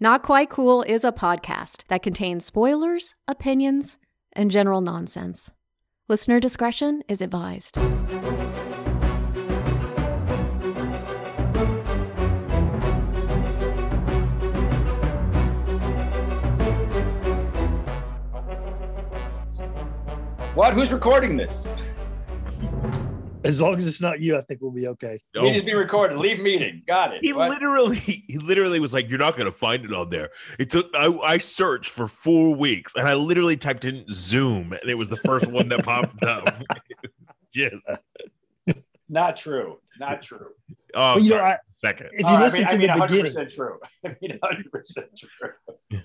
Not Quite Cool is a podcast that contains spoilers, opinions, and general nonsense. Listener discretion is advised. What? Who's recording this? As long as it's not you, I think we'll be okay. It needs to be recorded. Leave meeting. Got it. He What? literally, he literally was like, "You're not gonna find it on there." It took. I, I searched for four weeks, and I literally typed in Zoom, and it was the first one that popped up. Yes. Not true. Not true. Oh, Well, you know. I- Second. If you Oh, listen I mean, to I the mean, beginning, 100% true. I mean, 100% true.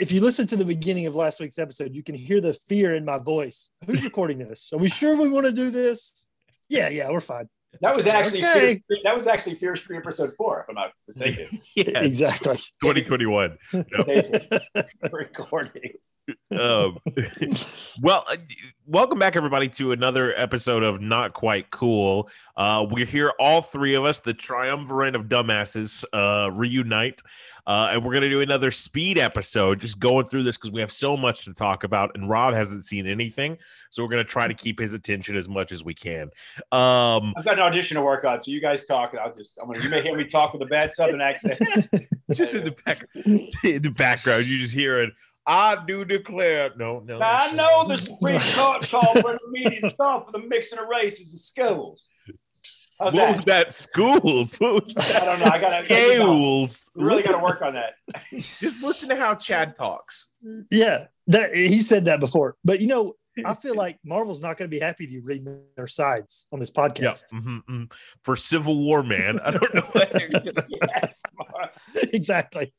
if you listen to the beginning of last week's episode, you can hear the fear in my voice. Who's recording this? Are we sure we want to do this? Yeah, yeah, we're fine. That was actually Okay. Fear, that was actually Fear Street episode four, if I'm not mistaken. Yeah. Exactly. 2021. Recording. Um, well, uh, welcome back, everybody, to another episode of Not Quite Cool. Uh, we're here, all three of us, the triumvirate of dumbasses, uh, reunite. Uh, and we're going to do another speed episode, just going through this because we have so much to talk about. And Rob hasn't seen anything. So we're going to try to keep his attention as much as we can. Um, I've got an audition to work on, so you guys talk, I'll just I'm gonna you may hear me talk with a bad southern accent. just in the, back, in the background, you just hear it. I do declare. No, no. Now, I know the Supreme Court called for an immediate stop for the mixing of races in schools. How's What that? was that? Schools? What was I that? don't know. I gotta, I gotta Schools. really Listen- got to work on that. Just listen to how Chad talks. Yeah, that he said that before. But you know, I feel like Marvel's not going to be happy with you reading their sides on this Yeah. podcast. mhm, mhm. For Civil War, man. I don't know. Yes, Mar- exactly.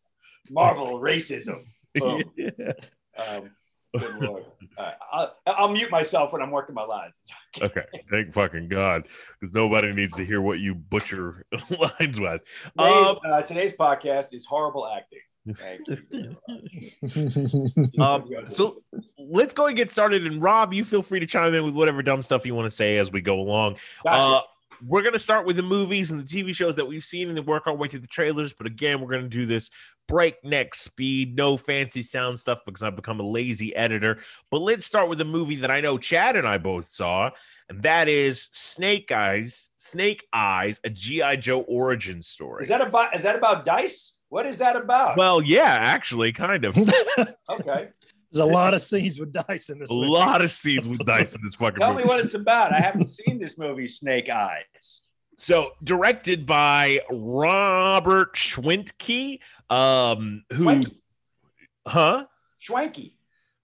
Marvel racism. Boom. Yeah. Um, good lord. Uh, I'll, I'll mute myself when I'm working my lines. Okay. Thank fucking God. Because nobody needs to hear what you butcher lines with. Today's, Um, uh, today's podcast is horrible acting. Thank you. um, so let's go and get started. And Rob, you feel free to chime in with whatever dumb stuff you want to say as we go along. Gotcha. Uh, we're going to start with the movies and the TV shows that we've seen and then work our way to the trailers. But again, we're going to do this breakneck speed, no fancy sound stuff because I've become a lazy editor. But let's start with a movie that I know Chad and I both saw, and that is Snake Eyes, Snake Eyes, a G.I. Joe origin story. is that about is that about dice? What is that about? well, yeah, actually, kind of. okay. There's a lot of scenes with dice in this. A movie. lot of scenes with dice in this fucking movie. Tell movie. me what it's about. I haven't seen this movie, Snake Eyes. So directed by Robert Schwentke, um, who, Schwanky. huh? Schwanky.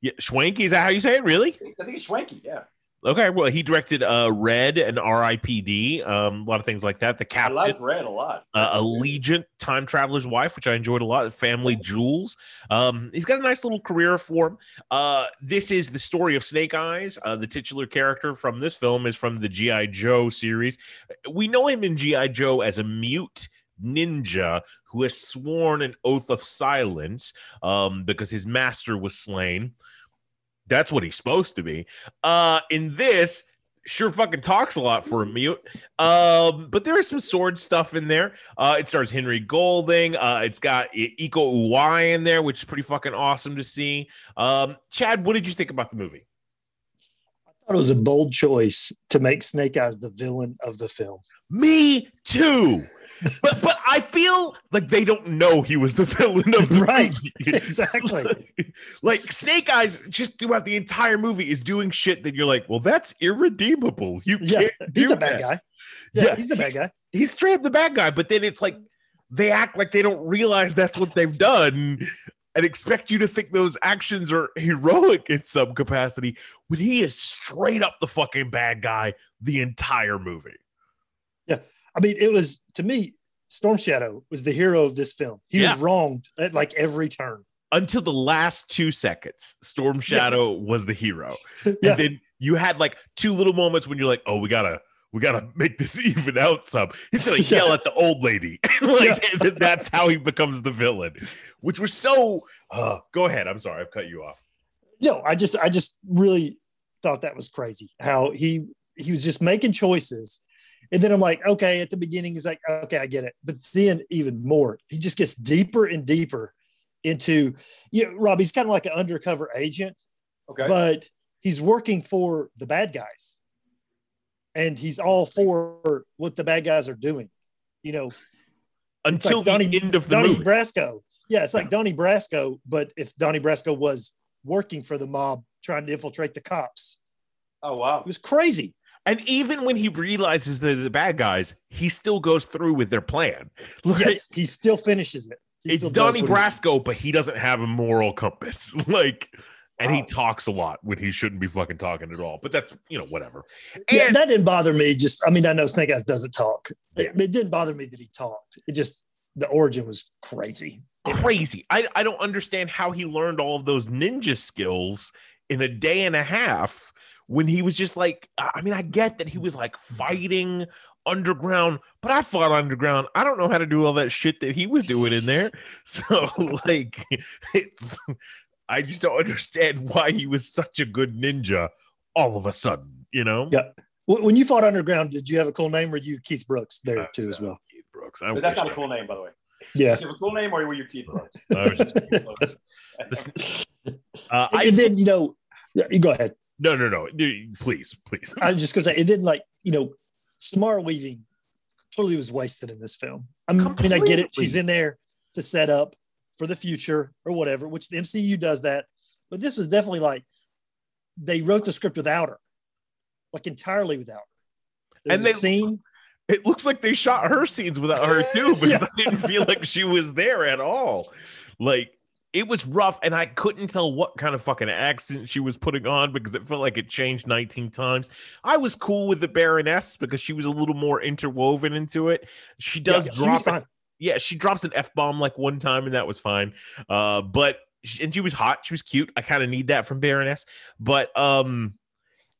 Yeah, Schwanke is that how you say it? Really? I think it's Schwanky. Yeah. Okay. Well, he directed uh, Red and R.I.P.D. Um, a lot of things like that. The I Captain, like Red a lot. uh, Allegiant, Time Traveler's Wife, which I enjoyed a lot. Family Jewels. Um, he's got a nice little career for him. Uh, this is the story of Snake Eyes. Uh, the titular character from this film is from the G.I. Joe series. We know him in G.I. Joe as a mute ninja who has sworn an oath of silence um, because his master was slain. That's what he's supposed to be. Uh, in this, sure fucking talks a lot for a mute. Um, but there is some sword stuff in there. Uh, it stars Henry Golding. Uh, it's got Iko Uwais in there, which is pretty fucking awesome to see. Um, Chad, what did you think about the movie? Thought it was a bold choice to make Snake Eyes the villain of the film. Me too. but but I feel like they don't know he was the villain of the Right. movie. Exactly. like Snake Eyes, just throughout the entire movie, is doing shit that you're like, well, that's irredeemable. You Yeah, can't. he's a bad that. guy. Yeah, Yeah. he's the bad guy. He's straight up the bad guy, but then it's like they act like they don't realize that's what they've done and expect you to think those actions are heroic in some capacity when he is straight up the fucking bad guy the entire movie. Yeah. I mean, it was to me, Storm Shadow was the hero of this film. He Yeah. was wronged at like every turn. Until the last two seconds, Storm Shadow was the hero. Yeah. And then you had like two little moments when you're like, oh, we gotta we gotta make this even out some. He's gonna Yeah. yell at the old lady. like Yeah. and that's how he becomes the villain. Which was so uh, go ahead. I'm sorry, I've cut you off. No, I just I just really thought that was crazy. How he he was just making choices. And then I'm like, okay, at the beginning, he's like, okay, I get it. But then even more, he just gets deeper and deeper into you know, Rob, he's kind of like an undercover agent, Okay. but he's working for the bad guys. And he's all for what the bad guys are doing. You know, Until like the Donnie- end of the Donnie movie. Brasco. Yeah, it's like Donnie Brasco, but if Donnie Brasco was working for the mob trying to infiltrate the cops. oh wow. It was crazy. and even when he realizes they're the bad guys, he still goes through with their plan. Like, Yes, he still finishes it. He it's still does Donnie Brasco, but he doesn't have a moral compass. like, and he talks a lot when he shouldn't be fucking talking at all. But that's you know whatever. Yeah, that didn't bother me. Just, I mean, I know Snake Eyes doesn't talk. It, it didn't bother me that he talked. It just, the origin was crazy. crazy. I I don't understand how he learned all of those ninja skills in a day and a half when he was just like. I mean, I get that he was like fighting underground, but I fought underground. I don't know how to do all that shit that he was doing in there. So like, it's. I just don't understand why he was such a good ninja all of a sudden. You know. Yeah. When you fought underground, did you have a cool name? Or were you Keith Brooks there too as well? Keith Brooks. I But that's not a cool name, by the way. Yeah. Did you have a cool name or were you Keith Brooks? I was just Keith Brooks. Uh, I, and then, you know, you go ahead. no, no, no. Please, please. I was just going to say, it didn't like, you know, Samara Weaving totally was wasted in this film. I mean, I mean, I get it. She's in there to set up for the future or whatever, which the MCU does that. But this was definitely like they wrote the script without her, like entirely without her. There's And they- scene. It looks like they shot her scenes without her too, because Yeah. I didn't feel like she was there at all. Like it was rough, and I couldn't tell what kind of fucking accent she was putting on because it felt like it changed 19 times. I was cool with the Baroness because she was a little more interwoven into it. She does Yeah, drop. Yeah, she drops an F bomb like one time, and that was fine. Uh, but and she was hot, she was cute. I kind of need that from Baroness, but um,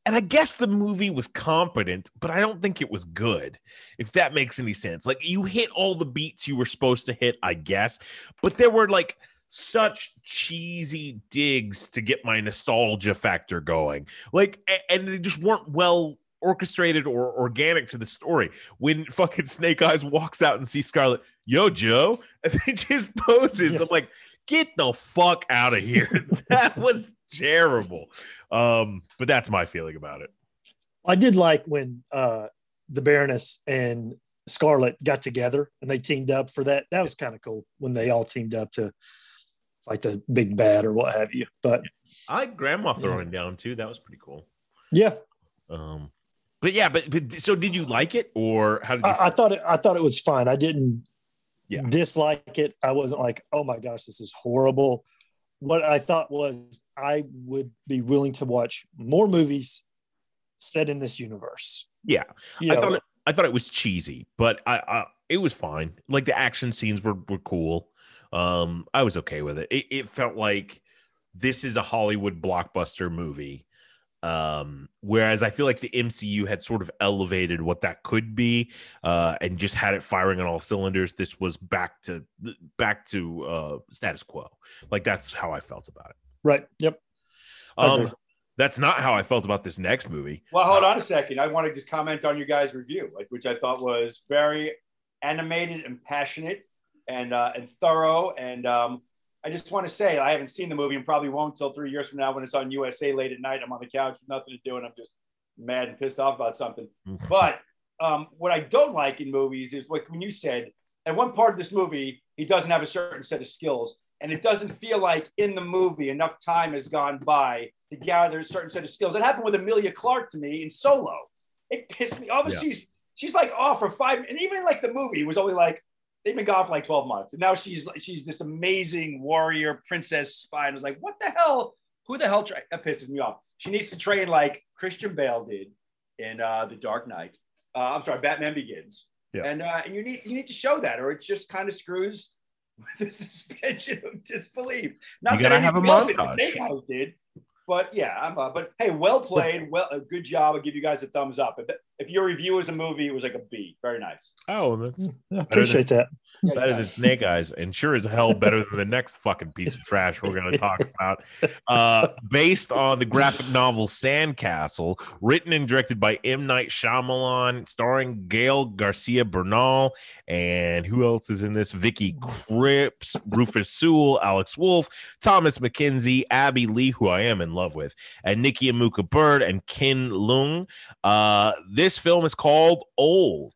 and I guess the movie was competent, but I don't think it was good. If that makes any sense, like you hit all the beats you were supposed to hit, I guess, but there were like such cheesy digs to get my nostalgia factor going, like, and they just weren't well orchestrated or organic to the story. When fucking Snake Eyes walks out and sees Scarlet, yo, Joe, and then just poses. Yeah. I'm like, get the fuck out of here. that was terrible. Um, but that's my feeling about it. I did like when uh, the Baroness and Scarlet got together and they teamed up for that. That was kind of cool when they all teamed up to fight the big bad or what have you. But I like Grandma throwing down too. That was pretty cool. yeah, Um, but yeah, but, but so did you like it or how did you? I, I thought it, I thought it was fine. I didn't Yeah. dislike it. I wasn't like, oh my gosh, this is horrible. What I thought was I would be willing to watch more movies set in this universe. yeah, You I know, thought it, I thought it was cheesy, but I, I it was fine. Like the action scenes were were cool. Um, I was okay with it. It, it felt like this is a Hollywood blockbuster movie. Um, whereas I feel like the MCU had sort of elevated what that could be, uh, and just had it firing on all cylinders. This was back to back to uh status quo. Like that's how I felt about it. right. Yep. Um, that's not how I felt about this next movie. Well, hold on a second. I want to just comment on your guys' review, like which I thought was very animated and passionate and uh, and thorough. And um, I just want to say I haven't seen the movie and probably won't until three years from now when it's on USA late at night. I'm on the couch with nothing to do and I'm just mad and pissed off about something. But um, what I don't like in movies is like when you said, at one part of this movie, he doesn't have a certain set of skills. And it doesn't feel like in the movie enough time has gone by to gather a certain set of skills. It happened with Emilia Clarke to me in Solo. It pissed me off. Yeah. She's she's like off for five, and even like the movie was only like they've been gone for like 12 months. And now she's she's this amazing warrior princess spy. And I was like, what the hell? Who the hell? Tra-? That pisses me off. She needs to train like Christian Bale did in uh, The Dark Knight. Uh, I'm sorry, Batman Begins. Yeah. And uh, and you need you need to show that, or it just kind of screws with the suspension of disbelief. Not You gotta that have a anything else that montage. the Big House did, but yeah, I'm. Uh, but hey, well played. Well, a good job. I'll give you guys a thumbs up. But if your review was a movie, it was like a B. Very nice. Oh, that's I appreciate that. Yeah, better than Snake Eyes, and sure as hell better than the next fucking piece of trash we're going to talk about. Uh, based on the graphic novel Sandcastle, written and directed by M. Night Shyamalan, starring Gael Garcia Bernal, and who else is in this? Vicky Krieps, Rufus Sewell, Alex Wolff, Thomas McKenzie, Abby Lee, who I am in love with, and Nikki Amuka Bird and Ken Leung. Uh, this film is called Old.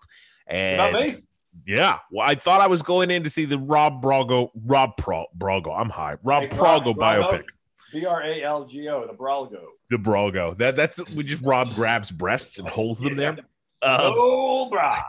And About me? yeah, well, I thought I was going in to see the Rob Brago, Rob Pro, Brago. I'm high. Rob Hey, Prago biopic. B R A L G O, the Bralgo. The Brago. That that's we just Rob grabs breasts and holds them there. Um, Oh, brah.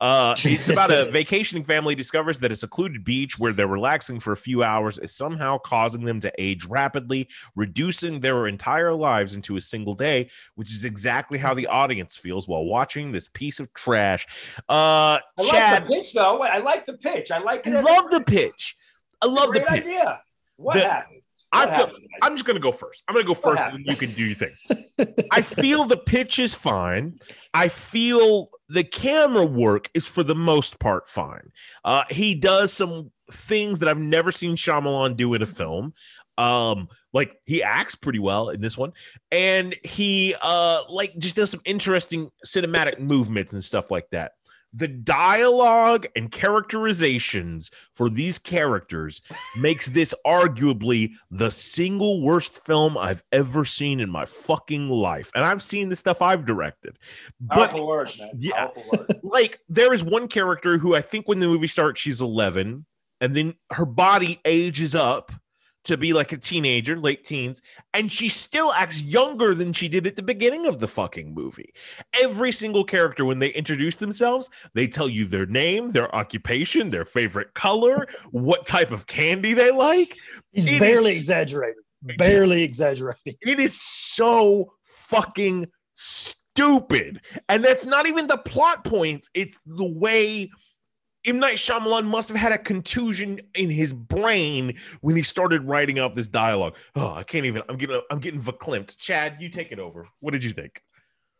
Uh, it's about a vacationing family discovers that a secluded beach where they're relaxing for a few hours is somehow causing them to age rapidly, reducing their entire lives into a single day, which is exactly how the audience feels while watching this piece of trash. Uh, I Chad, like the pitch, though. I like the pitch. I like I it. love the pitch. I love the pitch. idea. What The- happened? I feel, happened? I'm just gonna go first. I'm gonna go first, and then you can do your thing. I feel the pitch is fine. I feel the camera work is for the most part fine. Uh, he does some things that I've never seen Shyamalan do in a film. Um, like he acts pretty well in this one, and he uh like just does some interesting cinematic movements and stuff like that. The dialogue and characterizations for these characters makes this arguably the single worst film I've ever seen in my fucking life. And I've seen the stuff I've directed. But man. Yeah. Like there is one character who I think when the movie starts she's 11 and then her body ages up to be like a teenager, late teens, and she still acts younger than she did at the beginning of the fucking movie. Every single character, when they introduce themselves, they tell you their name, their occupation, their favorite color, what type of candy they like. He's It barely is- exaggerating. Barely exaggerating. It is so fucking stupid. And that's not even the plot points, it's the way M. Night Shyamalan must have had a contusion in his brain when he started writing out this dialogue. Oh, I can't even. I'm getting. I'm getting verklempt. Chad, you take it over. What did you think?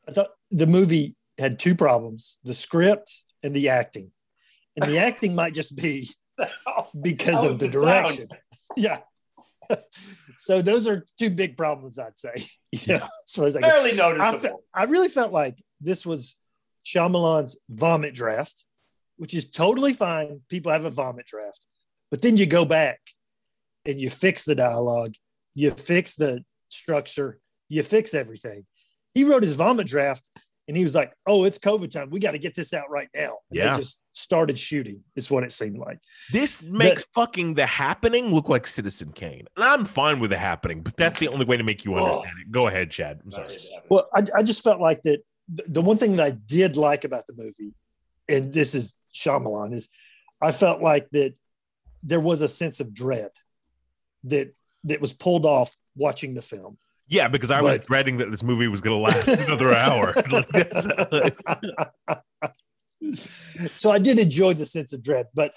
I thought the movie had two problems: the script and the acting. And the acting might just be because of the direction. Yeah. so those are two big problems, I'd say. You know, as far as I go. Barely I, fe- I really felt like this was Shyamalan's vomit draft, which is totally fine. People have a vomit draft, but then you go back and you fix the dialogue, you fix the structure, you fix everything. He wrote his vomit draft and he was like, "Oh, it's COVID time. We got to get this out right now." And Yeah. they just started shooting. Is what it seemed like. This makes fucking the happening look like Citizen Kane. And I'm fine with the happening, but that's the only way to make you Oh. understand it. Go ahead, Chad. I'm sorry. Well, I, I just felt like that. The one thing that I did like about the movie, and this is Shyamalan, is I felt like that there was a sense of dread that that was pulled off watching the film. Yeah, because I was dreading that this movie was going to last another hour. So I did enjoy the sense of dread, but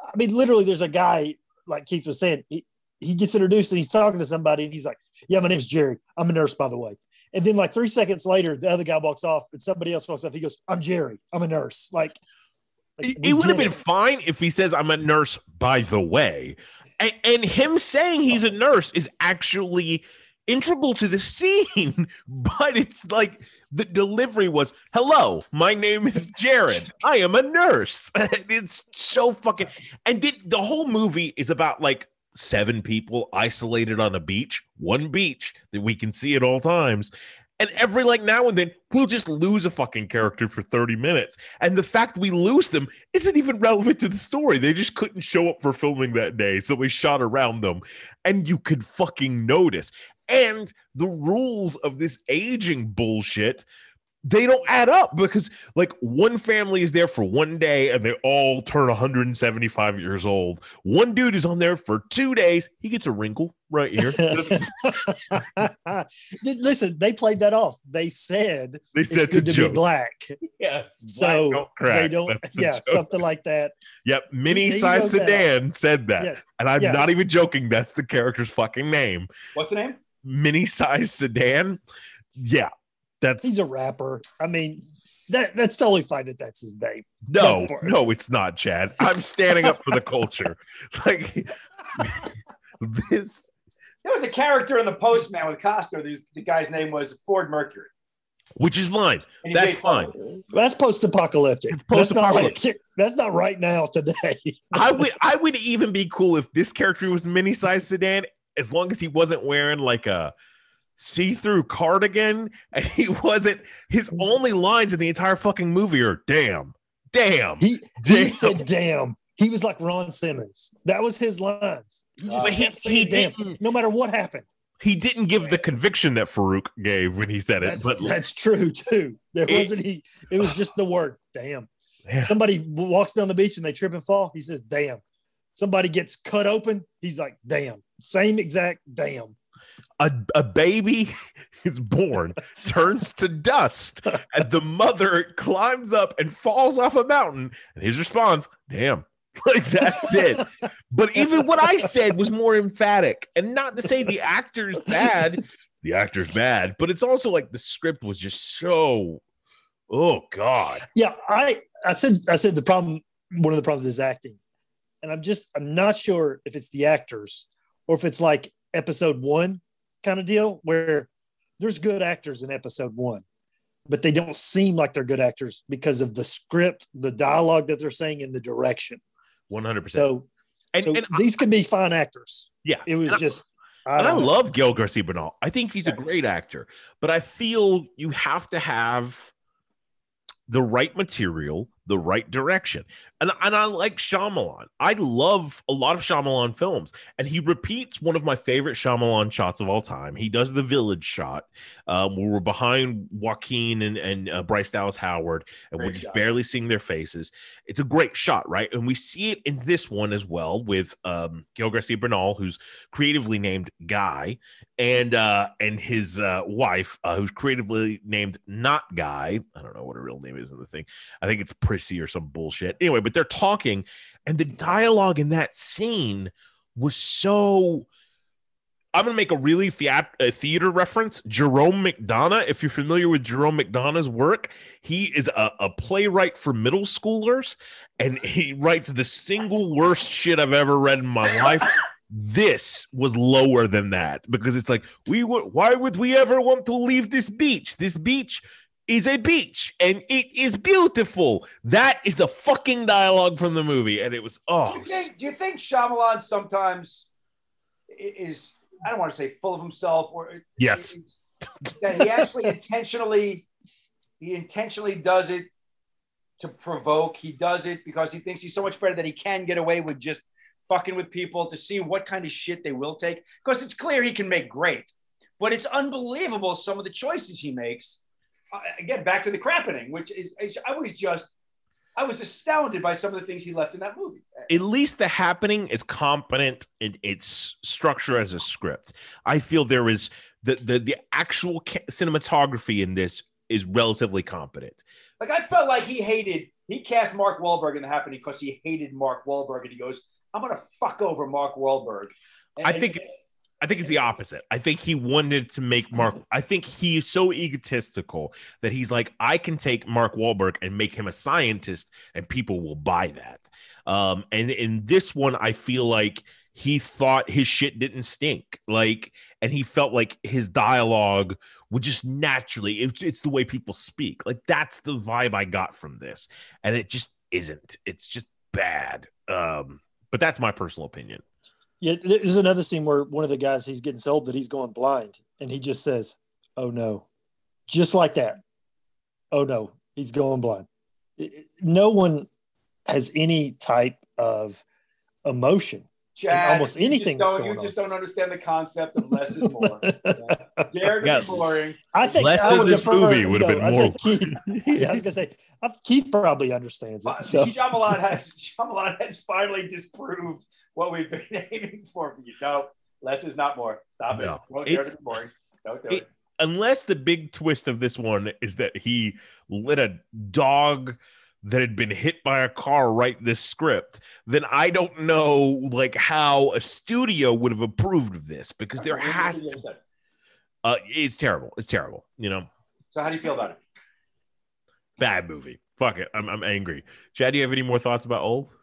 I mean, literally, there's a guy like Keith was saying. He, he gets introduced and he's talking to somebody, and he's like, "Yeah, my name's Jerry. I'm a nurse, by the way." And then, like three seconds later, the other guy walks off, and somebody else walks off. He goes, "I'm Jerry. I'm a nurse." Like, like, it, would have been fine if he says, I'm a nurse, by the way. And, and him saying he's a nurse is actually integral to the scene. But it's like the delivery was, Hello, my name is Jared. I am a nurse. it's so fucking. And did, the whole movie is about like seven people isolated on a beach, one beach that we can see at all times. And every like now and then, we'll just lose a fucking character for 30 minutes. And the fact we lose them isn't even relevant to the story. They just couldn't show up for filming that day. So we shot around them. And you could fucking notice. And the rules of this aging bullshit, they don't add up because like one family is there for one day and they all turn 175 years old. One dude is on there for two days. He gets a wrinkle right here. Listen, they played that off. They said They said it's good to joke. be black. Yes. So black crack. they don't, That's the yeah, joke. something like that. Yep. Mini He- he size wrote that sedan said that. Yeah. And I'm Yeah. not even joking. That's the character's fucking name. What's the name? Mini size sedan. Yeah. That's He's a rapper. I mean, that that's totally fine that that's his name. no, Go for it. no, it's not, Chad. I'm standing up for the culture. Like this There was a character in the Postman with Costner. There's, the guy's name was Ford Mercury. which is fine. That's made fun fine. of it. That's post-apocalyptic. It's That's not like post-apocalyptic. that's not right now today. I would I would even be cool if this character was mini-sized sedan as long as he wasn't wearing like a see-through cardigan and he wasn't his mm. only lines in the entire fucking movie are damn damn He damn he said, "Damn." He was like Ron Simmons. That was his lines. He just But he, he "damn," didn't no matter what happened. he didn't give the conviction that Faarooq gave when he said it That's, but that's true too. There It- wasn't he. It was just the word "damn." Yeah. Somebody walks down the beach and they trip and fall. He says "damn." Somebody gets cut open. He's like "damn." Same exact "damn." A, a baby is born, turns to dust, and the mother climbs up and falls off a mountain. And his response, damn. Like that's it. But even what I said was more emphatic. And not to say the actor's bad. The actor's bad, but it's also like the script was just so oh God. Yeah, I I said I said the problem. One of the problems is acting, and I'm just I'm not sure if it's the actors or if it's like episode one kind of deal where there's good actors in episode one, but they don't seem like they're good actors because of the script, the dialogue that they're saying, and the direction. 100%. So, and, so and, I, these could be fine actors. yeah. It was just. I, and I love Gael Garcia Bernal. I think he's a great actor, but I feel you have to have the right material, the right direction. And, and I like Shyamalan. I love a lot of Shyamalan films, and he repeats one of my favorite Shyamalan shots of all time. He does the village shot um, where we're behind Joaquin and, and uh, Bryce Dallas Howard, and we're just shot. barely seeing their faces. It's a great shot, right? And we see it in this one as well with um, Gael Garcia Bernal, who's creatively named Guy, and uh, and his uh, wife, uh, who's creatively named Not Guy. I don't know what her real name is in the thing. I think it's Or some bullshit. Anyway, but they're talking, and the dialogue in that scene was so. I'm gonna make a really theat- a theater reference. Jerome McDonough, if you're familiar with Jerome McDonough's work, he is a, a playwright for middle schoolers, and he writes the single worst shit I've ever read in my life. This was lower than that because it's like we would. Why would we ever want to leave this beach? This beach is a beach and it is beautiful. That is the fucking dialogue from the movie, and it was oh, Do oh you think, do you think Shyamalan sometimes is, I don't want to say full of himself or Yes. that he actually intentionally, he intentionally does it to provoke. He does it because he thinks he's so much better that he can get away with just fucking with people to see what kind of shit they will take. Because it's clear he can make great, but it's unbelievable some of the choices he makes. Uh, again, back to the crappening, which is, is I was just, I was astounded by some of the things he left in that movie. at least the happening is competent in its structure as a script. I feel there is the the the actual ca- cinematography in this is relatively competent. Like I felt like he hated. He cast Mark Wahlberg in the happening because he hated Mark Wahlberg, and he goes, "I'm gonna fuck over Mark Wahlberg." And- I and- think it's I think it's the opposite. I think he wanted to make Mark. I think he is so egotistical that he's like, I can take Mark Wahlberg and make him a scientist, and people will buy that. Um, and in this one, I feel like he thought his shit didn't stink, like, and he felt like his dialogue would just naturally. It's it's the way people speak. Like that's the vibe I got from this, and it just isn't. It's just bad. Um, but that's my personal opinion. Yeah, there's another scene where one of the guys he's getting sold that he's going blind, and he just says, "Oh no," just like that. Oh no, he's going blind. No one has any type of emotion. Chad, almost you anything Just don't, going you on. just don't understand the concept of less is more. Dare to Yeah. be boring. I think Less I of would this defer- movie would have been more. Keith, yeah, I was gonna say Keith probably understands But it. So Shyamalan has Shyamalan has finally disproved what we've been aiming for you. No, less is not more. Stop No. it. Won't dare It's- to be boring. Don't do it- it. unless the big twist of this one is that he lit a dog that had been hit by a car write this script, then I don't know like how a studio would have approved of this because there has to. Uh, it's terrible. It's terrible. You know. So how do you feel about it? Bad movie. Fuck it. I'm, I'm angry. Chad, do you have any more thoughts about old?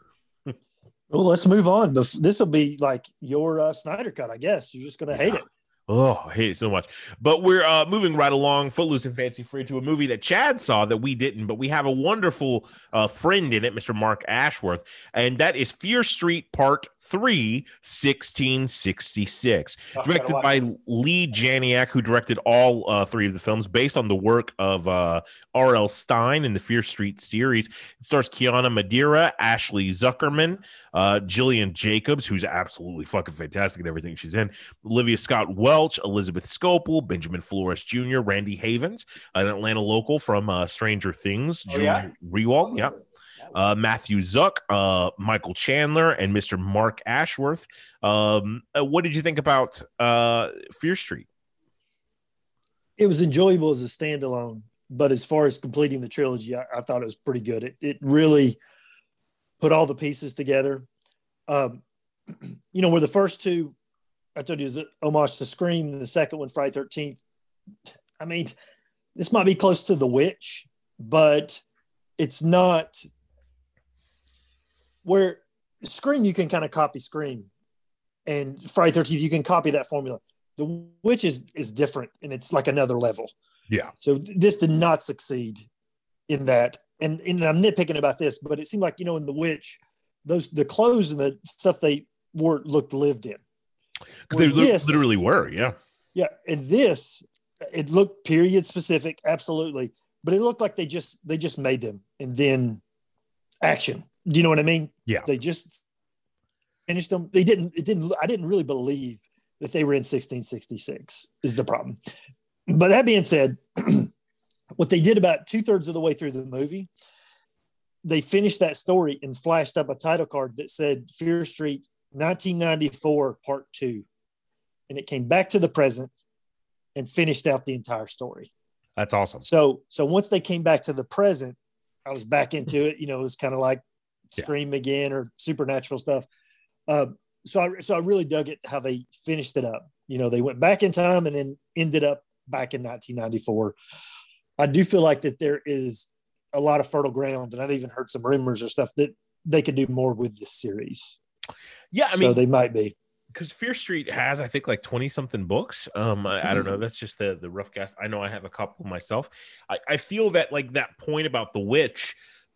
Well, let's move on. This will be like your uh, Snyder cut, I guess. You're just going to hate it. Oh, I hate it so much. But we're uh, moving right along, Footloose and Fancy Free, to a movie that Chad saw that we didn't, but we have a wonderful uh, friend in it, Mr. Mark Ashworth, and that is Fear Street Part 3, 1666. Oh, directed by Leigh Janiak, who directed all uh, three of the films based on the work of uh, R.L. Stine in the Fear Street series. It stars Kiana Madeira, Ashley Zuckerman, uh, Gillian Jacobs, who's absolutely fucking fantastic in everything she's in, Olivia Scott Welch, Elizabeth Scopel, Benjamin Flores Jr., Randy Havens, an Atlanta local from uh, Stranger Things, oh, Junior yeah? Rewald, yeah. Uh, Matthew Zuk, uh, Michael Chandler, and Mr. Mark Ashworth. Um, uh, what did you think about uh, Fear Street? It was enjoyable as a standalone, but as far as completing the trilogy, I, I thought it was pretty good. It, it really put all the pieces together. Um, you know, where the first two, I told you, is homage to Scream, the second one, Friday 13th. I mean, this might be close to The Witch, but it's not where Scream, you can kind of copy Scream, and Friday 13th, you can copy that formula. The Witch is, is different and it's like another level. Yeah. So this did not succeed in that and, and I'm nitpicking about this, but it seemed like you know in The Witch, those the clothes and the stuff they wore looked lived in. Because they this, literally were, yeah. Yeah, and this it looked period specific, absolutely, but it looked like they just they just made them and then action. Do you know what I mean? Yeah. They just finished them. They didn't. It didn't. I didn't really believe that they were in 1666. Is the problem. But that being said, what they did about two thirds of the way through the movie, they finished that story and flashed up a title card that said Fear Street 1994 Part Two. And it came back to the present and finished out the entire story. That's awesome. So, so once they came back to the present, I was back into it. You know, it was kind of like Scream yeah. again or supernatural stuff. Um, so I so I really dug it how they finished it up. You know, they went back in time and then ended up back in 1994. I do feel like that there is a lot of fertile ground, and I've even heard some rumors or stuff that they could do more with this series. Yeah, I so mean, they might be because Fear Street has, I think, like twenty something books. Um, I, I, don't know. That's just the the rough guess. I know I have a couple myself. I, I feel that like that point about the witch.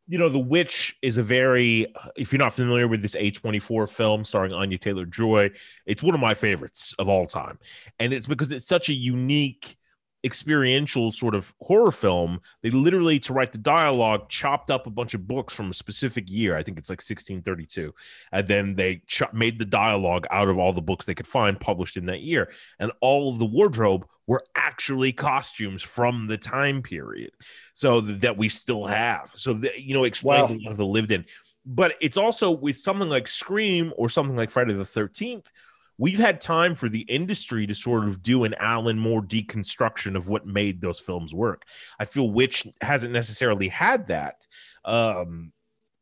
You know, The Witch is a very, if you're not familiar with this A24 film starring Anya Taylor Joy, it's one of my favorites of all time. And it's because it's such a unique experiential sort of horror film, they literally to write the dialogue chopped up a bunch of books from a specific year. I think it's like 1632, and then they made the dialogue out of all the books they could find published in that year, and all of the wardrobe were actually costumes from the time period, so th- that we still have. So the, you know, explains wow. a lot of the lived in. But it's also with something like Scream or something like Friday the Thirteenth we've had time for the industry to sort of do an Alan Moore deconstruction of what made those films work. I feel Witch hasn't necessarily had that. Um,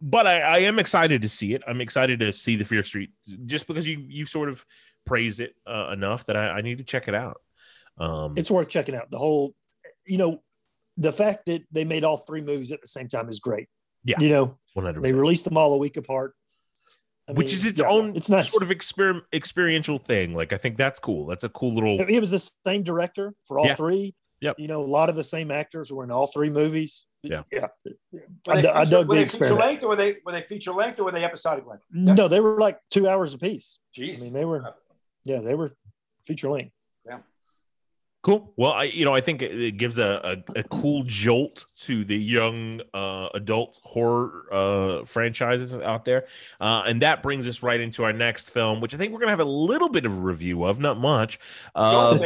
but I, I, am excited to see it. I'm excited to see the Fear Street just because you you sort of praised it uh, enough that I, I, need to check it out. Um, it's worth checking out. The whole, you know, the fact that they made all three movies at the same time is great. Yeah, you know, 100%. they released them all a week apart. I which is its yeah, own it's not sort of exper- experiential thing. Like I think that's cool. That's a cool little. It was the same director for all yeah. three. Yep. You know, a lot of the same actors were in all three movies. Yeah. Yeah. I, feature, I, dug were the they feature length or were they were they feature length or were they episodic length? Yeah. No, they were like two hours a piece. Jeez. I mean, they were. Yeah, they were feature length. Cool. Well, I you know I think it gives a, a, a cool jolt to the young uh, adult horror uh, franchises out there, uh, and that brings us right into our next film, which I think we're gonna have a little bit of a review of, not much. Uh,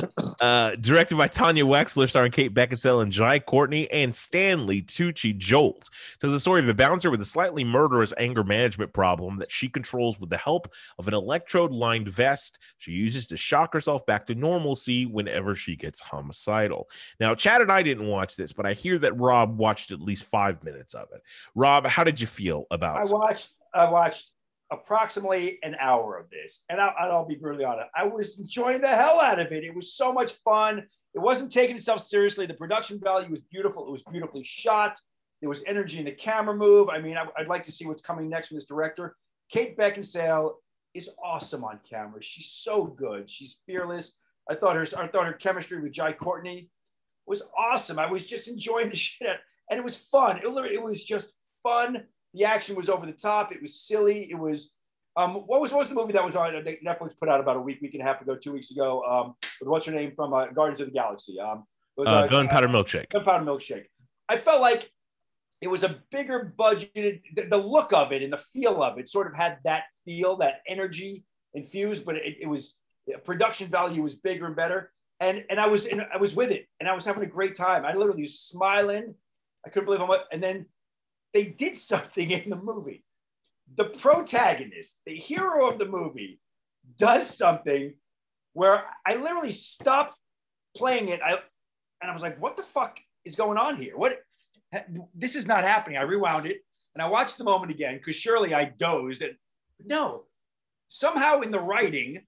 uh, directed by Tanya Wexler, starring Kate Beckinsale and Jai Courtney and Stanley Tucci. Jolt tells the story of a bouncer with a slightly murderous anger management problem that she controls with the help of an electrode-lined vest she uses to shock herself back to normalcy whenever she gets homicidal. Now, Chad and I didn't watch this, but I hear that Rob watched at least five minutes of it. Rob, how did you feel about? I watched. I watched approximately an hour of this, and I, will be brutally honest. I was enjoying the hell out of it. It was so much fun. it wasn't taking itself seriously. The production value was beautiful. It was beautifully shot. There was energy in the camera move. I mean, I, would like to see what's coming next from this director. Kate Beckinsale is awesome on camera. She's so good. She's fearless. I thought her, I thought her chemistry with Jai Courtney was awesome. I was just enjoying the shit, and it was fun. It, it was just fun. The action was over the top. It was silly. It was um, what was what was the movie that was on Netflix put out about a week, week and a half ago, two weeks ago? Um, what's her name from uh, Guardians of the Galaxy? Um, was, uh, uh, Gunpowder Milkshake. Gunpowder Milkshake. I felt like it was a bigger budgeted. The, the, look of it and the feel of it sort of had that feel, that energy infused, but it, it was production value was bigger and better. And and I was I was with it, and I was having a great time. I literally was smiling. I couldn't believe how much. And then they did something in the movie the protagonist, the hero of the movie, does something where I literally stopped playing it. I and I was like, what the fuck is going on here? What this is not happening. I rewound it and I watched the moment again because surely I dozed and no, somehow in the writing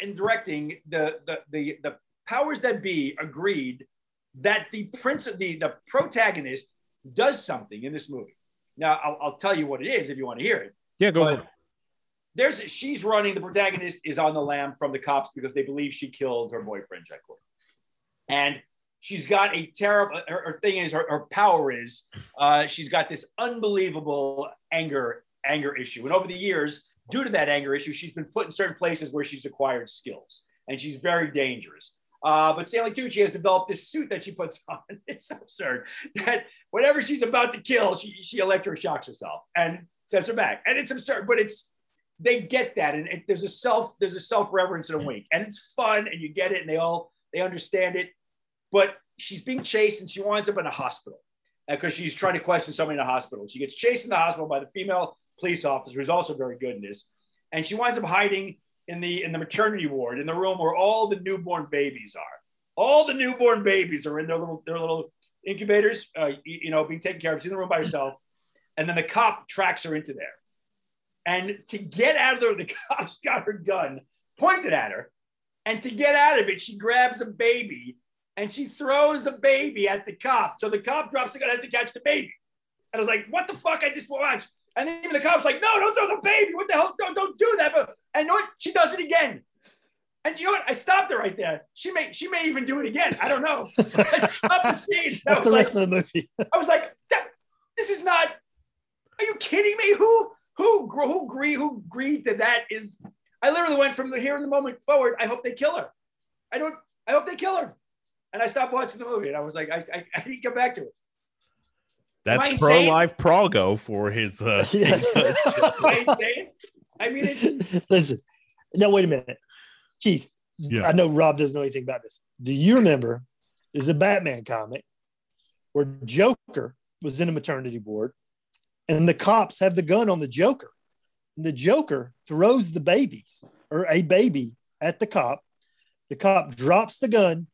and directing, the the the, the powers that be agreed that the prince the, the protagonist does something in this movie. Now, I'll, I'll, tell you what it is if you want to hear it. Yeah, go but for it. There's she's running. The protagonist is on the lam from the cops because they believe she killed her boyfriend, Jack Courtney. And she's got a terrible. Her, her thing is her, her power is uh, she's got this unbelievable anger anger issue, and over the years, due to that anger issue, she's been put in certain places where she's acquired skills, and she's very dangerous. Uh, but Stanley Tucci has developed this suit that she puts on. It's absurd that whenever she's about to kill, she, she electroshocks herself and sends her back. And it's absurd, but it's they get that, and it, there's a self there's a self reverence and a wink, and it's fun, and you get it, and they all they understand it. But she's being chased, and she winds up in a hospital because uh, she's trying to question somebody in a hospital. She gets chased in the hospital by the female police officer, who's also very good in this, and she winds up hiding in the in the maternity ward in the room where all the newborn babies are. All the newborn babies are in their little their little incubators, uh, you know, being taken care of. She's in the room by herself, and then the cop tracks her into there. And to get out of there, the cop's got her gun pointed at her, and to get out of it, she grabs a baby and she throws the baby at the cop. So the cop drops the gun, has to catch the baby. And I was like, "What the fuck? I just watched." And then even the cop's like, no, don't throw the baby. What the hell? Don't, don't do that. But and you know what? She does it again. And you know what? I stopped her right there. She may she may even do it again. I don't know. I the scene. That's the like, rest of the movie. I was like, this is not. Are you kidding me? Who who who agree who agreed to that? Is I literally went from the here in the moment forward. I hope they kill her. I don't. I hope they kill her. And I stopped watching the movie, and I was like, I I, I need to get back to it. That's pro life Prago for his. Uh, yeah. I mean, it's... listen. No, wait a minute, Keith. Yeah. I know Rob doesn't know anything about this. Do you remember? Is a Batman comic where Joker was in a maternity ward, and the cops have the gun on the Joker, and the Joker throws the babies or a baby at the cop. The cop drops the gun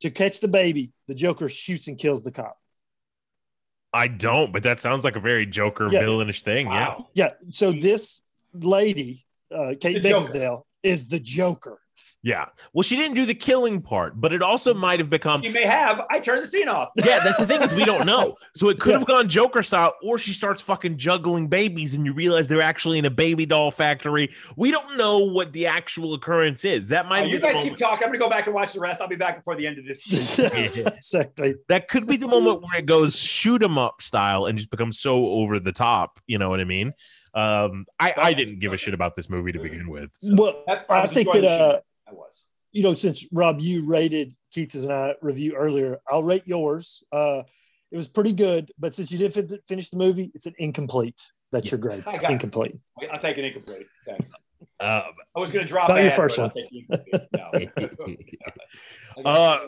to catch the baby. The Joker shoots and kills the cop. I don't, but that sounds like a very Joker yeah. villainish thing. Wow. Yeah. Yeah. So this lady, uh, Kate Beckinsale, is the Joker. Yeah. Well, she didn't do the killing part, but it also might have become. You may have. I turned the scene off. Yeah, that's the thing is we don't know. So it could yeah. have gone Joker style, or she starts fucking juggling babies, and you realize they're actually in a baby doll factory. We don't know what the actual occurrence is. That might. Oh, you guys keep talking. I'm gonna go back and watch the rest. I'll be back before the end of this. exactly. That could be the moment where it goes shoot 'em up style and just becomes so over the top. You know what I mean? Um, I, I didn't give a shit about this movie to begin with. So. Well, I think that uh, I was. You know, since Rob, you rated Keith's and I review earlier, I'll rate yours. Uh, it was pretty good, but since you didn't finish the movie, it's an incomplete. That's yeah. your grade. Incomplete. I'll take an incomplete. Okay. Um, I was going to drop. Not your first one. uh,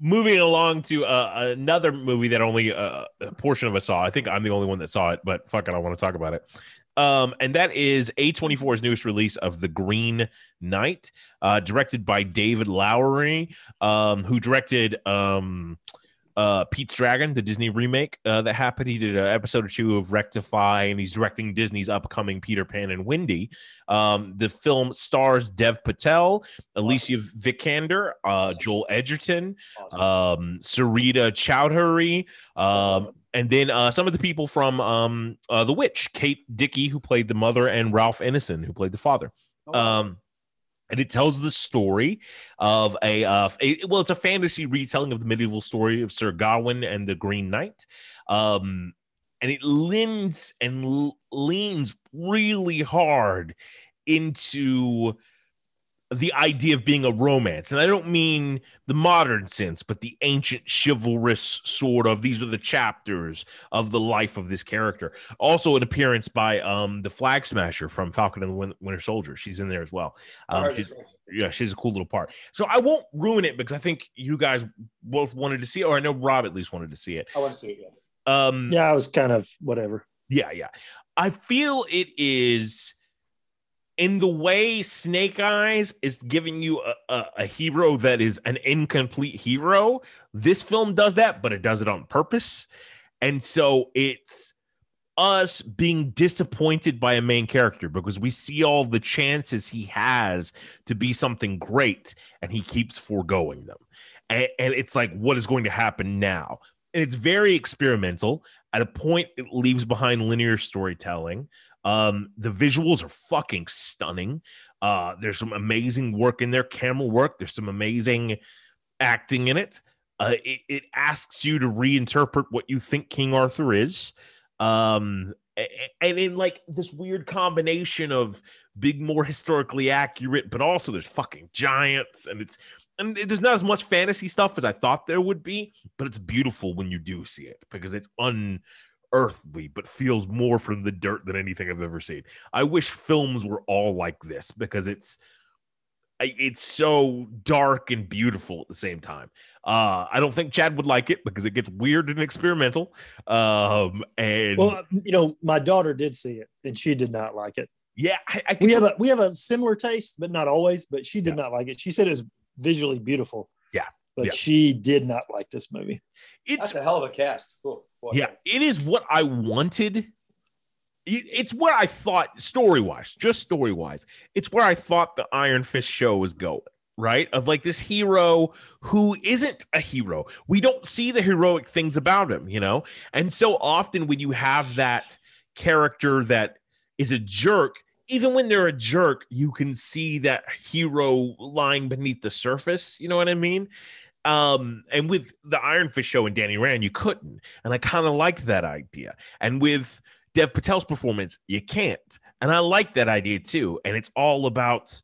moving along to uh, another movie that only uh, a portion of us saw. I think I'm the only one that saw it, but fuck it, I want to talk about it. Um, and that is A24's newest release of The Green Knight, uh, directed by David Lowery, um, who directed um, uh, Pete's Dragon, the Disney remake uh, that happened. He did an episode or two of Rectify, and he's directing Disney's upcoming Peter Pan and Wendy. Um, the film stars Dev Patel, Alicia Vikander, uh, Joel Edgerton, um, Sarita Choudhury, um, and then uh, some of the people from um, uh, The Witch, Kate Dickie, who played the mother, and Ralph Ineson, who played the father. Oh, Um, and it tells the story of a, uh, a well, it's a fantasy retelling of the medieval story of Sir Gawain and the Green Knight. Um, and it lends and l- leans really hard into the idea of being a romance. And I don't mean the modern sense, but the ancient chivalrous sort of these are the chapters of the life of this character. Also, an appearance by um the flag smasher from Falcon and the Winter Soldier. She's in there as well. Um, she's- yeah, she's a cool little part. So I won't ruin it because I think you guys both wanted to see it, or I know Rob at least wanted to see it. I want to see it. Yeah. Um, Yeah, I was kind of whatever. yeah, yeah. I feel it is in the way Snake Eyes is giving you a, a, a hero that is an incomplete hero. This film does that, but it does it on purpose. And so it's us being disappointed by a main character because we see all the chances he has to be something great and he keeps foregoing them. And, and it's like, what is going to happen now? And it's very experimental. At a point, it leaves behind linear storytelling. Um, the visuals are fucking stunning. Uh, there's some amazing work in there, camera work. There's some amazing acting in it. Uh, it, it asks you to reinterpret what you think King Arthur is. Um, and in like this weird combination of being more historically accurate, but also there's fucking giants, and it's and there's not as much fantasy stuff as I thought there would be, but it's beautiful when you do see it because it's unearthly, but feels more from the dirt than anything I've ever seen. I wish films were all like this because it's it's so dark and beautiful at the same time. Uh, I don't think Chad would like it because it gets weird and experimental. Um, and Well, you know, my daughter did see it and she did not like it. yeah, I, I We have a we have a similar taste, but not always. But she did not like it. She said it was visually beautiful. Yeah. But Yeah. she did not like this movie. it's That's a hell of a cast. Cool. Yeah, it is what I wanted. It's where I thought story wise, just story wise, it's where I thought the Iron Fist show was going. Right of like this hero who isn't a hero. We don't see the heroic things about him, you know. And so often when you have that character that is a jerk, even when they're a jerk, you can see that hero lying beneath the surface. You know what I mean? Um, and with the Iron Fist show and Danny Rand, you couldn't. And I kind of liked that idea. And with Dev Patel's performance, you can't. And I like that idea too. And it's all about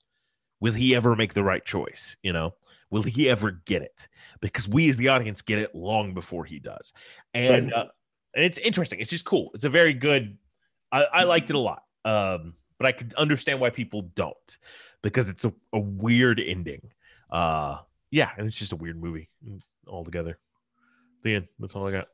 will he ever make the right choice? You know, will he ever get it? Because we as the audience get it long before he does. And, uh, and it's interesting. It's just cool. It's a very good, I, I liked it a lot. Um, but I could understand why people don't because it's a, a weird ending. Uh, yeah, and it's just a weird movie altogether. The end. That's all I got.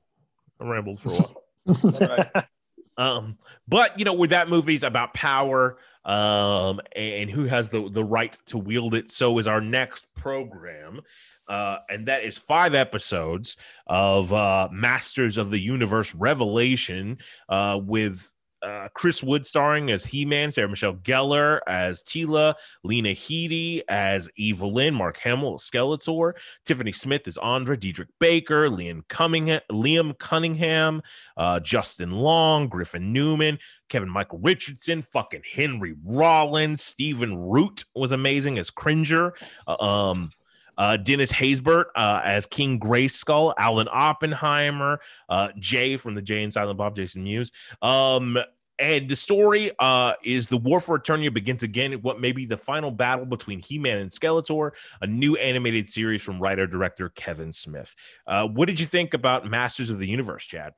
I rambled for a while. right. Um, but you know, with that movie's about power, um, and who has the the right to wield it. So is our next program, uh, and that is five episodes of uh, Masters of the Universe Revelation, uh, with. Uh, Chris Wood starring as He-Man, Sarah Michelle Gellar as Teela, Lena Headey as Evil-Lyn, Mark Hamill as Skeletor, Tiffany Smith as Andra, Diedrich Bader, Liam Cunningham, Liam Cunningham, uh, Justin Long, Griffin Newman, Kevin Michael Richardson, fucking Henry Rollins, Stephen Root was amazing as Cringer, uh, um, uh, Dennis Haysbert uh, as King Grayskull, Alan Oppenheimer, uh, Jay from the Jay and Silent Bob, Jason Mewes. Um, and the story uh, is the War for Eternia begins again at what may be the final battle between He-Man and Skeletor, a new animated series from writer-director Kevin Smith. Uh, what did you think about Masters of the Universe, Chad?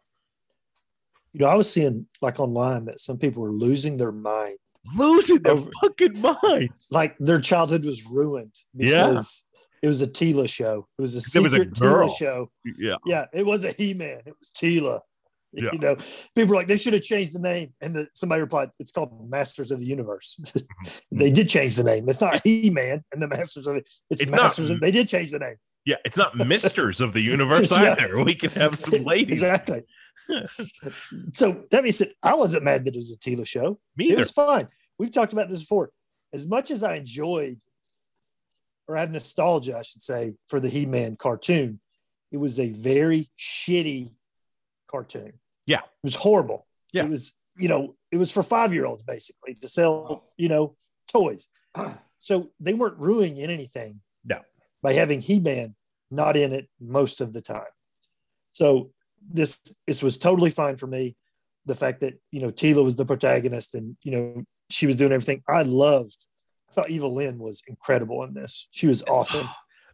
You know, I was seeing like online that some people were losing their mind. Losing their Over- fucking minds. Like their childhood was ruined Yeah. because it was a Teela show. It was a There was a secret girl. Teela show. Yeah. Yeah, it was a He-Man. It was Teela. Yeah. You know, people were like, they should have changed the name. And the, somebody replied, it's called Masters of the Universe. Mm-hmm. they did change the name. It's not He-Man and the Masters of it. It's, It's not. Masters. Of, they did change the name. Yeah, it's not misters of the universe Yeah. either. We can have some ladies. exactly. so that means that I wasn't mad that it was a Teela show. Me either. It was fine. We've talked about this before. As much as I enjoyed or had nostalgia, I should say, for the He-Man cartoon, it was a very shitty cartoon. Yeah. It was horrible. Yeah. It was, you know, it was for five-year-olds basically to sell, you know, toys. So they weren't ruining anything No. by having He-Man not in it most of the time. So this this was totally fine for me. The fact that you know Teela was the protagonist and you know she was doing everything. I loved. I thought Evil-Lyn was incredible in this. She was awesome.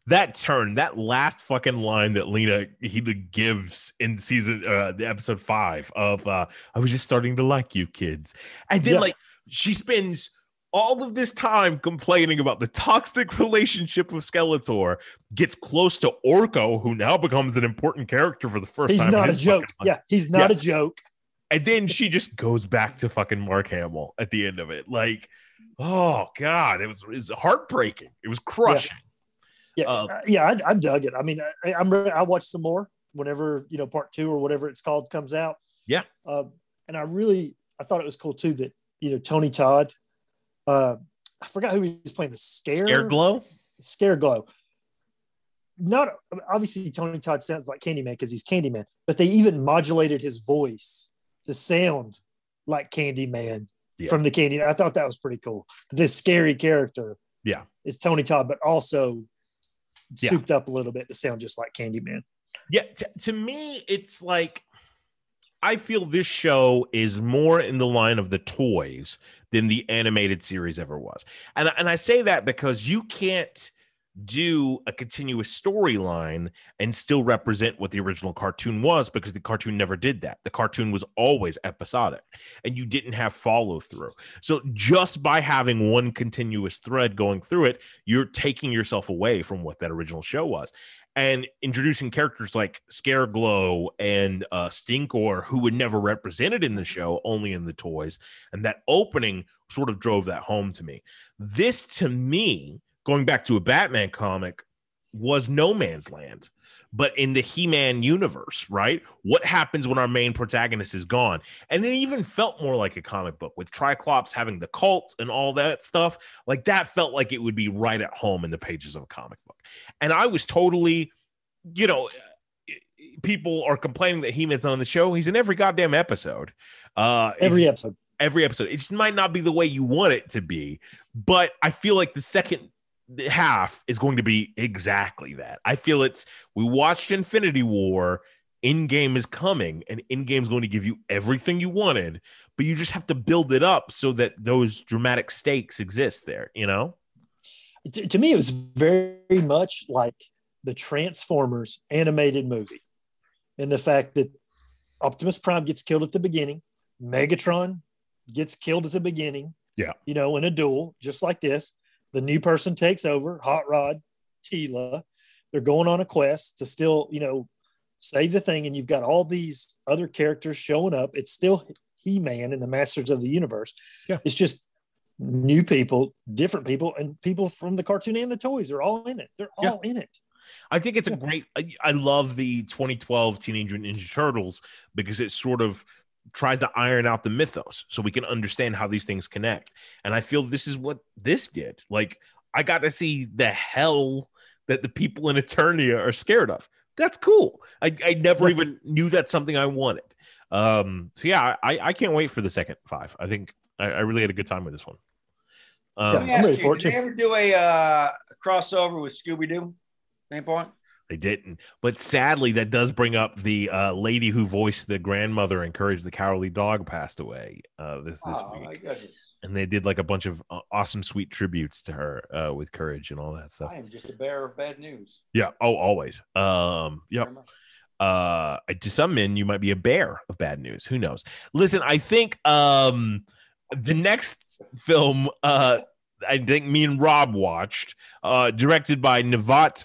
that turn, that last fucking line that Lena Headey gives in season uh the episode five of uh I was just starting to like you kids. And then Yeah. like she spends all of this time complaining about the toxic relationship with Skeletor, gets close to Orko, who now becomes an important character for the first He's time. in not a joke. life. Yeah, he's not Yeah. a joke. And then she just goes back to fucking Mark Hamill at the end of it. Like, oh god, it was it was heartbreaking. It was crushing. Yeah, Uh, uh, yeah, I, I dug it. I mean, I, I'm ready. I watched some more whenever you know part two or whatever it's called comes out. Yeah. uh, and I really I thought it was cool too that you know Tony Todd. Uh, I forgot who he was playing. The scare Scare glow. Scare Glow. Not obviously Tony Todd sounds like Candyman because he's Candyman, but they even modulated his voice to sound like Candyman Yeah. from the Candy. I thought that was pretty cool. This scary character, Yeah. is Tony Todd, but also Yeah. souped up a little bit to sound just like Candyman. Yeah, t- to me, it's like I feel this show is more in the line of the toys than the animated series ever was, and and I say that because you can't do a continuous storyline and still represent what the original cartoon was because the cartoon never did that. The cartoon was always episodic and you didn't have follow through. So just by having one continuous thread going through it, you're taking yourself away from what that original show was and introducing characters like Scareglow and uh, Stinkor, who were never represented in the show, only in the toys. And that opening sort of drove that home to me. This, to me, going back to a Batman comic, was No Man's Land. But in the He Man universe, right? What happens when our main protagonist is gone? And it even felt more like a comic book with Triclops having the cult and all that stuff. Like that felt like it would be right at home in the pages of a comic book and I was totally, you know, people are complaining that He-Man's not on the show. He's in every goddamn episode. Uh, Every episode. every episode. It just might not be the way you want it to be, but I feel like the second half is going to be exactly that. I feel it's we watched Infinity War. Endgame is coming, and Endgame is going to give you everything you wanted, but you just have to build it up so that those dramatic stakes exist there. You know? To, to me, it was very much like the Transformers animated movie, and the fact that Optimus Prime gets killed at the beginning, Megatron gets killed at the beginning. Yeah. you know, in a duel, just like this. The new person takes over, Hot Rod, Teela. They're going on a quest to still, you know, save the thing, and you've got all these other characters showing up. It's still He-Man and the Masters of the Universe. Yeah. it's just new people, different people, and people from the cartoon and the toys are all in it. They're Yeah. all in it. I think it's a great. I, I love the 2012 Teenage Mutant Ninja Turtles because it sort of tries to iron out the mythos so we can understand how these things connect. And I feel this is what this did. Like I got to see the hell that the people in Eternia are scared of. That's cool. I, I never even knew that's something I wanted. Um, so yeah, I, I can't wait for the second five. I think I, I really had a good time with this one. Um, Let me I'm ask ready you, for it, did they ever do a uh, crossover with Scooby Doo? Any point? They didn't. But sadly, that does bring up the uh, lady who voiced the grandmother in Courage the Cowardly Dog passed away uh, this this Oh my week, and they did like a bunch of uh, awesome, sweet tributes to her uh, with Courage and all that stuff. I am just a bearer of bad news. Yeah. Oh, always. Um. Yep. Uh to some men you might be a bear of bad news who knows listen i think um the next film uh i think me and rob watched uh directed by Navot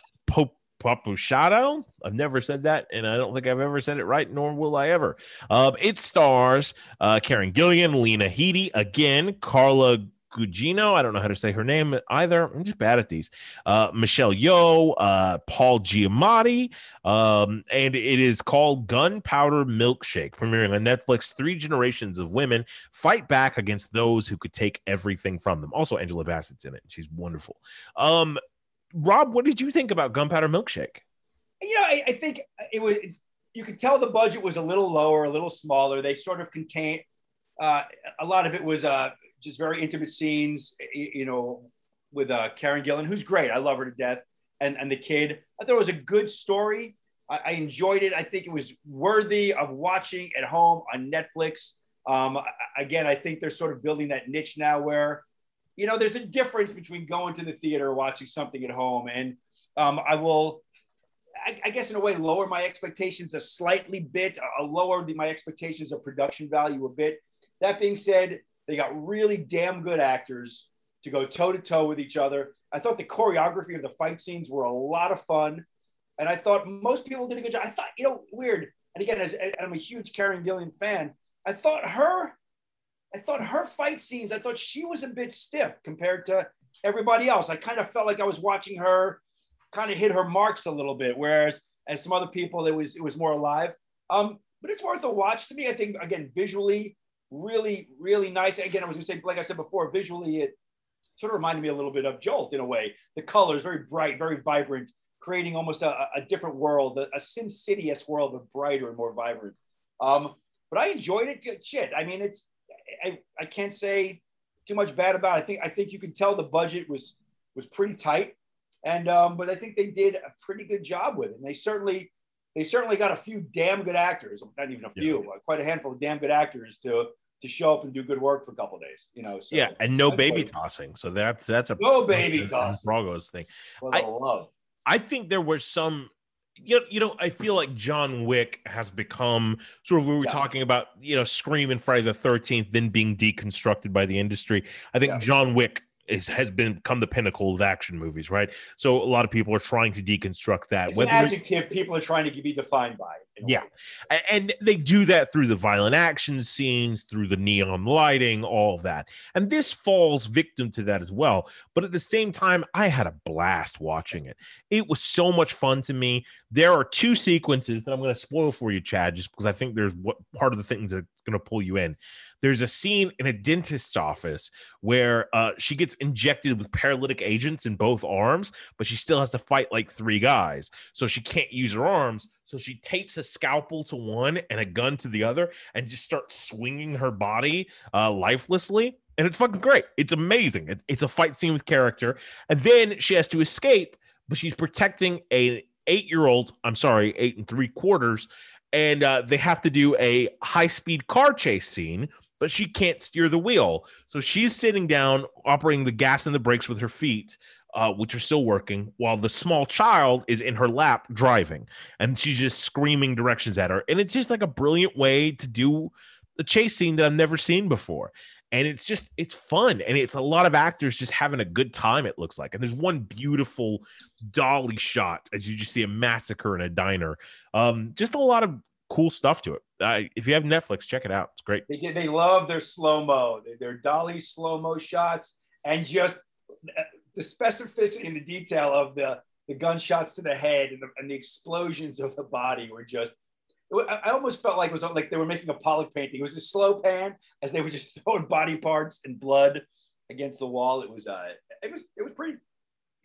Papushado. I've never said that, and I don't think I've ever said it right, nor will I ever. Um, it stars uh, Karen Gillan, Lena Headey, again, Carla Gugino. I don't know how to say her name either. I'm just bad at these. Uh, Michelle Yeoh, uh, Paul Giamatti, um, and it is called Gunpowder Milkshake, premiering on Netflix. Three generations of women fight back against those who could take everything from them. Also, Angela Bassett's in it. She's wonderful. Um, Rob, what did you think about Gunpowder Milkshake? You know, I, I think it was. You could tell the budget was a little lower, a little smaller. They sort of contained. Uh, a lot of it was uh, just very intimate scenes. You know, with uh, Karen Gillan, who's great. I love her to death, and and the kid. I thought it was a good story. I, I enjoyed it. I think it was worthy of watching at home on Netflix. Um, again, I think they're sort of building that niche now where you know, there's a difference between going to the theater watching something at home. And um, I will, I, I, guess, in a way, lower my expectations a slightly bit, a lower my expectations of production value a bit. That being said, they got really damn good actors to go toe to toe with each other. I thought the choreography of the fight scenes were a lot of fun. And I thought most people did a good job. I thought, you know, weird. And again, as, I'm a huge Karen Gillan fan, I thought her I thought her fight scenes, I thought she was a bit stiff compared to everybody else. I kind of felt like I was watching her kind of hit her marks a little bit, whereas as some other people, it was it was more alive. Um, but it's worth a watch to me. I think again, visually, really, really nice. Again, I was gonna say, like I said before, visually it sort of reminded me a little bit of Jolt in a way. The colors very bright, very vibrant, creating almost a, a different world, a, a Sin City-esque world, but brighter and more vibrant. Um, but I enjoyed it. Good shit, I mean, it's I, I can't say too much bad about. It. I think I think you can tell the budget was was pretty tight, and um, but I think they did a pretty good job with it. And they certainly they certainly got a few damn good actors, not even a few, yeah. quite a handful of damn good actors to to show up and do good work for a couple days. You know, so yeah, and no baby tossing. So that's that's a no baby tossing. Brago's thing. I, love. I think there were some you, you know, I feel like John Wick has become sort of we were yeah. talking about, you know, Scream and Friday the 13th, then being deconstructed by the industry. I think yeah. John Wick is, has been become the pinnacle of action movies, right? So a lot of people are trying to deconstruct that. It's Whether an adjective people are trying to be defined by. Yeah, and they do that through the violent action scenes, through the neon lighting, all of that. And this falls victim to that as well. But at the same time, I had a blast watching it. It was so much fun to me. There are two sequences that I'm going to spoil for you, Chad, just because I think there's what part of the things that are going to pull you in there's a scene in a dentist's office where uh, she gets injected with paralytic agents in both arms, but she still has to fight like three guys. So she can't use her arms. So she tapes a scalpel to one and a gun to the other and just starts swinging her body uh, lifelessly. And it's fucking great. It's amazing. It's, it's a fight scene with character. And then she has to escape, but she's protecting a eight year old, I'm sorry, eight and three quarters. And uh, they have to do a high speed car chase scene but she can't steer the wheel. So she's sitting down, operating the gas and the brakes with her feet, uh, which are still working, while the small child is in her lap driving. And she's just screaming directions at her. And it's just like a brilliant way to do the chase scene that I've never seen before. And it's just, it's fun. And it's a lot of actors just having a good time, it looks like. And there's one beautiful dolly shot as you just see a massacre in a diner. Um, just a lot of cool stuff to it. Uh, if you have Netflix, check it out. It's great. They they love their slow mo, their dolly slow mo shots, and just uh, the specificity and the detail of the the gunshots to the head and the, and the explosions of the body were just. I almost felt like it was like they were making a Pollock painting. It was a slow pan as they were just throwing body parts and blood against the wall. It was uh, it was it was pretty.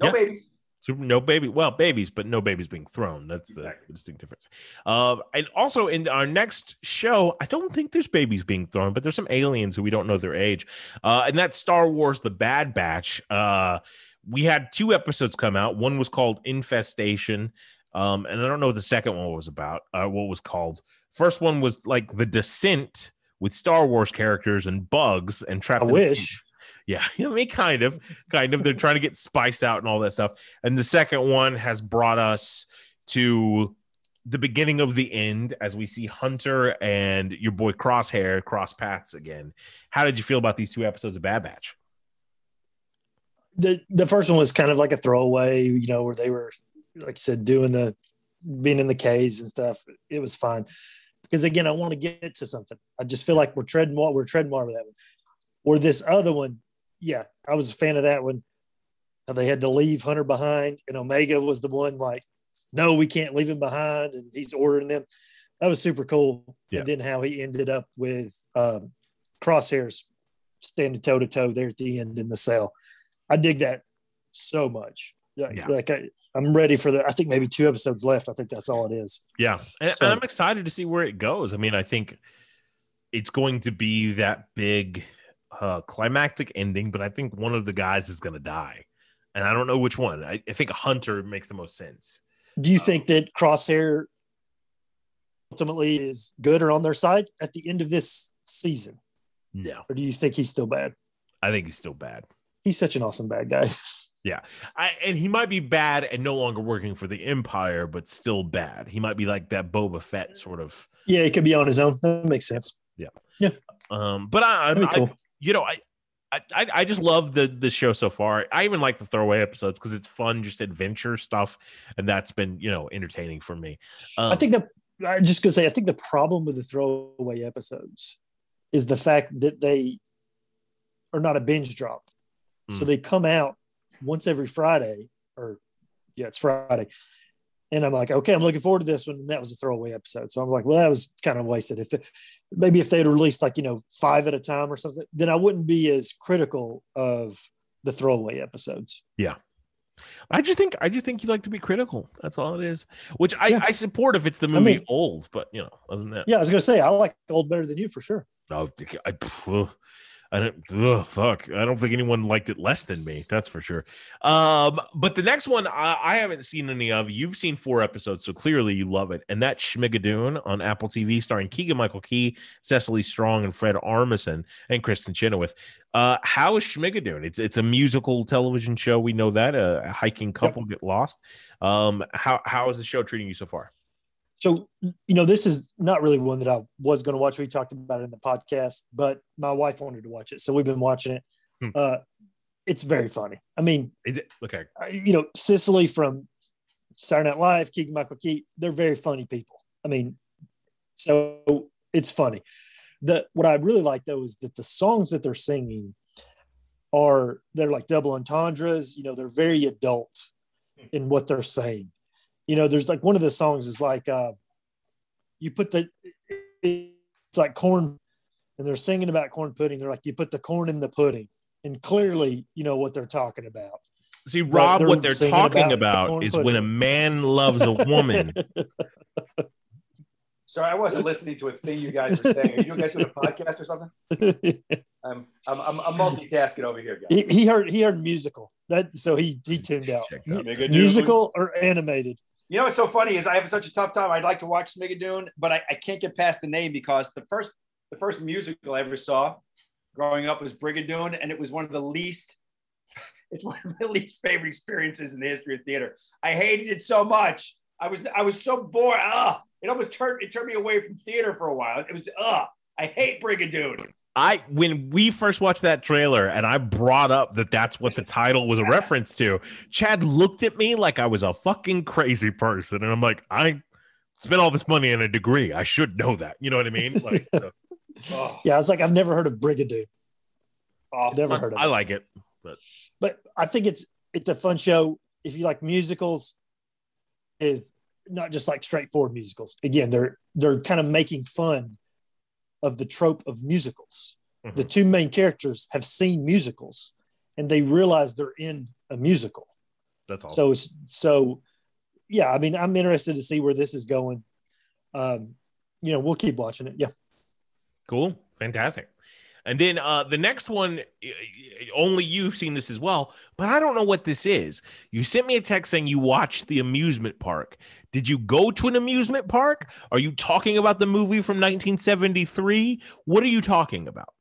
No yeah. babies. Super, no baby. Well, babies, but no babies being thrown. That's the, exactly. distinct difference. Uh, and also in our next show, I don't think there's babies being thrown, but there's some aliens who we don't know their age. Uh, and that's Star Wars: The Bad Batch. Uh, we had two episodes come out. One was called Infestation, um, and I don't know what the second one was about. Uh, what was called? First one was like the Descent with Star Wars characters and bugs and trapped. I wish. Yeah, I mean, kind of, kind of. They're trying to get spice out and all that stuff. And the second one has brought us to the beginning of the end as we see Hunter and your boy Crosshair cross paths again. How did you feel about these two episodes of Bad Batch? The the first one was kind of like a throwaway, you know, where they were, like you said, doing the being in the caves and stuff. It was fine because again, I want to get to something. I just feel like we're treading water. We're treading water with that one. Or this other one, yeah, I was a fan of that one. How they had to leave Hunter behind, and Omega was the one like, no, we can't leave him behind, and he's ordering them. That was super cool. Yeah. And then how he ended up with um, crosshairs standing toe to toe there at the end in the cell. I dig that so much. Yeah, Yeah. like I, I'm ready for the. I think maybe two episodes left. I think that's all it is. Yeah, and, So- and I'm excited to see where it goes. I mean, I think it's going to be that big uh, climactic ending, but I think one of the guys is going to die, and I don't know which one. I, I think Hunter makes the most sense. Do you think that Crosshair ultimately is good or on their side at the end of this season, No, or do you think he's still bad? I think he's still bad. He's such an awesome bad guy. Yeah. I, and he might be bad and no longer working for the Empire, but still bad. He might be like that Boba Fett sort of. yeah, he could be on his own. That makes sense. Yeah. Yeah. Um, but I, I'm, That'd be I, cool. You know, I, I, I- just love the the show so far. I even like the throwaway episodes because it's fun, just adventure stuff, and that's been you know entertaining for me. Um, I think that I'm just gonna say I think the problem with the throwaway episodes is the fact that they are not a binge drop. So Mm. they come out once every Friday, or yeah, it's Friday. And I'm like, okay, I'm looking forward to this one. And that was a throwaway episode. So I'm like, well, that was kind of wasted. If it, maybe if they'd released like, you know, five at a time or something, then I wouldn't be as critical of the throwaway episodes. Yeah. I just think I just think you like to be critical. That's all it is. Which I, Yeah. I support if it's the movie mean- old, but you know, other than that, Yeah, I was gonna say I like old better than you for sure. no, I, pff, I don't ugh, fuck. I don't think anyone liked it less than me. That's for sure. Um, but the next one I, I haven't seen any of. You've seen four episodes, so clearly you love it. And that's Schmigadoon on Apple TV, starring Keegan Michael Key, Cecily Strong, and Fred Armisen, and Kristin Chenoweth. Uh, how is Schmigadoon? It's it's a musical television show. We know that a hiking couple get lost. Um, how how is the show treating you so far? So, you know, this is not really one that I was going to watch. We talked about it in the podcast, but my wife wanted to watch it. So we've been watching it. Hmm. Uh, it's very funny. I mean, Is it okay? You know, Cecily from Saturday Night Live, Keegan Michael Key, they're very funny people. I mean, so it's funny. The what I really like though is that the songs that they're singing are they're like double entendres. You know, they're very adult in what they're saying. You know, there's like one of the songs is like uh, you put the it's like corn, and they're singing about corn pudding. They're like you put the corn in the pudding, and clearly you know what they're talking about. See, Rob, they're what they're talking about about corn is pudding. when a man loves a woman. Sorry, I wasn't listening to a thing you guys were saying. Are you guys doing a podcast or something? I'm, I'm, I'm, I'm multitasking over here, guys. he, he heard he heard musical that so he he tuned out out. Musical or animated. You know what's so funny is I have such a tough time. I'd like to watch Schmigadoon, but I, I can't get past the name because the first the first musical I ever saw growing up was Brigadoon, and it was one of the least. It's one of my least favorite experiences in the history of theater. I hated it so much. I was I was so bored. Ugh. It almost turned it turned me away from theater for a while. It was ugh. I hate Brigadoon. I when we first watched that trailer and I brought up that that's what the title was a reference to, Chad looked at me like I was a fucking crazy person, and I'm like, I spent all this money on a degree. I should know that. You know what I mean? Like, Oh, Yeah, I was like, I've never heard of Brigadoon. awful. Oh, never heard of I it. like it. But but I think it's it's a fun show. If you like musicals, is not just like straightforward musicals. Again, they're they're kind of making fun of the trope of musicals. Mhm. The two main characters have seen musicals and they realize they're in a musical. That's all. So so yeah, I mean, I'm interested to see where this is going. Um, you know, we'll keep watching it. Yeah. Cool. Fantastic. And then uh, the next one, only you've seen this as well, but I don't know what this is. You sent me a text saying you watched the amusement park. Did you go to an amusement park? Are you talking about the movie from 1973? What are you talking about?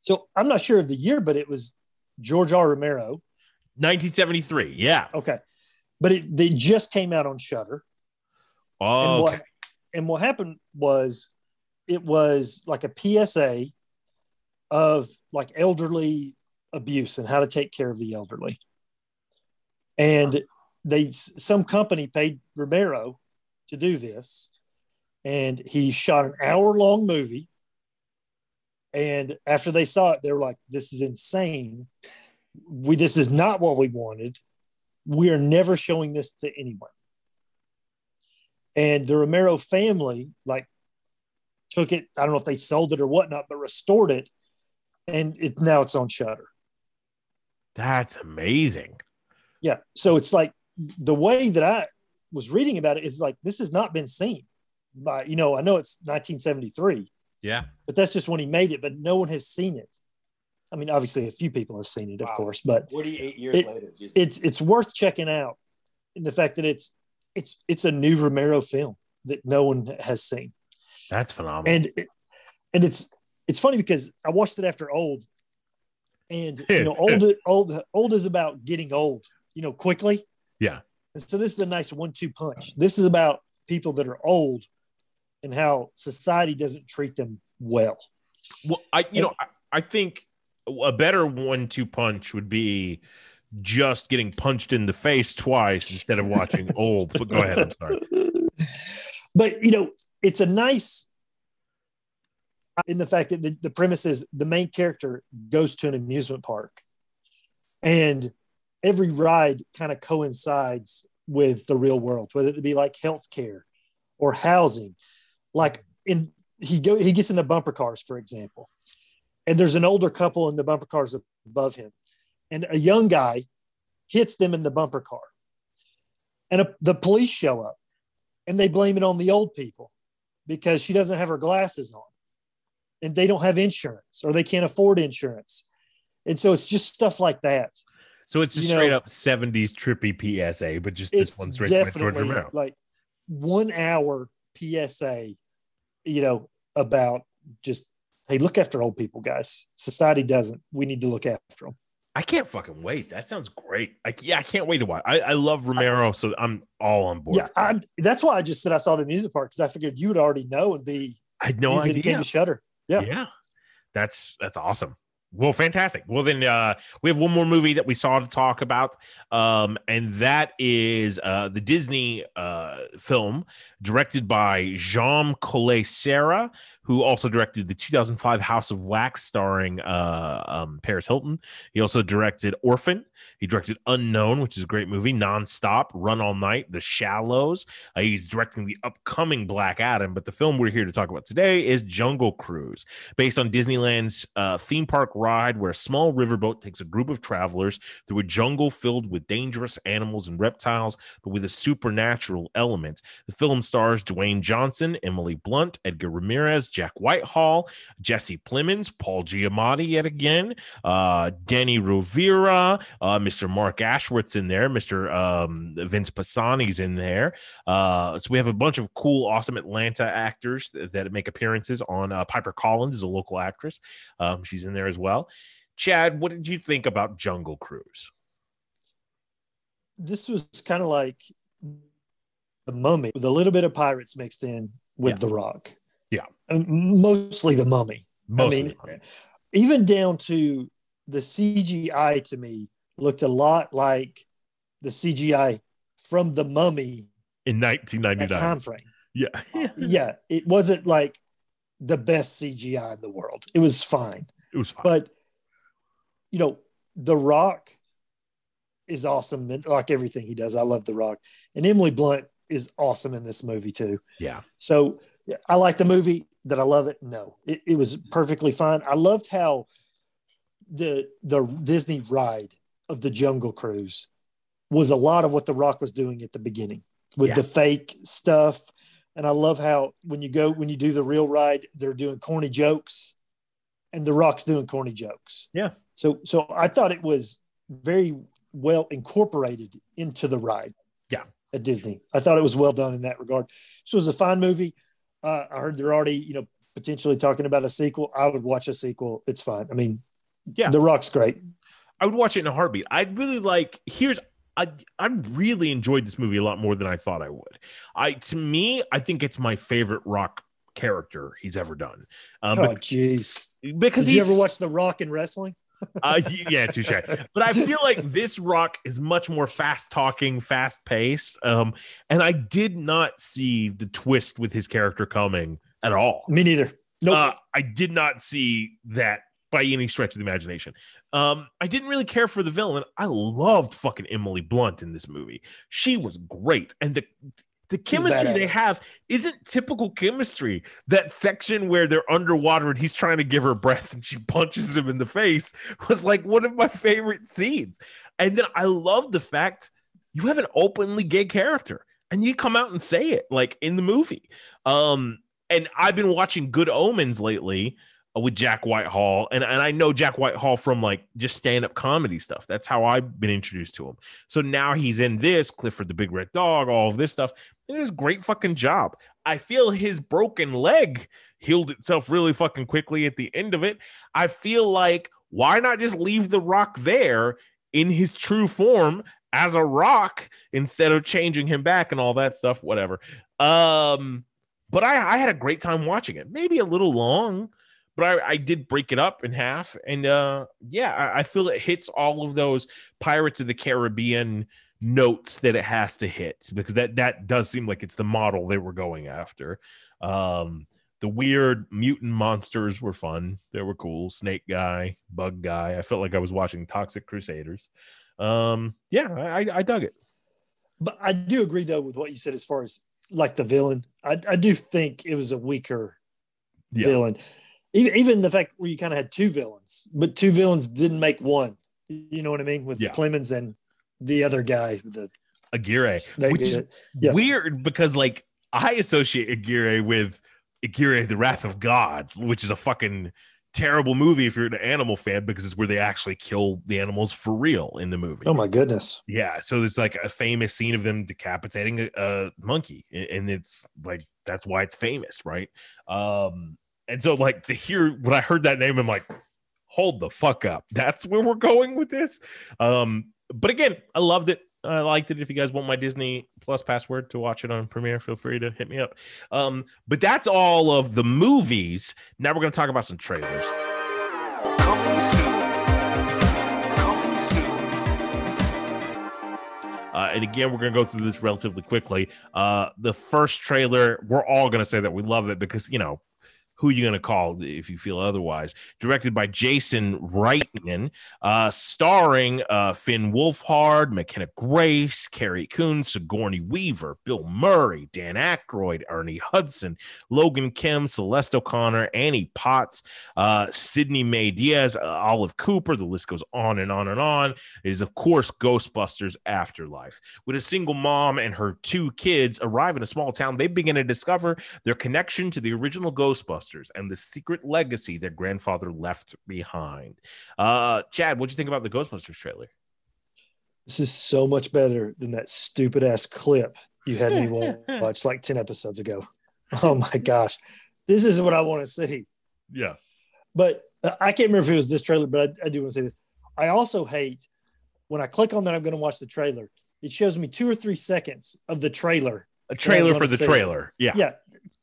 So I'm not sure of the year, but it was George R. Romero. 1973. Yeah. Okay. But it they just came out on Shudder. Oh, and what and what happened was it was like a PSA of like elderly abuse and how to take care of the elderly. And they some company paid Romero to do this, and he shot an hour long movie. And after they saw it, they were like, "This is insane. We this is not what we wanted. We are never showing this to anyone." And the Romero family, like, took it. I don't know if they sold it or whatnot, but restored it, and it now it's on Shudder. That's amazing. Yeah. So it's like the way that I was reading about it is like this has not been seen by you know I know it's 1973, Yeah. but that's just when he made it, but no one has seen it. I mean, obviously a few people have seen it, of Wow. course, but 48 years It- later. Jesus. it's it's worth checking out in the fact that it's it's it's a new Romero film that no one has seen. That's phenomenal. and it- and it's it's funny because I watched it after old, and you know old old old is about getting old, you know, quickly. Yeah. And so this is a nice one-two punch. This is about people that are old and how society doesn't treat them well. Well, I you know I, I think a better one-two punch would be just getting punched in the face twice instead of watching old. But go ahead. I'm sorry. but you know, it's a nice in the fact that the, the premise is the main character goes to an amusement park and every ride kind of coincides with the real world, whether it be like healthcare or housing. Like in he go he gets in the bumper cars, for example, and there's an older couple in the bumper cars above him, and a young guy hits them in the bumper car, and a, the police show up, and they blame it on the old people because she doesn't have her glasses on, and they don't have insurance or they can't afford insurance, and so it's just stuff like that. So it's just You know- straight up 70s trippy PSA, but just this it's one straight from George definitely Romero. like one hour PSA, you know, about just hey, look after old people, guys. Society doesn't. We need to look after them. I can't fucking wait. That sounds great. I, yeah, I can't wait to watch. I, I love Romero, so I'm all on board. Yeah, I, that's why I just said I saw the music part because I figured you would already know and be I had no came idea. to Shudder. yeah. yeah. That's that's awesome. Well, fantastic. Well, then uh, we have one more movie that we saw to talk about, um, and that is uh, the Disney uh, film directed by Jean Collet Serra, who also directed the 2005 House of Wax, starring uh, um, Paris Hilton. He also directed Orphan. He directed Unknown, which is a great movie. Nonstop, Run All Night, The Shallows. Uh, he's directing the upcoming Black Adam. But the film we're here to talk about today is Jungle Cruise based on Disneyland's uh, theme park ride, where a small riverboat takes a group of travelers through a jungle filled with dangerous animals and reptiles, but with a supernatural element. The film stars Dwayne Johnson, Emily Blunt, Edgar Ramirez, Jack Whitehall, Jesse Plemons, Paul Giamatti yet again, uh, Dani Rovira, uh, Mr. Mark Ashworth's in there, Mr. Um, Vince Pisani's in there. Uh, so we have a bunch of cool, awesome Atlanta actors that, make appearances on. Uh, Piper Collins is a local actress. Um, she's in there as well. Chad, what did you think about Jungle Cruise? This was kind of like the mummy with a little bit of pirates mixed in with Yeah. the rock. Yeah. Mostly the mummy. Mostly, mean, even down to the CGI to me looked a lot like the CGI from the mummy in that 1999. time frame. Yeah, yeah, it wasn't like the best CGI in the world. It was fine. it was fine. But you know, The Rock is awesome and like everything he does. I love The Rock. And Emily Blunt is awesome in this movie too. yeah, So I like the movie. That I love it? No, it, it was perfectly fine. I loved how the the Disney ride of the Jungle Cruise was a lot of what The Rock was doing at the beginning with Yeah. the fake stuff. And I love how when you go when you do the real ride, they're doing corny jokes, and The Rock's doing corny jokes. Yeah. So so I thought it was very well incorporated into the ride. Yeah. At Disney, I thought it was well done in that regard. So it was a fine movie. Uh, I heard they're already, you know, potentially talking about a sequel. I would watch a sequel. It's fine. I mean, Yeah. The Rock's great. I would watch it in a heartbeat. I'd really like. Here's. I I really enjoyed this movie a lot more than I thought I would. I to me, I think it's my favorite Rock character he's ever done. Um, oh, jeez. because Did you ever watch The Rock in wrestling? Uh, yeah, touche. But I feel like this Rock is much more fast talking, fast paced. Um, and I did not see the twist with his character coming at all. Me neither. Nope. Uh, I did not see that by any stretch of the imagination. Um, I didn't really care for the villain. I loved fucking Emily Blunt in this movie. She was great, and the the chemistry they have isn't typical chemistry. That section where they're underwater and he's trying to give her breath and she punches him in the face was like one of my favorite scenes. And then I love the fact you have an openly gay character and you come out and say it like in the movie. Um, and I've been watching Good Omens lately with Jack Whitehall, and, and I know Jack Whitehall from like just stand up comedy stuff. That's how I've been introduced to him. So now he's in this Clifford the Big Red Dog, all of this stuff. It is a great fucking job. I feel his broken leg healed itself really fucking quickly at the end of it. I feel like why not just leave the rock there in his true form as a rock instead of changing him back and all that stuff, whatever. Um, but I, I had a great time watching it. Maybe a little long, but I, I did break it up in half. And uh, yeah, I, I feel it hits all of those Pirates of the Caribbean notes that it has to hit because that that does seem like it's the model they were going after. Um, the weird mutant monsters were fun. They were cool. Snake guy, bug guy. I felt like I was watching Toxic Crusaders. Um, yeah, I, I dug it. But I do agree though with what you said as far as like the villain. I, I do think it was a weaker Yeah. villain. Even, the fact where you kind of had two villains, but two villains didn't make one. You know what I mean? With Yeah. Plemons and the other guy, the Aguirre, which is Yeah. weird because like I associate Aguirre with Aguirre, the Wrath of God, which is a fucking terrible movie if you're an animal fan because it's where they actually kill the animals for real in the movie. oh my goodness. Yeah, so there's like a famous scene of them decapitating a, a monkey, and it's like that's why it's famous, right? Um, and so like to hear when I heard that name, I'm like, hold the fuck up, that's where we're going with this. Um, but again, I loved it. I liked it. If you guys want my Disney Plus password to watch it on Premiere, feel free to hit me up. Um, but that's all of the movies. Now we're gonna talk about some trailers. Coming soon. Coming soon. Uh, and again, we're going to go through this relatively quickly. Uh, the first trailer, we're all going to say that we love it because, you know, who are you going to call if you feel otherwise? Directed by Jason Reitman, uh, starring uh, Finn Wolfhard, McKenna Grace, Carrie Coon, Sigourney Weaver, Bill Murray, Dan Aykroyd, Ernie Hudson, Logan Kim, Celeste O'Connor, Annie Potts, uh, Sydney Mae Diaz, uh, Olive Cooper. The list goes on and on and on. It is, of course, Ghostbusters Afterlife. With a single mom and her two kids arrive in a small town, they begin to discover their connection to the original Ghostbusters and the secret legacy their grandfather left behind. Uh, Chad, what'd you think about the Ghostbusters trailer? This is so much better than that stupid ass clip you had me wa- watch like 10 episodes ago. Oh my gosh. This is what I want to see. Yeah. But uh, I can't remember if it was this trailer, but I, I do want to say this. I also hate when I click on that I'm going to watch the trailer. It shows me two or three seconds of the trailer. A trailer for the it. trailer. Yeah. yeah.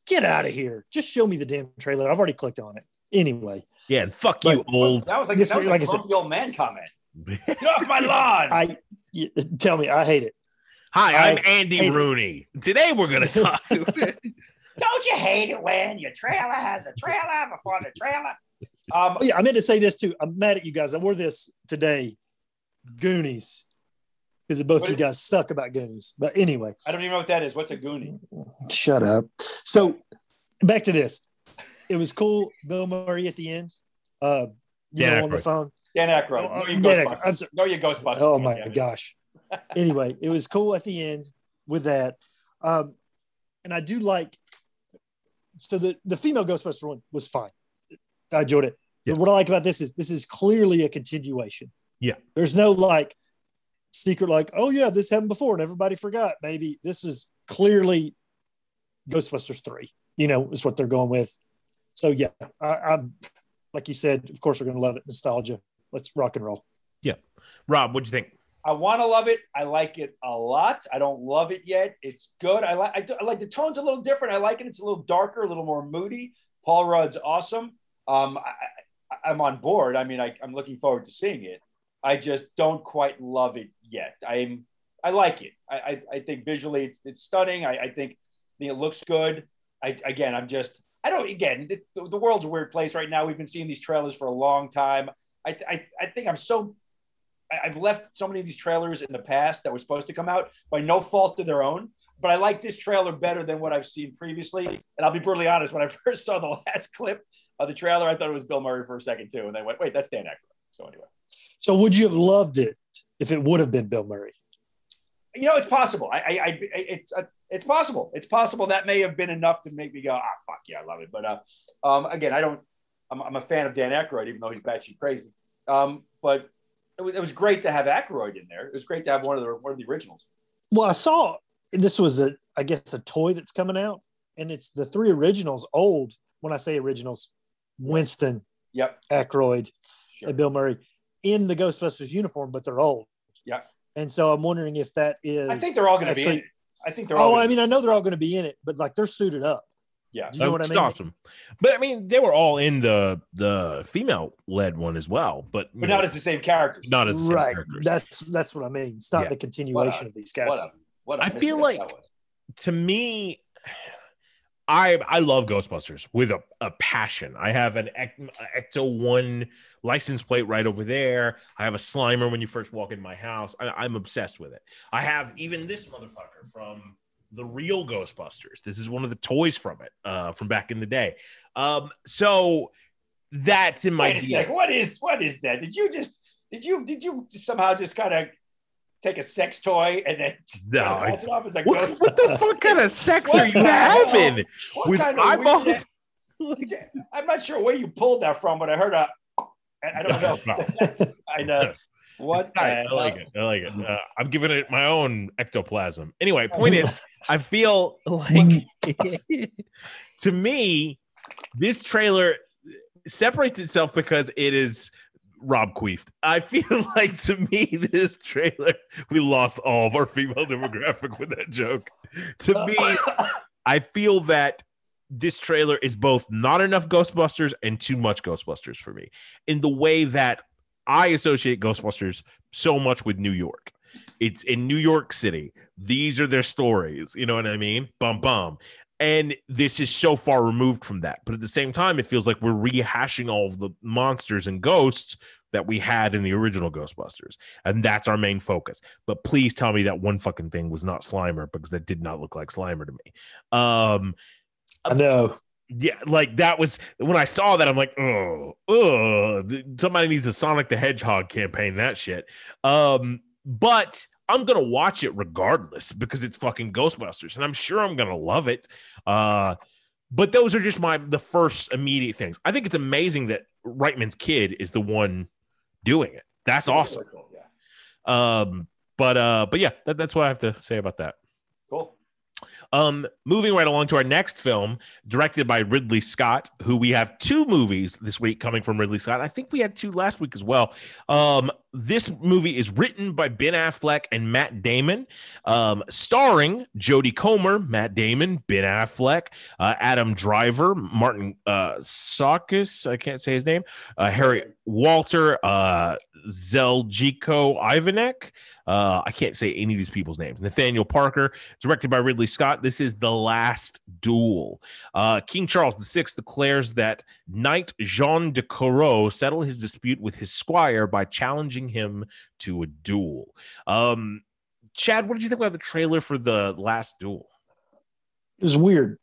Yeah, get out of here. Just show me the damn trailer. I've already clicked on it. Anyway, Yeah, and fuck you, old. That was like, This that was like like I a said- grumpy old man comment. Get off my lawn. I y- tell me, I hate it. Hi, I'm Andy hate- Rooney. Today we're going to talk. Don't you hate it when your trailer has a trailer before the trailer? Um, Oh, yeah, I meant to say this too. I'm mad at you guys. I wore this today, Goonies, because both What you guys suck about Goonies. But anyway, I don't even know what that is. What's a goonie? shut up. So back to this. It was cool. Bill Murray at the end. Uh, you Dan know, on the phone. Dan Aykroyd. Oh, No, you Dan Aykroyd. I'm sorry. No, you Ghostbusters. Oh my Damn gosh. Anyway, it was cool at the end with that. Um, and I do like so the, the female Ghostbuster one was fine. I enjoyed it. Yeah. But what I like about this is this is clearly a continuation. Yeah. There's no like secret like, oh yeah, this happened before and everybody forgot. Maybe this is clearly Ghostbusters 3, you know, is what they're going with. So yeah, I, I'm like you said, of course we're gonna love it. Nostalgia. Let's rock and roll. Yeah, Rob, what'd you think? I want to love it. I like it a lot. I don't love it yet. It's good. I like. I, do- I like the tone's a little different. I like it. It's a little darker, a little more moody. Paul Rudd's awesome. Um, I, I, I'm on board. I mean, I, I'm looking forward to seeing it. I just don't quite love it yet. I'm. I like it. I, I, I think visually it's, it's stunning. I, I I think it looks good. I, again, I'm just. I don't. Again, the, the world's a weird place right now. We've been seeing these trailers for a long time. I I, I think I'm so. I- I've left so many of these trailers in the past that were supposed to come out by no fault of their own. But I like this trailer better than what I've seen previously. And I'll be brutally honest. When I first saw the last clip of the trailer, I thought it was Bill Murray for a second too, and I went, "Wait, that's Dan Aykroyd." So anyway. So would you have loved it if it would have been Bill Murray? You know, it's possible. I, I, I it's, uh, it's possible. It's possible that may have been enough to make me go, ah, fuck yeah, I love it. But uh, um, again, I don't. I'm, I'm a fan of Dan Aykroyd, even though he's batshit crazy. Um, but it was, it was great to have Aykroyd in there. It was great to have one of the one of the originals. Well, I saw this was a, I guess, a toy that's coming out, and it's the three originals. Old. When I say originals, Winston, Yep. Aykroyd, Sure. and Bill Murray in the Ghostbusters uniform, but they're old. Yeah. And so I'm wondering if that is. I think they're all going to be. In actually- it. I think they're all. Oh, gonna I be- mean, I know they're all going to be in it, but like they're suited up. yeah. Do you know oh, what I mean? awesome. But I mean, they were all in the the female led one as well, but But know, not as the same characters. not as the same right. characters. That's that's what I mean. It's not Yeah. the continuation a- of these guys. What a, what a I feel like- to me, I I love Ghostbusters with a, a passion. I have an Ecto One license plate right over there. I have a Slimer when you first walk in my house. I, I'm obsessed with it. I have even this motherfucker from the real Ghostbusters. This is one of the toys from it, uh, from back in the day. Um, so that's in my Wait a sec. What is what is that? Did you just did you did you somehow just kind of take a sex toy and then No, I- it off as a what, ghost? what the fuck kind of sex are you having What with kind of weird- eyeballs? I'm not sure where you pulled that from, but I heard a. I I don't know. I know. What? It's I like it. I like it. Uh, I'm giving it my own ectoplasm. Anyway, point is, I feel like to me, this trailer separates itself because it is Rob Queefed. I feel like to me, this trailer, we lost all of our female demographic with that joke. To me, I feel that this trailer is both not enough Ghostbusters and too much Ghostbusters for me in the way that I associate Ghostbusters so much with New York. It's in New York City. These are their stories. You know what I mean? Bum bum. And this is so far removed from that. But at the same time, it feels like we're rehashing all the monsters and ghosts that we had in the original Ghostbusters. And that's our main focus. But please tell me that one fucking thing was not Slimer because that did not look like Slimer to me. Um, I know. yeah, like that was when I saw that. I'm like, oh, oh, somebody needs a Sonic the Hedgehog campaign. That shit. Um, but I'm gonna watch it regardless because it's fucking Ghostbusters, and I'm sure I'm gonna love it. Uh, but those are just my the first immediate things. I think it's amazing that Reitman's kid is the one doing it. That's awesome. Yeah. Um, but uh, but yeah, that, that's what I have to say about that. Um, moving right along to our next film, directed by Ridley Scott, who we have two movies this week coming from Ridley Scott. I think we had two last week as well. Um, this movie is written by Ben Affleck and Matt Damon, um, starring Jodie Comer, Matt Damon, Ben Affleck, uh, Adam Driver, Martin uh, I can't say his name, uh, Harriet Walter, uh, Zeljko Ivanek. Uh, I can't say any of these people's names. Nathaniel Parker, directed by Ridley Scott. This is The Last Duel. Uh, King Charles VI declares that Knight Jean de Corot settle his dispute with his squire by challenging him to a duel. Um, Chad, what did you think about the trailer for The Last Duel? It was weird.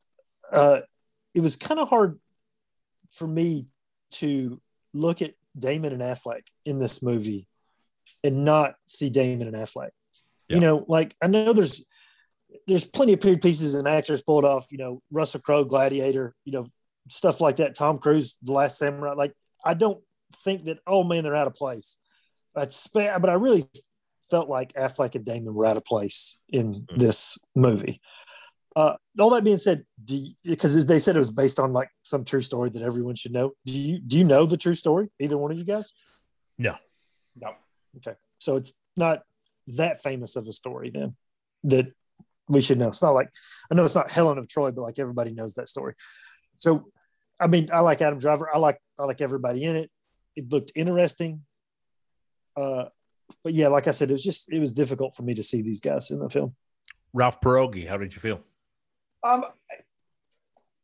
Uh, it was kind of hard for me to look at Damon and Affleck in this movie and not see Damon and Affleck. Yeah. You know, like I know there's there's plenty of period pieces and actors pulled off. You know, Russell Crowe, Gladiator. You know, stuff like that. Tom Cruise, The Last Samurai. Like I don't think that. Oh man, they're out of place. But spe- but I really felt like Affleck and Damon were out of place in Mhm. this movie. Uh, all that being said, do you, because they said it was based on like some true story that everyone should know. Do you do you know the true story? Either one of you guys? No, no. Okay, so it's not that famous of a story then that we should know. It's not like I know it's not Helen of Troy, but like everybody knows that story. So, I mean, I like Adam Driver. I like I like everybody in it. It looked interesting. Uh, but yeah, like I said, it was just it was difficult for me to see these guys in the film. Ralph Pierogi, how did you feel? Um,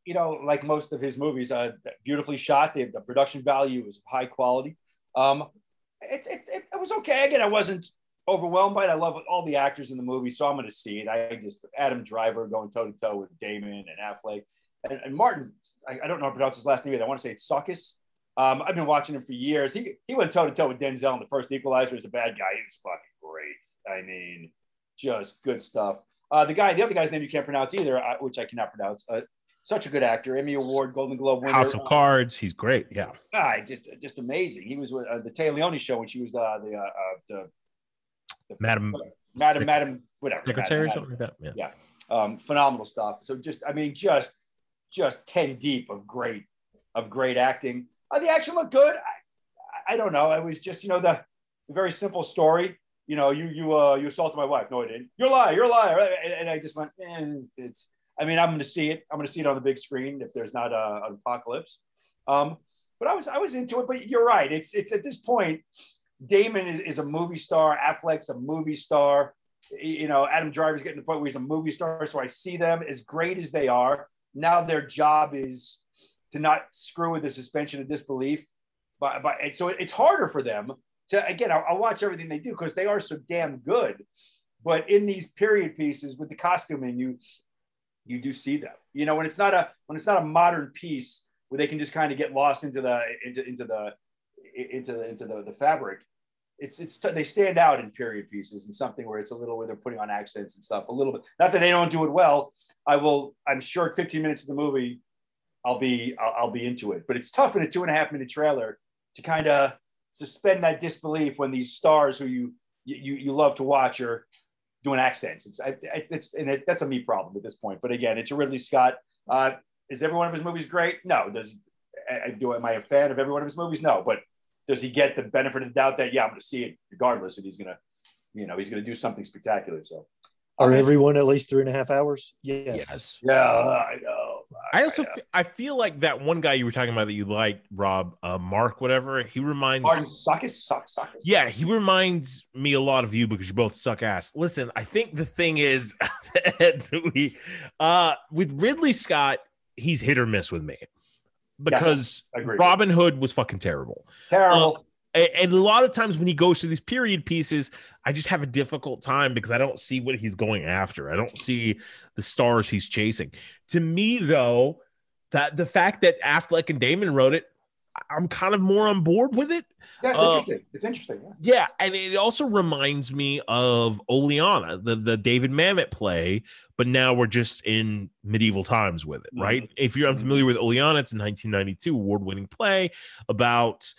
you know, like most of his movies, uh, beautifully shot. The, the production value was high quality. Um, it, it, it, it was okay. Again, I wasn't overwhelmed by it. I love all the actors in the movie, so I'm going to see it. I just Adam Driver going toe to toe with Damon and Affleck and, and Martin. I, I, don't know how to pronounce his last name. Either. I want to say it's Suckis. Um, I've been watching him for years. He he went toe to toe with Denzel in the first Equalizer as a bad guy. He was fucking great. I mean, just good stuff. Uh, the guy, the other guy's name you can't pronounce either, uh, which I cannot pronounce. Uh, such a good actor, Emmy Award, Golden Globe winner. House of Cards. He's great. Yeah. Ah, just just amazing. He was with uh, the Téa Leoni show when she was uh, the uh, uh, the, the Madam Madam Madam whatever Secretary or Madam, something like that. Yeah. Yeah. Um, phenomenal stuff. So just I mean just just ten deep of great of great acting. Uh, the action looked good. I, I don't know. It was just you know the, the very simple story. You know, you you uh you assaulted my wife. No, I didn't. You're a liar. You're a liar. And, and I just went. Eh, it's, it's. I mean, I'm going to see it. I'm going to see it on the big screen if there's not a, an apocalypse. Um, but I was I was into it. But you're right. It's it's at this point, Damon is, is a movie star. Affleck's a movie star. You know, Adam Driver's getting to the point where he's a movie star. So I see them as great as they are. Now their job is to not screw with the suspension of disbelief. But, but and so it's harder for them to again. I'll, I'll watch everything they do because they are so damn good. But in these period pieces with the costuming, you you do see them. You know, when it's not a when it's not a modern piece where they can just kind of get lost into the into into the into the into the, the fabric. It's it's they stand out in period pieces and something where it's a little where they're putting on accents and stuff a little bit. Not that they don't do it well. I will. I'm sure 15 minutes of the movie, I'll be I'll, I'll be into it. But it's tough in a two and a half minute trailer to kind of suspend that disbelief when these stars who you you you love to watch are doing accents. It's I, it's and it, that's a me problem at this point. But again, it's a Ridley Scott. Uh, is every one of his movies great? No. Does I, do am I a fan of every one of his movies? No. But does he get the benefit of the doubt that yeah, I'm going to see it regardless, and he's going to, you know, he's going to do something spectacular. So, Are everyone at least three and a half hours? Yes. Yes. yeah, I know. I also I feel like that one guy you were talking about that you like, Rob, uh, Mark, whatever. He reminds Martin Suckis, suck, Suckis. Yeah, he reminds me a lot of you because you both suck ass. Listen, I think the thing is that we uh with Ridley Scott, he's hit or miss with me. Because agreed. Robin Hood was fucking terrible. terrible. A- And a lot of times when he goes to these period pieces, I just have a difficult time because I don't see what he's going after. I don't see the stars he's chasing. To me, though, that the fact that Affleck and Damon wrote it, I'm kind of more on board with it. yeah, it's uh, interesting. It's interesting. Yeah. Yeah, and it also reminds me of Oleanna, the the David Mamet play, but now we're just in medieval times with it, right? If you're unfamiliar with Oleanna, it's a 1992 award-winning play about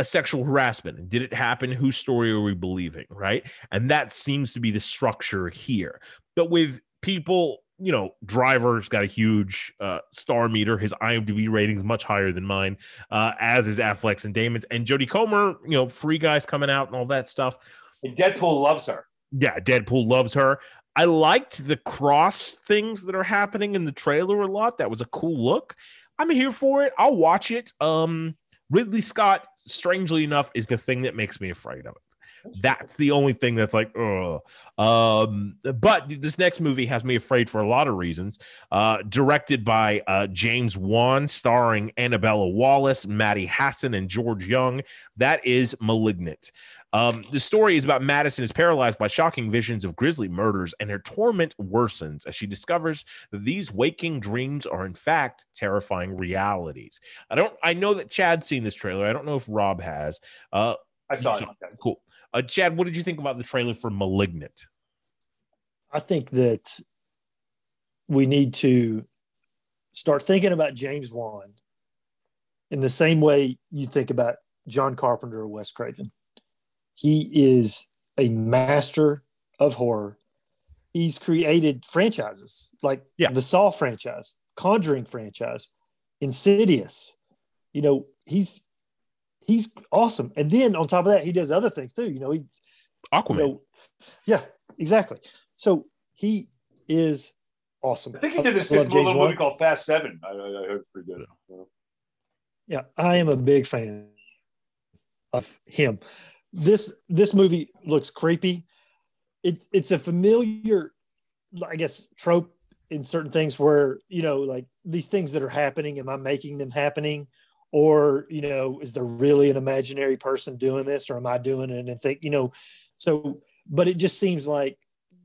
a sexual harassment. And did it happen? Whose story are we believing, right? And that seems to be the structure here. But with people, you know, Driver's got a huge uh, star meter. His IMDb rating is much higher than mine, uh, as is Affleck's and Damon's. And Jodie Comer, you know, Free Guys coming out and all that stuff. And Deadpool loves her. Yeah, Deadpool loves her. I liked the cross things that are happening in the trailer a lot. That was a cool look. I'm here for it. I'll watch it. Um, Ridley Scott, strangely enough, is the thing that makes me afraid of it. That's the only thing that's like, ugh. Um, but this next movie has me afraid for a lot of reasons. Uh, directed by uh, James Wan, starring Annabella Wallis, Maddie Hasson, and George Young. That is Malignant. Um, the story is about Madison is paralyzed by shocking visions of grisly murders, and her torment worsens as she discovers that these waking dreams are in fact terrifying realities. I don't. I know that Chad's seen this trailer. I don't know if Rob has. Uh, I saw it. cool. Uh, Chad, what did you think about the trailer for *Malignant*? I think that we need to start thinking about James Wan in the same way you think about John Carpenter or Wes Craven. He is a master of horror. He's created franchises like Yeah. the Saw franchise, Conjuring franchise, Insidious. You know, he's he's awesome. And then on top of that, he does other things too. You know, he Aquaman. you know, yeah, exactly. So he is awesome. I think he did this, I this little Wan. movie called Fast Seven. I, I, I heard pretty good. Yeah, I am a big fan of him. This this movie looks creepy. It, it's a familiar, I guess, trope in certain things where you know like these things that are happening am i making them happening? Or you know is there really an imaginary person doing this or am i doing it? And think you know so but it just seems like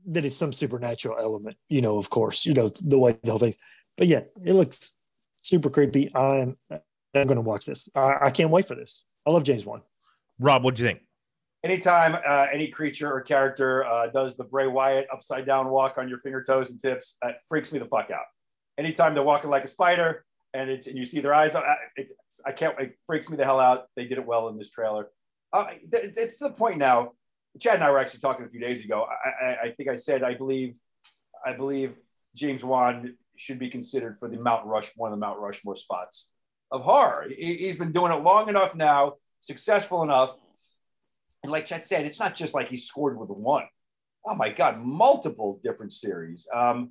that it's some supernatural element you know of course you know the way the whole thing but yeah it looks super creepy. I'm i'm gonna watch this. I, I can't wait for this. I love james wan. Rob, what'd you think? Anytime uh, any creature or character uh, does the Bray Wyatt upside down walk on your finger toes and tips, that freaks me the fuck out. Anytime they're walking like a spider and, it's, and you see their eyes, I, it, I can't. It freaks me the hell out. They did it well in this trailer. Uh, it- it's to the point now. Chad and I were actually talking a few days ago. I, I, I think I said I believe, I believe James Wan should be considered for the Mount Rush, one of the Mount Rushmore spots of horror. He, he's been doing it long enough now, successful enough and like Chet said, it's not just like he scored with one. Oh my God, multiple different series. Um,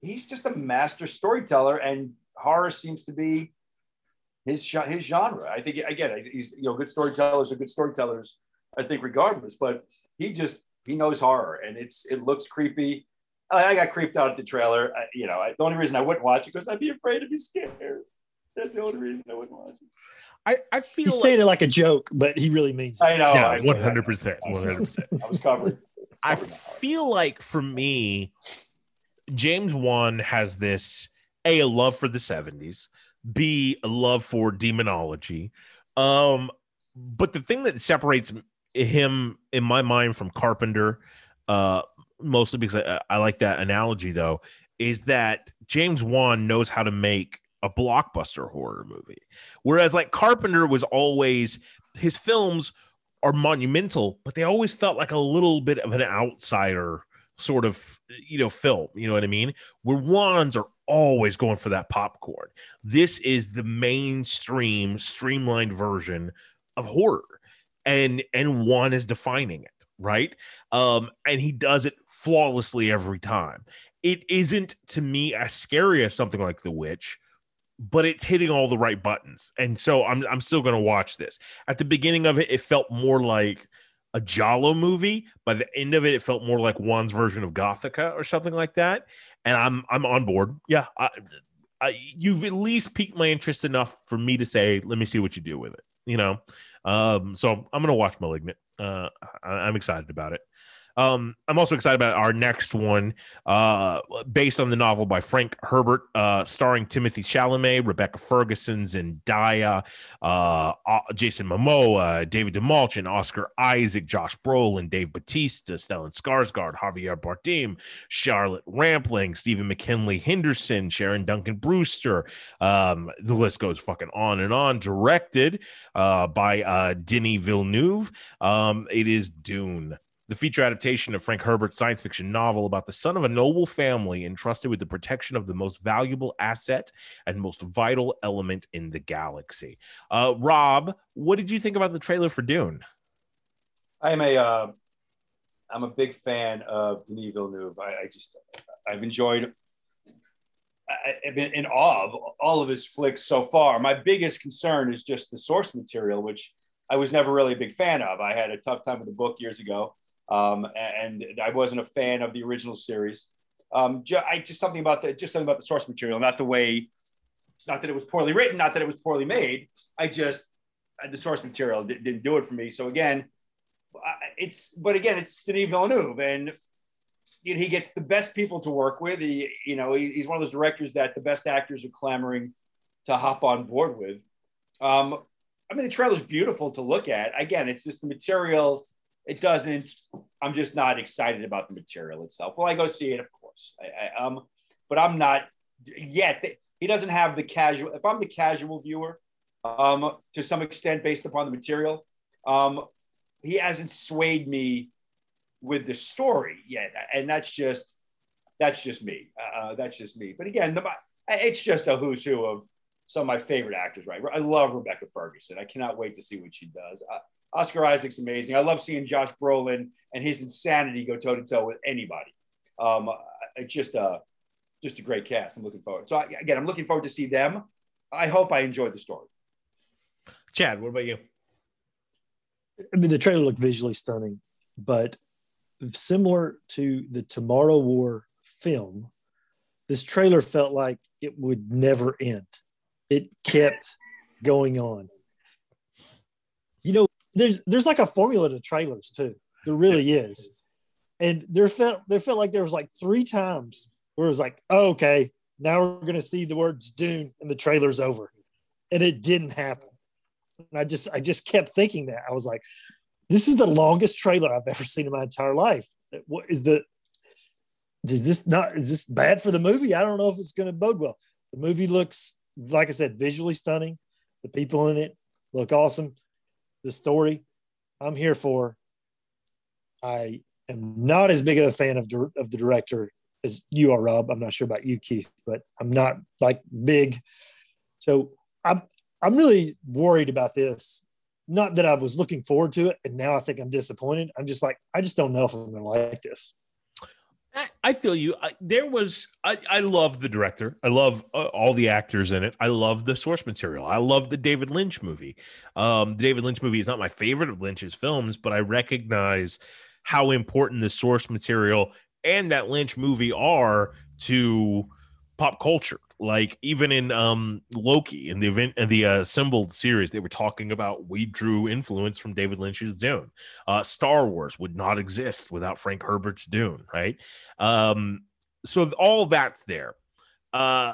he's just a master storyteller, and horror seems to be his his genre. I think again, he's you know good storytellers are good storytellers. I think regardless, but he just he knows horror, and it's it looks creepy. I, I got creeped out at the trailer. I, you know, I, the only reason I wouldn't watch it because I'd be afraid to be scared. That's the only reason I wouldn't watch it. I, I feel he's like, saying it like a joke but he really means it I know. yeah, I- one hundred percent, one hundred percent. I was covered. I feel like for me, James Wan has this a a love for the '70s, b a love for demonology. Um, but the thing that separates him in my mind from Carpenter, uh, mostly because I, I like that analogy though, is that James Wan knows how to make a blockbuster horror movie, whereas like Carpenter was always his films are monumental, but they always felt like a little bit of an outsider sort of, you know, film. You know what I mean? Where Wands are always going for that popcorn. This is the mainstream, streamlined version of horror, and and one is defining it, right? Um, and he does it flawlessly every time. It isn't to me as scary as something like The Witch, but it's hitting all the right buttons, and so I'm I'm still going to watch this at the beginning of it, it felt more like a giallo movie. By the end of it, it felt more like Wan's version of Gothika or something like that. And I'm I'm on board. Yeah, I, I, you've at least piqued my interest enough for me to say, let me see what you do with it. You know, um, so I'm gonna watch *Malignant*. Uh, I, I'm excited about it. Um, I'm also excited about our next one, uh, based on the novel by Frank Herbert, uh, starring Timothée Chalamet, Rebecca Ferguson, Zendaya, uh, uh, Jason Momoa, David Dastmalchian, Oscar Isaac, Josh Brolin, Dave Bautista, Stellan Skarsgård, Javier Bardem, Charlotte Rampling, Stephen McKinley Henderson, Sharon Duncan Brewster. Um, the list goes fucking on and on. Directed uh, by uh, Denis Villeneuve. Um, it is Dune the feature adaptation of Frank Herbert's science fiction novel about the son of a noble family entrusted with the protection of the most valuable asset and most vital element in the galaxy. Uh, Rob, what did you think about the trailer for Dune? I am a, uh, I'm a big fan of Denis Villeneuve. I, I just, I've enjoyed, I, I've been in awe of all of his flicks so far. My biggest concern is just the source material, which I was never really a big fan of. I had a tough time with the book years ago, um, and I wasn't a fan of the original series. Um, ju- I just something about the just something about the source material, not the way, not that it was poorly written, not that it was poorly made. I just the source material di- didn't do it for me. So again, it's but again, it's Denis Villeneuve, and you know, he gets the best people to work with. He, you know, he- he's one of those directors that the best actors are clamoring to hop on board with. Um, I mean, the trailer's beautiful to look at. Again, it's just the material. It doesn't. I'm just not excited about the material itself. Well, I go see it? Of course. I, I, um, but I'm not yet. He doesn't have the casual. If I'm the casual viewer, um, to some extent, based upon the material, um, he hasn't swayed me with the story yet, and that's just that's just me. Uh, that's just me. But again, the, it's just a who's who of some of my favorite actors. Right, I love Rebecca Ferguson. I cannot wait to see what she does. Uh, Oscar Isaac's amazing. I love seeing Josh Brolin and his insanity go toe to toe with anybody. Um, it's just a just a great cast. I'm looking forward. So I, again, I'm looking forward to see them. I hope I enjoyed the story. Chad, what about you? I mean, the trailer looked visually stunning, but similar to the Tomorrow War film, this trailer felt like it would never end. It kept going on. There's there's like a formula to trailers too. There really is. And there felt there felt like there was like three times where it was like, oh, okay, now we're gonna see the words Dune and the trailer's over. And it didn't happen. And I just I just kept thinking that. I was like, this is the longest trailer I've ever seen in my entire life. What is the is this not is this bad for the movie? I don't know if it's going to bode well. The movie looks like I said, visually stunning. The people in it look awesome. The story, I'm here for. I am not as big of a fan of of the director as you are, Rob. I'm not sure about you, Keith, but I'm not like big. So I'm I'm really worried about this. Not that I was looking forward to it, and now I think I'm disappointed. I'm just like I just don't know if I'm going to like this. I, feel you. I, there was, I, I love the director. I love uh, all the actors in it. I love the source material. I love the David Lynch movie. Um, the David Lynch movie is not my favorite of Lynch's films, but I recognize how important the source material and that Lynch movie are to pop culture. Like even in um Loki in the event in the uh, assembled series, they were talking about we drew influence from David Lynch's Dune. Uh, Star Wars would not exist without Frank Herbert's Dune, right? Um, so all that's there. Uh,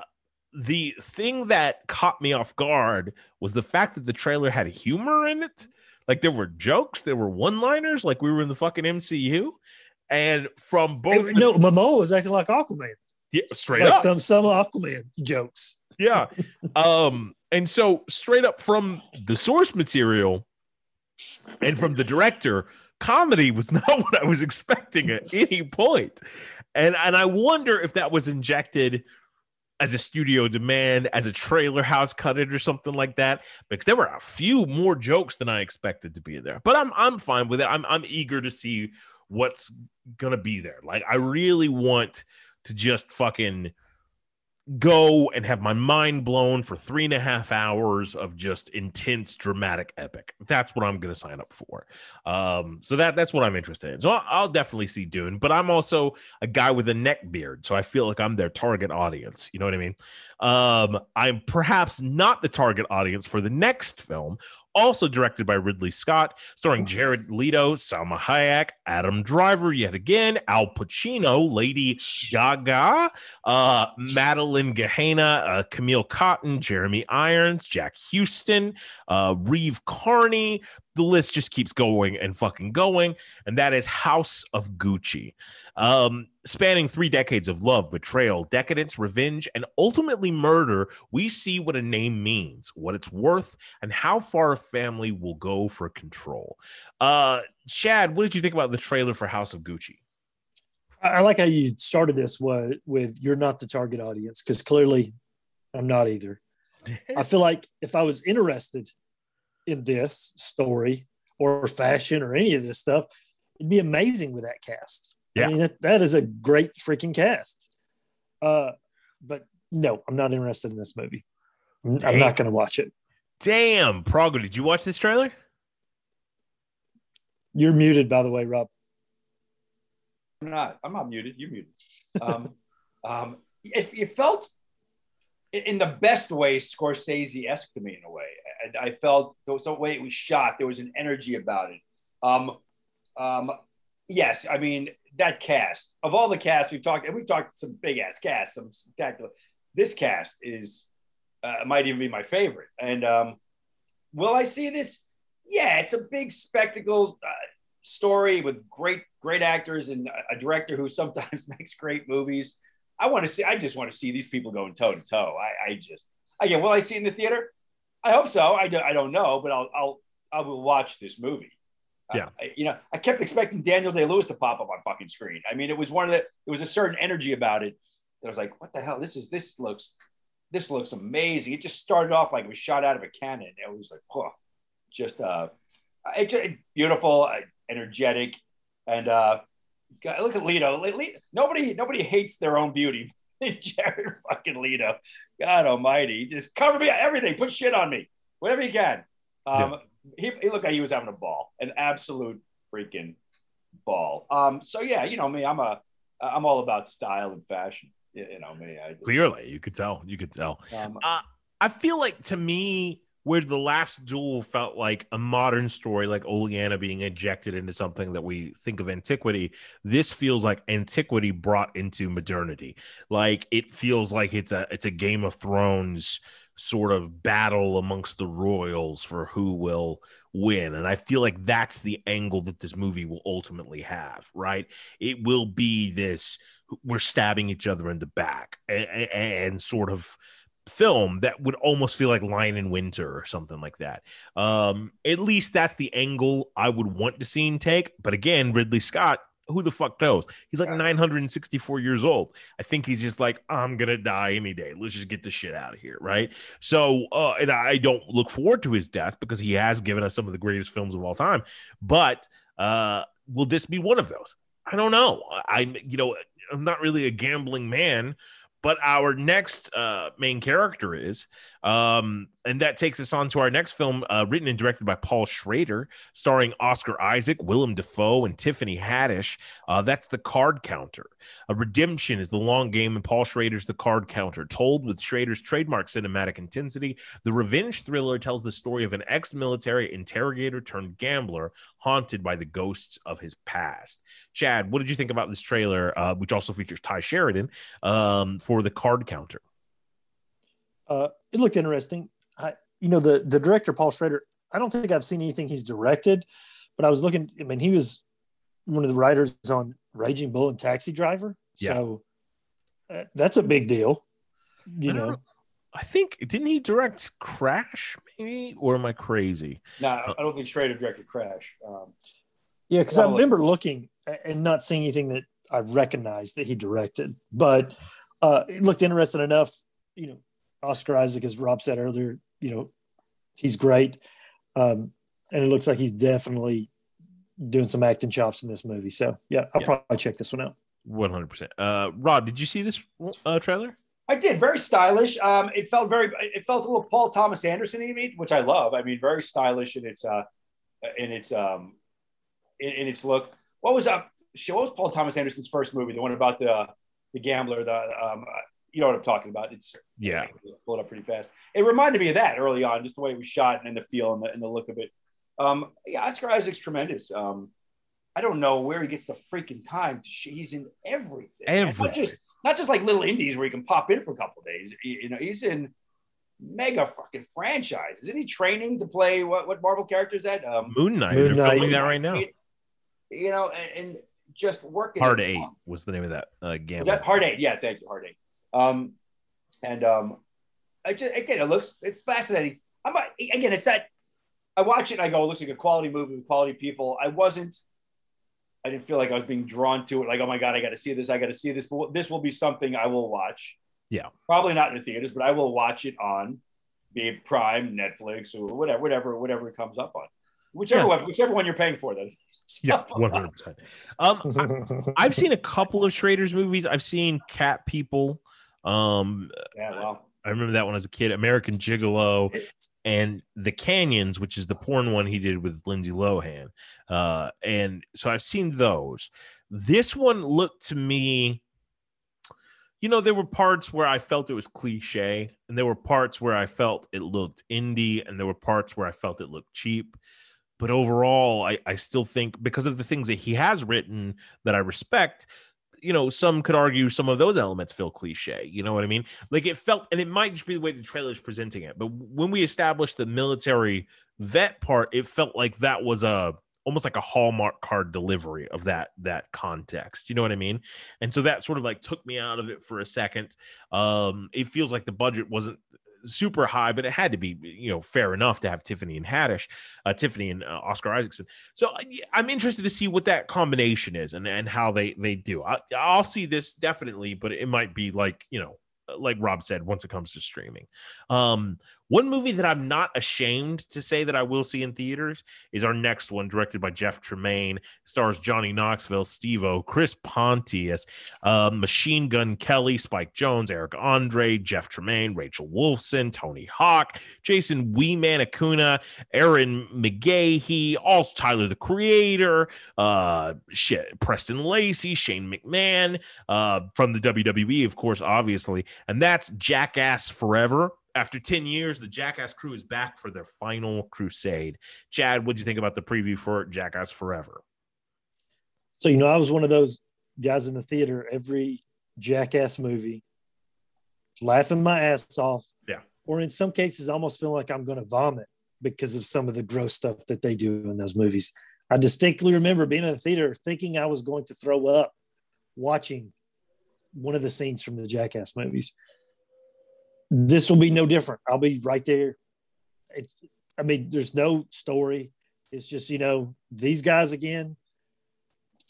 the thing that caught me off guard was the fact that the trailer had humor in it. Like there were jokes, there were one-liners, like we were in the fucking MCU. And from both, no, Momoa was acting like Aquaman, yeah, straight like up, some some Aquaman jokes. yeah. Um, and so straight up from the source material and from the director, comedy was not what I was expecting at any point. And and I wonder if that was injected as a studio demand, as a trailer house cut it or something like that, because there were a few more jokes than I expected to be there. But I'm I'm fine with it. I'm I'm eager to see what's gonna be there. Like I really want to just fucking go and have my mind blown for three and a half hours of just intense dramatic epic. That's what i'm going to sign up for. Um so that that's what i'm interested in. So I'll, I'll definitely see dune but i'm also a guy with a neck beard so i feel like i'm their target audience. You know what i mean? Um i'm perhaps not the target audience for the next film also directed by Ridley Scott, starring Jared Leto, Salma Hayek, Adam Driver yet again, Al Pacino, Lady Gaga, uh, Madalina Ghenea, uh, Camille Cottin, Jeremy Irons, Jack Huston, uh, Reeve Carney. The list just keeps going and fucking going. And that is House of Gucci. Um, spanning three decades of love, betrayal, decadence, revenge, and ultimately murder, we see what a name means, what it's worth, and how far a family will go for control. Uh, Chad, what did you think about the trailer for House of Gucci? I like how you started this wa- with you're not the target audience because clearly I'm not either. I feel like if I was interested in this story or fashion or any of this stuff, it'd be amazing with that cast. Yeah. I mean, that, that is a great freaking cast. Uh, but no, I'm not interested in this movie. I'm Dang. not going to watch it. Damn, Prago, did you watch this trailer? You're muted, by the way, Rob. I'm not. I'm not muted. You're muted. Um, um, it, it felt in- in the best way Scorsese esque to me in a way. I, I felt there was a way it was shot. There was an energy about it. Um, um, yes, I mean that cast of all the casts we've talked, and we've talked some big ass casts, some spectacular. This cast is uh, might even be my favorite. And um, will I see this? Yeah, it's a big spectacle uh, story with great, great actors and a- director who sometimes makes great movies. I want to see. I just want to see these people going toe to toe. I, I just, again, will I see in the theater? I hope so. I, do, I don't know, but I'll, I'll, I will watch this movie. Yeah. I, you know, I kept expecting Daniel Day Lewis to pop up on fucking screen. I mean, it was one of the. There was a certain energy about it. That was like, what the hell? This is this looks, this looks amazing. It just started off like it was shot out of a cannon. It was like, oh, just uh, it beautiful, uh, energetic, and uh, God, look at Leto. Le- Le- nobody, nobody hates their own beauty. Jared fucking Leto. God Almighty, just cover me everything. Put shit on me, whatever you can. Um, he, he looked like he was having a ball, an absolute freaking ball. Um, so yeah, you know me, I'm a, I'm all about style and fashion. you you know me. I just, Clearly, you could tell. You could tell. um, Uh, I feel like to me, where the last duel felt like a modern story, like Oleanna being ejected into something that we think of antiquity, this feels like antiquity brought into modernity. Like it feels like it's a it's a Game of Thrones sort of battle amongst the royals for who will win. And I feel like that's the angle that this movie will ultimately have, right? It will be this we're stabbing each other in the back and, and sort of film that would almost feel like Lion in Winter or something like that. Um, at least that's the angle I would want to see him take. But again, Ridley Scott, who the fuck knows? He's like 964 years old. I think he's just like, I'm gonna die any day. Let's just get the shit out of here, right? So, uh, and I don't look forward to his death because he has given us some of the greatest films of all time. But uh, will this be one of those? I don't know. I'm, you know, I'm not really a gambling man, but our next uh, main character is, um, and that takes us on to our next film, uh, written and directed by Paul Schrader, starring Oscar Isaac, Willem Dafoe, and Tiffany Haddish. Uh, that's the Card Counter. A redemption is the long game, and Paul Schrader's the Card Counter. Told with Schrader's trademark cinematic intensity, the revenge thriller tells the story of an ex-military interrogator turned gambler haunted by the ghosts of his past. Chad, what did you think about this trailer, uh, which also features Tye Sheridan um, for the Card Counter? Uh, it looked interesting. I, you know, the the director Paul Schrader. I don't think I've seen anything he's directed, but I was looking. I mean, he was one of the writers on Raging Bull and Taxi Driver. Yeah. So uh, that's a big deal. You I know, know. I think didn't he direct Crash, maybe, or am I crazy? no, I don't think Schrader directed Crash. Um, yeah, because I Well, remember looking and not seeing anything that I recognized that he directed, but uh, it looked interesting enough. You know, Oscar Isaac, as Rob said earlier, you know, he's great, um, and it looks like he's definitely doing some acting chops in this movie. So yeah, I'll Yeah. probably check this one out. One hundred percent. Uh, Rod, did you see this uh, trailer? I did very stylish. Um, it felt very. It felt a little Paul Thomas Anderson to me, which I love. I mean, very stylish in its uh, in its um, in, in its look. What was up? What was Paul Thomas Anderson's first movie? The one about the the gambler. The um, you know what I'm talking about. It's Yeah, pull it up pretty fast. It reminded me of that early on, just the way it was shot and the feel and the, and the look of it. Um, yeah, Oscar Isaac's tremendous. Um, I don't know where he gets the freaking time to. Sh- he's in everything. And Not Everything. just not just like little indies where he can pop in for a couple of days. You you know, he's in mega fucking franchise. Isn't he training to play what what Marvel character is that? Um, Moon Knight. Moon They're Knight. filming that right now. You know, and, and just working. Hard Eight arm. was the name of that uh, Was gamble. that Hard Eight? Yeah, thank you, Hard Eight. Um, and um, I just again, it looks it's fascinating. I'm not, again, it's that I watch it and I go, it looks like a quality movie with quality people. I wasn't. I didn't feel like I was being drawn to it. Like, oh my god, I got to see this. I got to see this. But this will be something I will watch. Yeah. Probably not in the theaters, but I will watch it on, be it Prime, Netflix, or whatever, whatever, whatever it comes up on. Whichever Yeah. one, whichever one you're paying for, then. Yeah, one hundred percent. Um, I, I've seen a couple of Schrader's movies. I've seen Cat People. Um, Yeah, well, I remember that one as a kid. American Gigolo, and The Canyons, which is the porn one he did with Lindsay Lohan. Uh, and so I've seen those. This one looked to me, you know, there were parts where I felt it was cliche, and there were parts where I felt it looked indie, and there were parts where I felt it looked cheap. But overall, I, I still think because of the things that he has written that I respect, you know, some could argue some of those elements feel cliche. You know what I mean? Like it felt, and it might just be the way the trailer is presenting it. But when we established the military vet part, it felt like that was a almost like a hallmark card delivery of that that context. You know what I mean? And so that sort of like took me out of it for a second. Um, it feels like the budget wasn't super high, but it had to be, you know, fair enough to have Tiffany and Haddish, uh, Tiffany and uh, Oscar Isaacson. So I- I'm interested to see what that combination is and, and how they they do. I, I'll see this definitely, but it might be like you know, like Rob said, once it comes to streaming. Um, One movie that I'm not ashamed to say that I will see in theaters is our next one, directed by Jeff Tremaine. Stars Johnny Knoxville, Steve O, Chris Pontius, uh, Machine Gun Kelly, Spike Jonze, Eric Andre, Jeff Tremaine, Rachel Wolfson, Tony Hawk, Jason Weeman Acuna, Ehren McGhehey, also Tyler the Creator, uh, shit, Preston Lacy, Shane McMahon, uh, from the WWE, of course, obviously, and that's Jackass Forever. After 10 years, the Jackass crew is back for their final crusade. Chad, what'd you think about the preview for Jackass Forever? So, you know, I was one of those guys in the theater every jackass movie, laughing my ass off. Yeah. Or in some cases, almost feeling like I'm going to vomit because of some of the gross stuff that they do in those movies. I distinctly remember being in the theater thinking I was going to throw up watching one of the scenes from the Jackass movies. This will be no different. I'll be right there. It's, I mean, there's no story. It's just, you know, these guys again,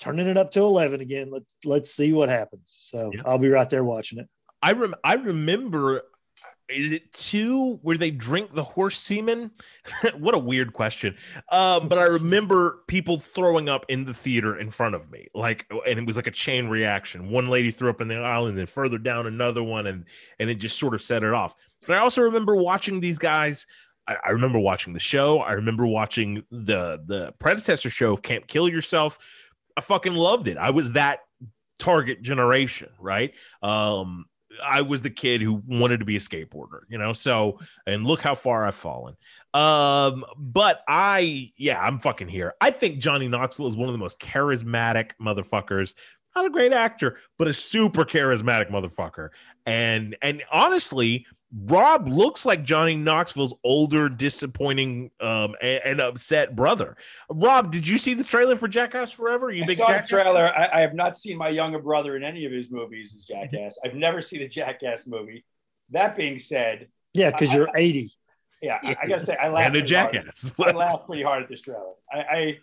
turning it up to 11 again. Let's, let's see what happens. So Yeah. I'll be right there watching it. I rem- I remember is it two where they drink the horse semen? what a weird question. Um, but I remember people throwing up in the theater in front of me, like, and it was like a chain reaction. One lady threw up in the aisle, and then further down another one, and and it just sort of set it off. But I also remember watching these guys. I, I remember watching the show. I remember watching the the predecessor show, Camp Kill Yourself. I fucking loved it. I was that target generation, right? Um, I was the kid who wanted to be a skateboarder, you know. So, and look how far I've fallen. Um, but I, yeah, I'm fucking here. I think Johnny Knoxville is one of the most charismatic motherfuckers. Not a great actor, but a super charismatic motherfucker. And and honestly, Rob looks like Johnny Knoxville's older, disappointing, um, and, and upset brother. Rob, did you see the trailer for Jackass Forever? You a I big saw the Jackass trailer. I, I have not seen my younger brother in any of his movies as Jackass. I've never seen a Jackass movie. That being said, Yeah, because you're 80. yeah, I, I gotta say I laughed. and a pretty hard. Jackass? I laughed pretty hard at this trailer. I, I,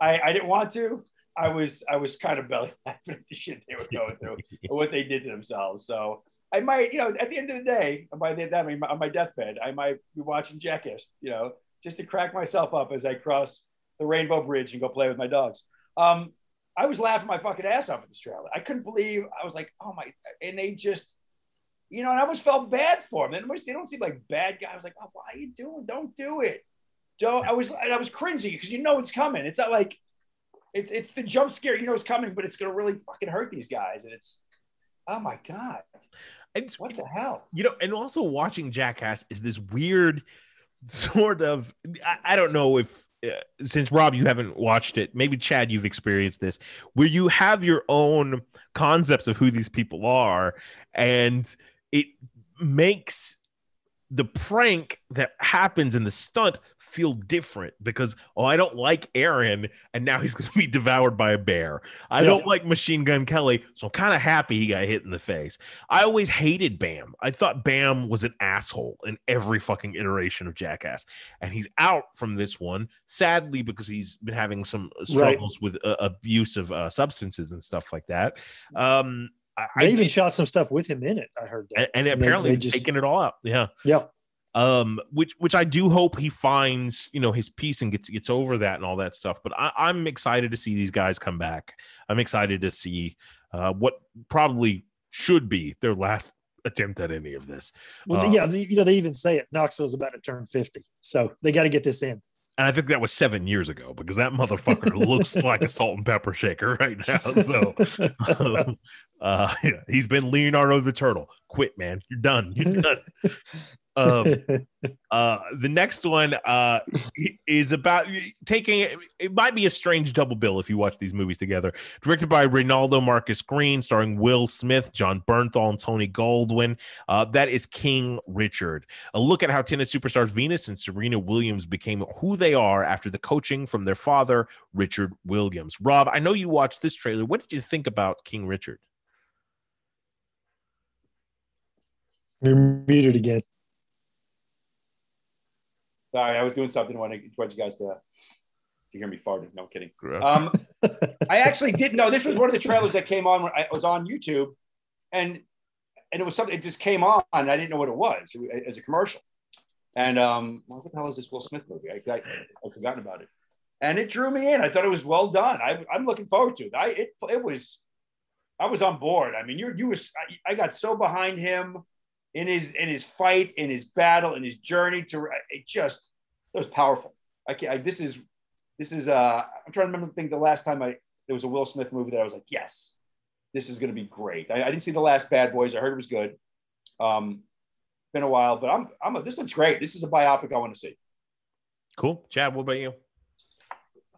I, I didn't want to. I was, I was kind of belly laughing at the shit they were going through and what they did to themselves. So I might, you know, at the end of the day, by the that I mean, on my deathbed, I might be watching Jackass, you know, just to crack myself up as I cross the Rainbow Bridge and go play with my dogs. Um, I was laughing my fucking ass off at this trailer. I couldn't believe. I was like, oh my, and they just. You know, and I almost felt bad for them. They don't seem like bad guys. I was like, oh, why are you doing? Don't do it. Don't. I was, and I was cringing because you know it's coming. It's not like, it's it's the jump scare. You know it's coming, but it's gonna really fucking hurt these guys. And it's, oh my god, It's what the hell? you know, and also watching Jackass is this weird sort of. I, I don't know if uh, since Rob you haven't watched it, maybe Chad you've experienced this, where you have your own concepts of who these people are, and it makes the prank that happens in the stunt feel different because oh I don't like Ehren and now he's going to be devoured by a bear. I Yeah. don't like Machine Gun Kelly, so I'm kind of happy he got hit in the face. I always hated Bam. I thought Bam was an asshole in every fucking iteration of Jackass, and he's out from this one sadly because he's been having some struggles with uh, abuse of uh, substances and stuff like that. Um, I, They I even think- shot some stuff with him in it. I heard that. and, and they- apparently they he's just- taking it all out. Yeah. Yeah. Um, which which I do hope he finds, you know, his peace and gets gets over that and all that stuff. But I, I'm excited to see these guys come back. I'm excited to see uh, what probably should be their last attempt at any of this. Well, Uh, yeah, you know, they even say it. Knoxville's about to turn 50. So they got to get this in. And I think that was seven years ago because that motherfucker looks like a salt and pepper shaker right now. So uh, yeah, he's been Leonardo the Turtle. Quit, man. You're done. You're done. Um, Uh, the next one uh, is about taking it might be a strange double bill if you watch these movies together. Directed by Reinaldo Marcus Green, starring Will Smith, Jon Bernthal, and Tony Goldwyn. Uh, that is King Richard. A look at how tennis superstars Venus and Serena Williams became who they are after the coaching from their father, Richard Williams. Rob, I know you watched this trailer. What did you think about King Richard? You're muted again. Sorry, I was doing something. Want to want you guys to to hear me farting. No I'm kidding. Um, I actually didn't know this was one of the trailers that came on when I was on YouTube, and and it was something. It just came on. I didn't know what it was as a commercial. And um, what the hell is this Will Smith movie? I, I I've forgotten about it. And it drew me in. I thought it was well done. I, I'm looking forward to it. I it, it was I was on board. I mean, you you was I, I got so behind him in his in his fight, in his battle, in his journey to it just it was powerful. I can't. I, this is this is uh I'm trying to remember the thing the last time I there was a Will Smith movie that I was like, yes, this is going to be great. I, I didn't see the last Bad Boys. I heard it was good. Um, been a while, but I'm I'm a, this looks great. This is a biopic I want to see. Cool. Chad, what about you?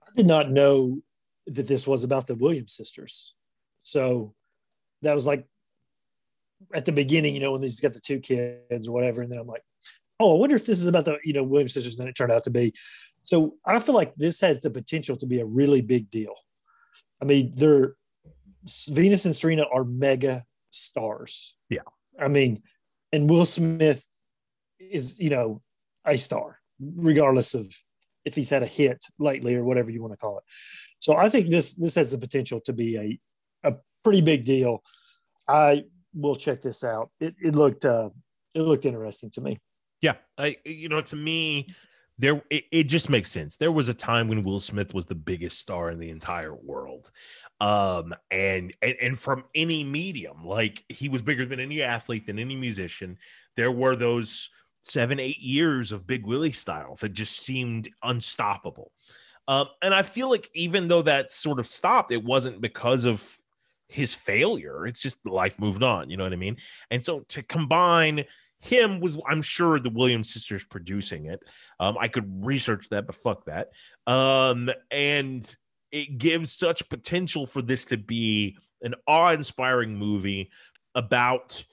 I did not know that this was about the Williams sisters. So that was like at the beginning, you know, when he's got the two kids or whatever. And then I'm like, oh, I wonder if this is about the, you know, Williams sisters. And then it turned out to be. So I feel like this has the potential to be a really big deal. I mean, they're Venus and Serena are mega stars. Yeah. I mean, and Will Smith is, you know, a star, regardless of if he's had a hit lately or whatever you want to call it. So I think this this has the potential to be a a pretty big deal. I will check this out. It, it looked uh, it looked interesting to me. Yeah, I you know to me there it, it just makes sense. There was a time when Will Smith was the biggest star in the entire world. Um and and, and from any medium, like he was bigger than any athlete, than any musician. There were those seven, eight years of Big Willie style that just seemed unstoppable. Um, and I feel like even though that sort of stopped, it wasn't because of his failure. It's just life moved on. You know what I mean? And so to combine him with, I'm sure the Williams sisters producing it. Um, I could research that, but fuck that. Um, and it gives such potential for this to be an awe-inspiring movie about,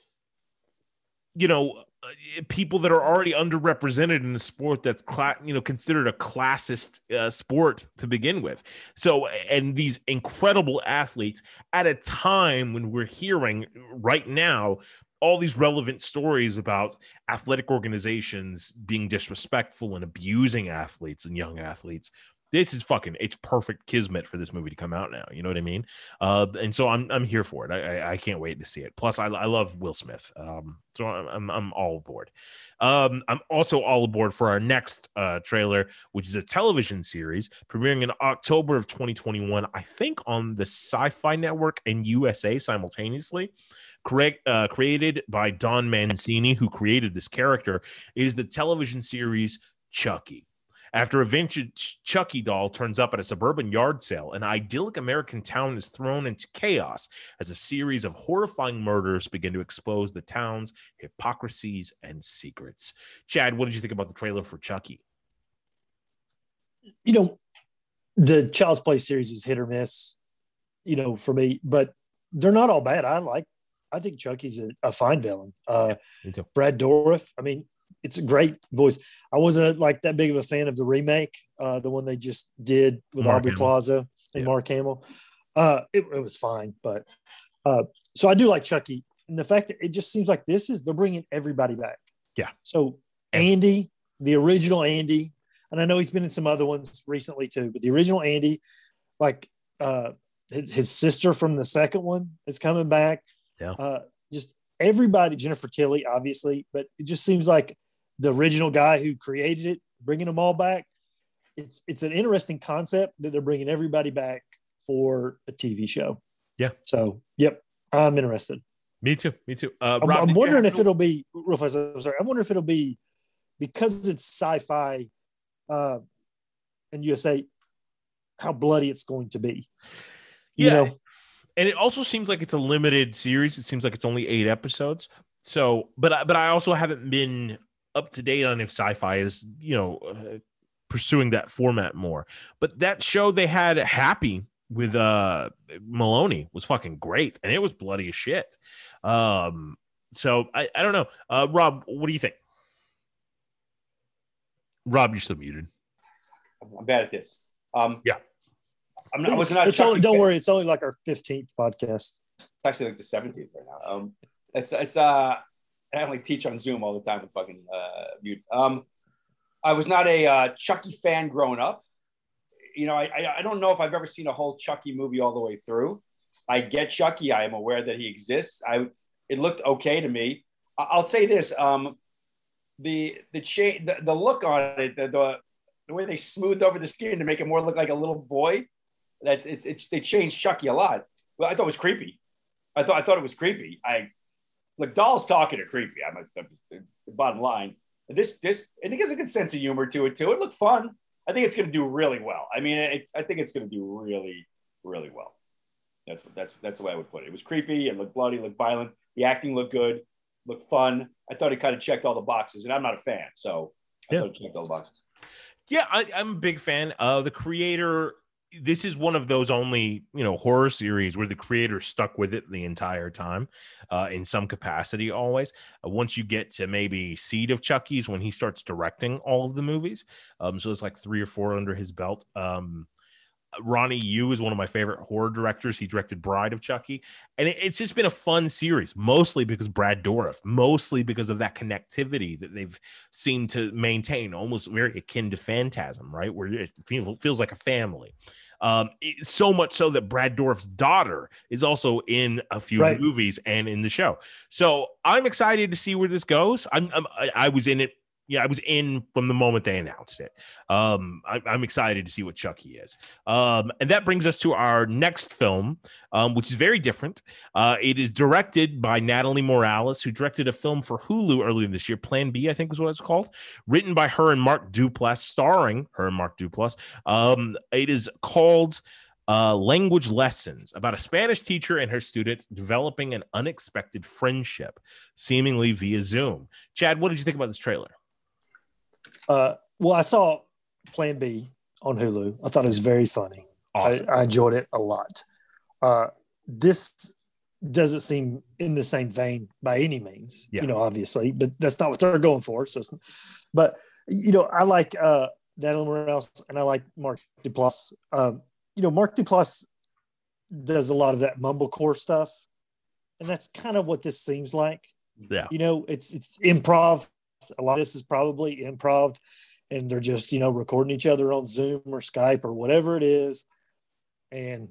you know, uh, people that are already underrepresented in a sport that's cla- you know considered a classist uh, sport to begin with. So and these incredible athletes at a time when we're hearing right now all these relevant stories about athletic organizations being disrespectful and abusing athletes and young athletes this is fucking it's perfect kismet for this movie to come out now you know what i mean? Uh and so i'm i'm here for it. I i, I can't wait to see it. Plus i, I love will smith um so I'm, I'm all aboard. Um i'm also all aboard for our next uh trailer which is a television series premiering in october of 2021 i think on the sci-fi network and usa simultaneously. Correct uh, created by don mancini who created this character. Is the television series chucky after a vintage Chucky doll turns up at a suburban yard sale, an idyllic American town is thrown into chaos as a series of horrifying murders begin to expose the town's hypocrisies and secrets. Chad, what did you think about the trailer for Chucky? You know, the Child's Play series is hit or miss, you know, for me, but they're not all bad. I like, I think Chucky's a, a fine villain. Uh, too. Brad Dourif, I mean, it's a great voice. I wasn't like that big of a fan of the remake, uh, the one they just did with Mark Aubrey Hamill. Plaza and Yeah. Mark Hamill. Uh, it, it was fine, but uh, so I do like Chucky, and the fact that it just seems like this is they're bringing everybody back. Yeah. So Andy, the original Andy, and I know he's been in some other ones recently too, but the original Andy, like uh, his, his sister from the second one is coming back. Yeah. Uh, just everybody, Jennifer Tilly, obviously, but it just seems like the original guy who created it, bringing them all back. It's it's an interesting concept that they're bringing everybody back for a TV show. Yeah. So, yep, I'm interested. Me too. Me too. Uh, I'm, Rob, I'm wondering if it'll be real fast. I'm sorry. I'm wondering if it'll be because it's sci-fi uh, and USA, how bloody it's going to be. You Yeah. know, and it also seems like it's a limited series. It seems like it's only eight episodes. So, but I, but I also haven't been up to date on if sci-fi is you know uh, pursuing that format more. But that show they had Happy with uh Meloni was fucking great, and it was bloody as shit. Um, so I I don't know. Uh, Rob, what do you think? Rob, you're still muted. I'm bad at this. Um, Yeah. I'm not, I was not. it's only, don't worry, it's only like our 15th podcast. It's actually like the 17th right now. Um, it's it's uh, I only teach on Zoom all the time. I'm fucking uh, mute. Um, I was not a uh, Chucky fan growing up. You know, I, I don't know if I've ever seen a whole Chucky movie all the way through. I get Chucky. I am aware that he exists. I it looked okay to me. I'll say this. Um, the the change the, the look on it, the, the the way they smoothed over the skin to make it more look like a little boy. That's it's it's they changed Chucky a lot. Well, I thought it was creepy. I thought I thought it was creepy. I look dolls talking are creepy. I'm, I'm a- the bottom line. This this I think there's a good sense of humor to it too. It looked fun. I think it's going to do really well. I mean, it, I think it's going to do really really well. That's that's that's the way I would put it. It was creepy. It looked bloody. Looked violent. The acting looked good. Looked fun. I thought it kind of checked all the boxes, and I'm not a fan, so I Yeah. thought it checked all the boxes. Yeah, I, I'm a big fan. Uh, the creator. This is one of those only you know horror series where the creator stuck with it the entire time, uh, in some capacity. Always. Uh, once you get to maybe Seed of Chucky's, when he starts directing all of the movies, um, so it's like three or four under his belt. Um, Ronnie Yu is one of my favorite horror directors. He directed Bride of Chucky, and it- it's just been a fun series, mostly because Brad Dourif, mostly because of that connectivity that they've seemed to maintain, almost very akin to Phantasm, right? Where it feel- feels like a family. Um, it- so much so that Brad Dourif's daughter is also in a few Right. movies and in the show. So I'm excited to see where this goes. I'm, I'm I, I was in it. Yeah, I was in from the moment they announced it. Um, I, I'm excited to see what Chucky is. Um, and that brings us to our next film, um, which is very different. Uh, it is directed by Natalie Morales, who directed a film for Hulu earlier this year, Plan B, I think is what it's called. Written by her and Mark Duplass, starring her and Mark Duplass. Um, it is called uh, Language Lessons about a Spanish teacher and her student developing an unexpected friendship, seemingly via Zoom. Chad, what did you think about this trailer? Uh, well, I saw Plan B on Hulu. I thought it was very funny. Awesome. I, I enjoyed it a lot. Uh, this doesn't seem in the same vein by any means, Yeah. you know, obviously, but that's not what they're going for. So, but you know, I like uh, Natalie Morales and I like Mark Duplass. Um, you know, Mark Duplass does a lot of that mumblecore stuff, and that's kind of what this seems like yeah. you know it's it's improv a lot of this is probably improv and they're just you know recording each other on zoom or skype or whatever it is. And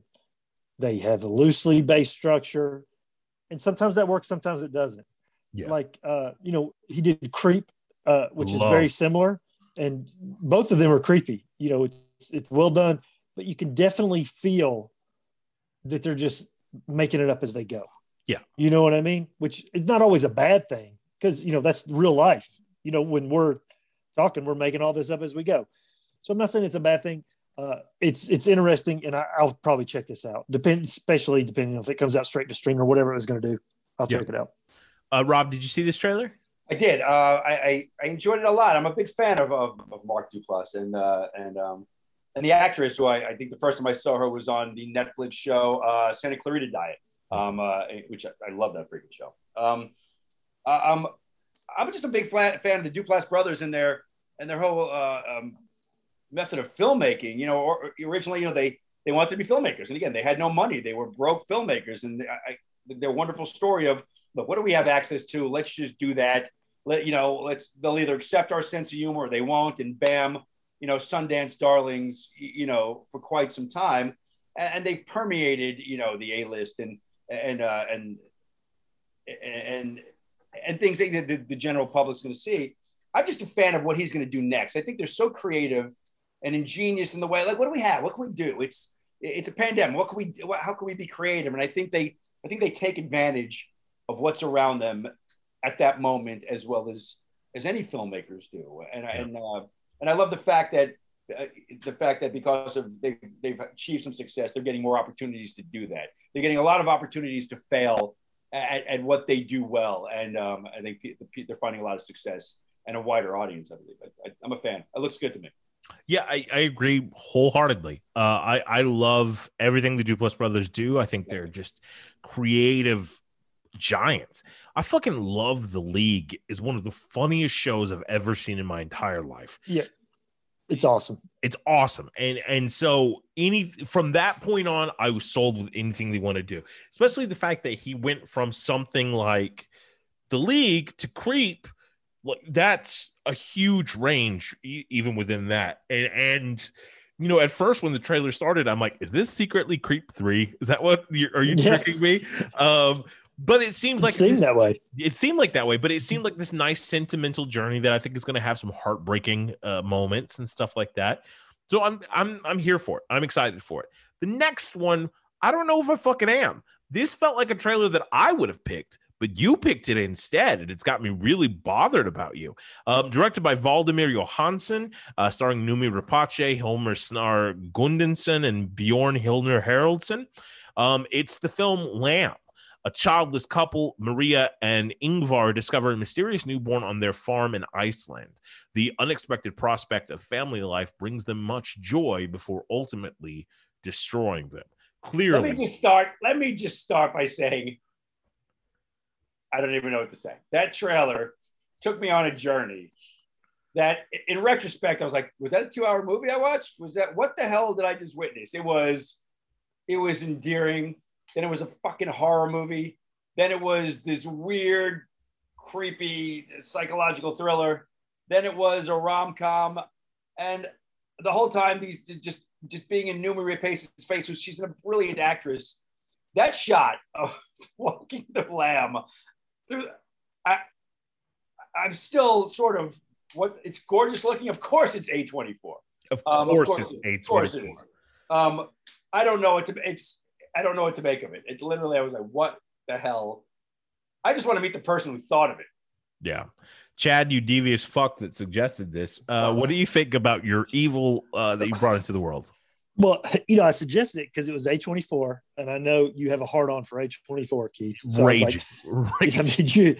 they have a loosely based structure. And sometimes that works sometimes it doesn't. Yeah. like uh you know he did creep uh which is very similar. And both of them are creepy. You know it's, it's well done but you can definitely feel that they're just making it up as they go. Yeah. you know what i mean? Which is not always a bad thing because you know that's real life you know when we're talking we're making all this up as we go so i'm not saying it's a bad thing uh, it's it's interesting and I, i'll probably check this out depend especially depending on if it comes out straight to stream or whatever it was going to do i'll Yeah. check it out Uh, Rob, did you see this trailer? I did. Uh, I, I I enjoyed it a lot. I'm a big fan of of, of Mark Duplass and uh, and um, and the actress who I, I think the first time I saw her was on the Netflix show uh, Santa Clarita Diet, um, uh, which I, I love that freaking show. Um, uh, I'm just a big fan, of the Duplass brothers and their and their whole uh, um, method of filmmaking. You know, or, originally, you know, they they wanted to be filmmakers, and again, they had no money. They were broke filmmakers, and I, their wonderful story of look, what do we have access to? Let's just do that. Let you know, let's they'll either accept our sense of humor or they won't, and bam, you know, Sundance darlings, you know, for quite some time, and, and they permeated, you know, the A list and and uh, and and and things that the, the general public's going to see. I'm just a fan of what he's going to do next. I think they're so creative and ingenious in the way. Like, what do we have? What can we do? It's it's a pandemic. What can we? what- How can we be creative? And I think they I think they take advantage of what's around them at that moment as well as as any filmmakers do. And I and uh, and I love the fact that uh, the fact that because of they've, they've achieved some success, they're getting more opportunities to do that. They're getting a lot of opportunities to fail at, at what they do well, and um, I think they're finding a lot of success and a wider audience. I believe. I, I, I'm a fan. It looks good to me. Yeah, I, I agree wholeheartedly. Uh, I I love everything the Duplass brothers do. I think they're just creative giants. I fucking love the League. is one of the funniest shows I've ever seen in my entire life. It's awesome It's awesome, and and so any from that point on, I was sold with anything they want to do. Especially the fact that he went from something like the League to Creep. Like that's a huge range, even within that. And and you know, at first when the trailer started, I'm like, is this secretly Creep three? Is that what you're, are you Yeah. tricking me? Um, but it seems It like seemed this- that way. it seemed like that way, but it seemed like this nice sentimental journey that I think is going to have some heartbreaking uh, moments and stuff like that. So I'm I'm I'm here for it. I'm excited for it. The next one, I don't know if I fucking am. This felt like a trailer that I would have picked, but you picked it instead, and it's got me really bothered about you. Um, directed by Valdimar Jóhannsson, uh, starring Noomi Rapace, Homer Snar Gundensen, and Bjorn Hildner Haraldson. Um, it's the film Lamb. A childless couple, Maria and Ingvar, discover a mysterious newborn on their farm in Iceland. The unexpected prospect of family life brings them much joy before ultimately destroying them. Clearly, let me just start. Let me just start by saying, I don't even know what to say. That trailer took me on a journey. That, in retrospect, I was like, was that a two-hour movie I watched? Was that what the hell did I just witness? It was, it was endearing. Then it was a fucking horror movie. Then it was this weird, creepy psychological thriller. Then it was a rom-com, and the whole time these just just being in Noomi Rapace's face, was she's a brilliant actress. That shot of walking the lamb, through, I, I'm still sort of what it's gorgeous looking. Of course, it's A24. of Um, of course, it's it- of course it A24. is. Um, I don't know. It's I don't know what to make of it. It literally, I was like, what the hell? I just want to meet the person who thought of it. Yeah. Chad, you devious fuck that suggested this. Uh, what do you think about your evil uh, that you brought into the world? Well, you know, I suggested it because it was A24, and I know you have a hard on for A24, Keith. So I like, Raging. I mean, you,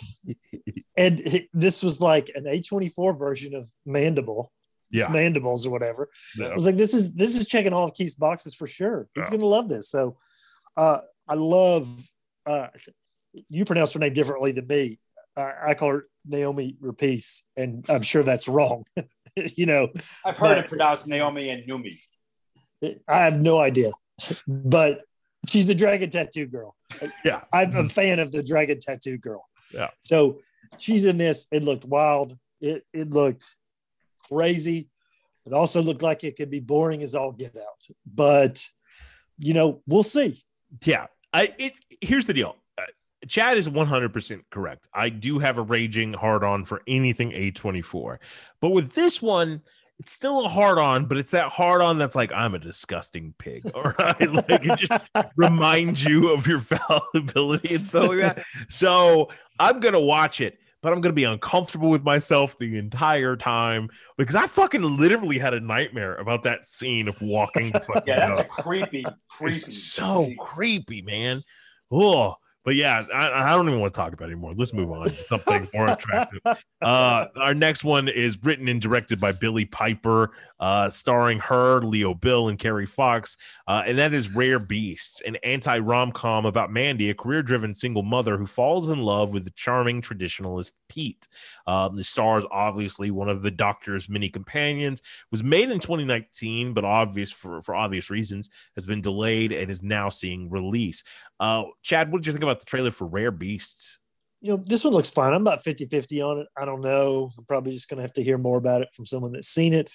and it- this was like an A24 version of Mandible, Yeah. Mandibles or whatever. Yeah. I was like, this is this is checking all of Keith's boxes for sure. He's Yeah. gonna love this. So, uh, I love. Uh, you pronounce her name differently than me. I, I call her Naomi Rapace, and I'm sure that's wrong. you know, I've heard it pronounced Naomi and Noomi. I have no idea, but she's the dragon tattoo girl. Yeah. I'm a fan of the dragon tattoo girl. Yeah. So she's in this. It looked wild. It it looked crazy. It also looked like it could be boring as all get out. But you know, we'll see. Yeah. I it here's the deal. Uh, Chad is 100% correct. I do have a raging hard on for anything A24. But with this one, it's still a hard on, but it's that hard on that's like I'm a disgusting pig. All right. like it just reminds you of your fallibility and stuff like that. So I'm gonna watch it, but I'm gonna be uncomfortable with myself the entire time because I fucking literally had a nightmare about that scene of walking the fucking Yeah, that's a creepy, creepy. It's so creepy, man. Oh, but yeah, I, I don't even want to talk about it anymore. Let's move on to something more attractive. Uh, our next one is written and directed by Billie Piper, uh, starring her, Leo Bill, and Kerry Fox. Uh, and that is Rare Beasts, an anti rom com about Mandy, a career driven single mother who falls in love with the charming traditionalist Pete. Um, the stars, obviously, one of the doctor's many companions, was made in 2019, but obvious for, for obvious reasons, has been delayed and is now seeing release. Uh, Chad, what did you think about the trailer for Rare Beasts? You know, this one looks fine. I'm about 50 50 on it. I don't know. I'm probably just going to have to hear more about it from someone that's seen it.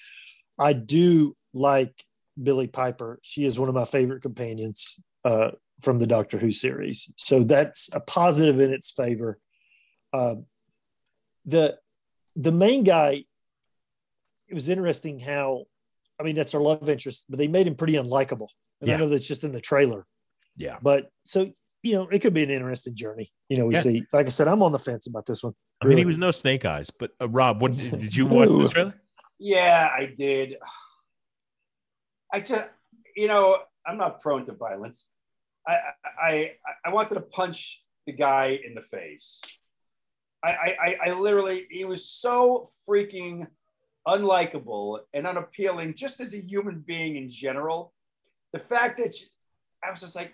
I do like Billie Piper. She is one of my favorite companions uh, from the Doctor Who series. So that's a positive in its favor. Um, the the main guy, it was interesting how, I mean, that's our love interest, but they made him pretty unlikable. And Yeah. I know that's just in the trailer. Yeah. But so you know, it could be an interesting journey. You know, we Yeah. see. Like I said, I'm on the fence about this one. I mean, he was no snake eyes, but uh, Rob, what did, did you watch this trailer? Yeah, I did. I just, you know, I'm not prone to violence. I, I, I, I wanted to punch the guy in the face. I, I, I- I literally, he was so freaking unlikable and unappealing, just as a human being in general. The fact that I was just like,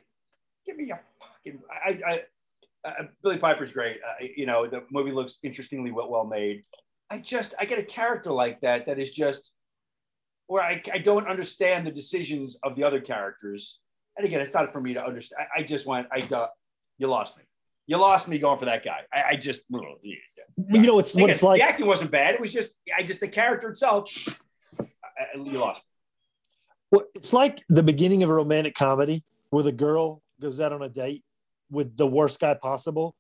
give me a fucking. I, I, uh, Billie Piper's great. Uh, you know, the movie looks interestingly well, well made. I just, I get a character like that that is just where I, I don't understand the decisions of the other characters. And again, it's not for me to understand. I, I just went, I, uh, you lost me. You lost me going for that guy. I, I just, You know, it's what it's like. The acting wasn't bad. It was just, I just the character itself. I- you lost. me. Well, it's like the beginning of a romantic comedy where the girl goes out on a date with the worst guy possible.